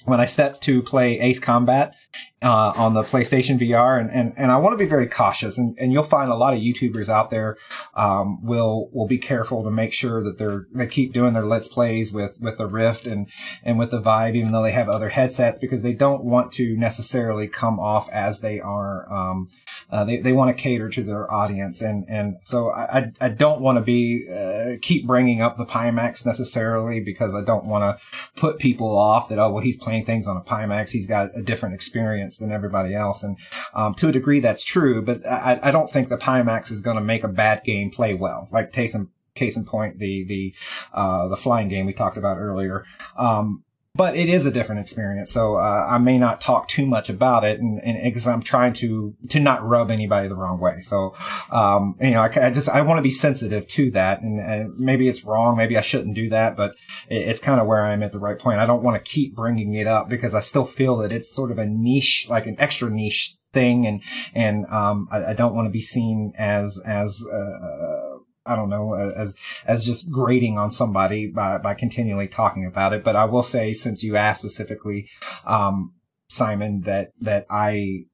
when I step to play Ace Combat uh, on the PlayStation VR, and, and, and I want to be very cautious, and, and you'll find a lot of YouTubers out there um, will will be careful to make sure that they're they keep doing their Let's Plays with with the Rift and and with the Vive, even though they have other headsets, because they don't want to necessarily come off as they are. Um, uh, they they want to cater to their audience, and and so I I don't want to be uh, keep bringing up the Pimax necessarily because I don't want to put people off that oh well he's playing things on a Pimax, he's got a different experience than everybody else. And um, to a degree, that's true, but I, I don't think the Pimax is going to make a bad game play well. Like in, case in point, the the uh, the flying game we talked about earlier. Um, but it is a different experience. So uh, I may not talk too much about it, and because I'm trying to to not rub anybody the wrong way. So um, you know, I, I, just I want to be sensitive to that, and, and, maybe it's wrong, maybe I shouldn't do that, but it, it's kind of where I'm at the right point. I don't want to keep bringing it up because I still feel that it's sort of a niche, like an extra niche thing, and and um, I, I, don't want to be seen as as uh, I don't know, as, as just grating on somebody by, by continually talking about it. But I will say, since you asked specifically, um, Simon, that, that I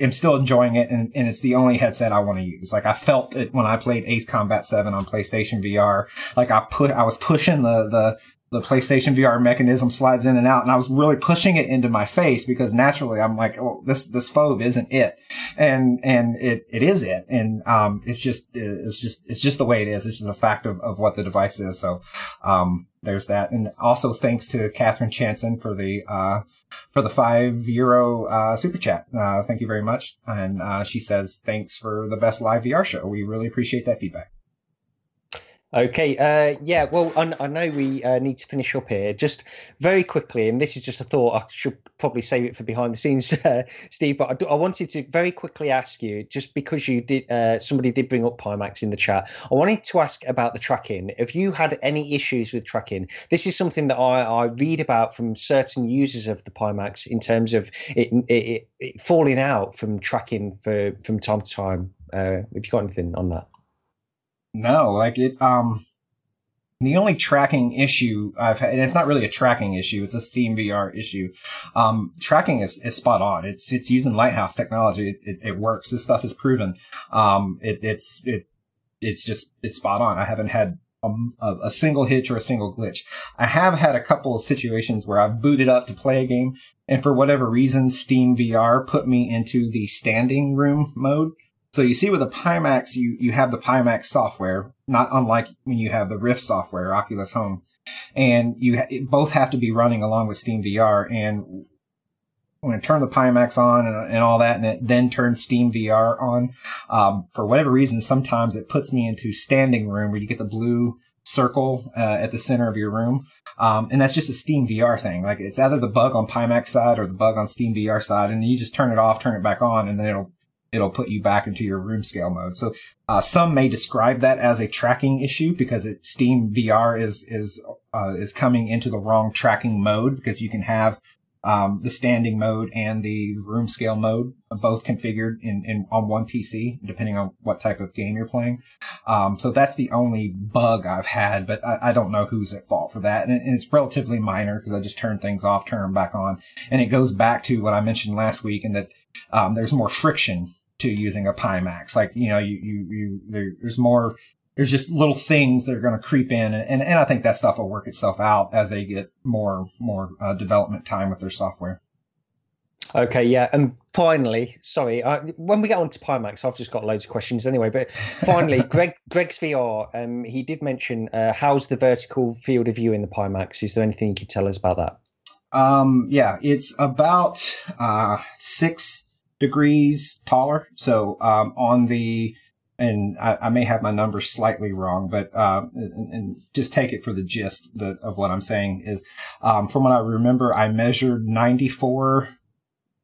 am still enjoying it and, and it's the only headset I want to use. Like I felt it when I played Ace Combat 7 on PlayStation VR. Like I put, I was pushing the, the, the PlayStation VR mechanism slides in and out. And I was really pushing it into my face because naturally I'm like, oh, this, this FOV isn't it. And, and it, it is it. And, um, it's just, it's just, it's just the way it is. This is a fact of, of what the device is. So, um, there's that. And also thanks to Catherine Chanson for the, uh, for the five euro, uh, super chat. Uh, thank you very much. And, uh, she says, thanks for the best live VR show. We really appreciate that feedback. Okay, uh, yeah, well, I, I know we uh, need to finish up here. Just very quickly, and this is just a thought, I should probably save it for behind the scenes, uh, Steve, but I, I, wanted to very quickly ask you, just because you did, uh, somebody did bring up Pimax in the chat, I wanted to ask about the tracking. Have you had any issues with tracking? This is something that I, I read about from certain users of the Pimax in terms of it, it, it falling out from tracking for from time to time. Uh, have you got anything on that? No, like it, um, the only tracking issue I've had, and it's not really a tracking issue, it's a Steam VR issue. Um, tracking is, is spot on. It's, it's using Lighthouse technology. It, it, it works. This stuff is proven. Um, it, it's, it, it's just, it's spot on. I haven't had a, a, single hitch or a single glitch. I have had a couple of situations where I've booted up to play a game and for whatever reason, Steam VR put me into the standing room mode. So you see with the Pimax, you, you have the Pimax software, not unlike when you have the Rift software, Oculus Home. And you ha- both have to be running along with Steam VR. And when I turn the Pimax on and, and all that, and it then turn Steam VR on, um, for whatever reason, sometimes it puts me into standing room where you get the blue circle uh, at the center of your room. Um, and that's just a Steam VR thing. Like it's either the bug on Pimax side or the bug on Steam VR side, and you just turn it off, turn it back on, and then it'll it'll put you back into your room scale mode. So uh, some may describe that as a tracking issue because it, Steam VR is is uh, is coming into the wrong tracking mode because you can have um, the standing mode and the room scale mode both configured in, in on one PC, depending on what type of game you're playing. Um, so that's the only bug I've had, but I, I don't know who's at fault for that. And, and it's relatively minor because I just turn things off, turn them back on. And it goes back to what I mentioned last week and that um, there's more friction to using a Pimax. Like, you know, you, you, you there, there's more there's just little things that are going to creep in, and, and I think that stuff will work itself out as they get more more uh, development time with their software. Okay, yeah, and finally, sorry, I, when we get on to Pimax, I've just got loads of questions anyway. But finally, Greg Greg's VR, um, he did mention uh, how's the vertical field of view in the Pimax? Is there anything you could tell us about that? Um, yeah, it's about uh, six degrees taller. So um, on the and I, I, may have my numbers slightly wrong, but uh, and, and, just take it for the gist the, of what I'm saying is, um, from what I remember, I measured 94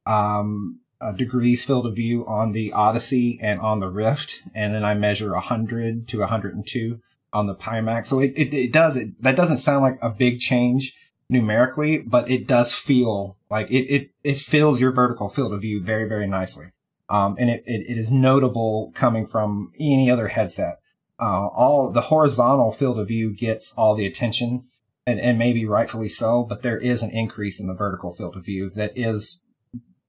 um, uh, degrees field of view on the Odyssey and on the Rift, and then I measure 100 to 102 on the Pimax. So it, it, it does it that doesn't sound like a big change numerically, but it does feel like it it it fills your vertical field of view very very nicely. Um, and it, it, it is notable coming from any other headset. Uh, all the horizontal field of view gets all the attention and, and maybe rightfully so, but there is an increase in the vertical field of view that is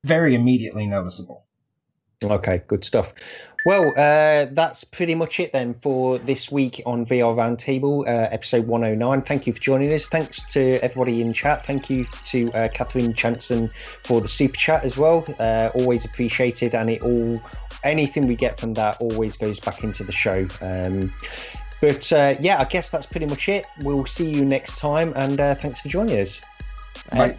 very immediately noticeable. Okay, good stuff. Well, uh, that's pretty much it then for this week on VR Roundtable, uh, episode 109. Thank you for joining us. Thanks to everybody in chat. Thank you to uh, Catherine Chanson for the super chat as well. Uh, always appreciated, and it all anything we get from that always goes back into the show. Um, but uh, yeah, I guess that's pretty much it. We'll see you next time, and uh, thanks for joining us. Bye.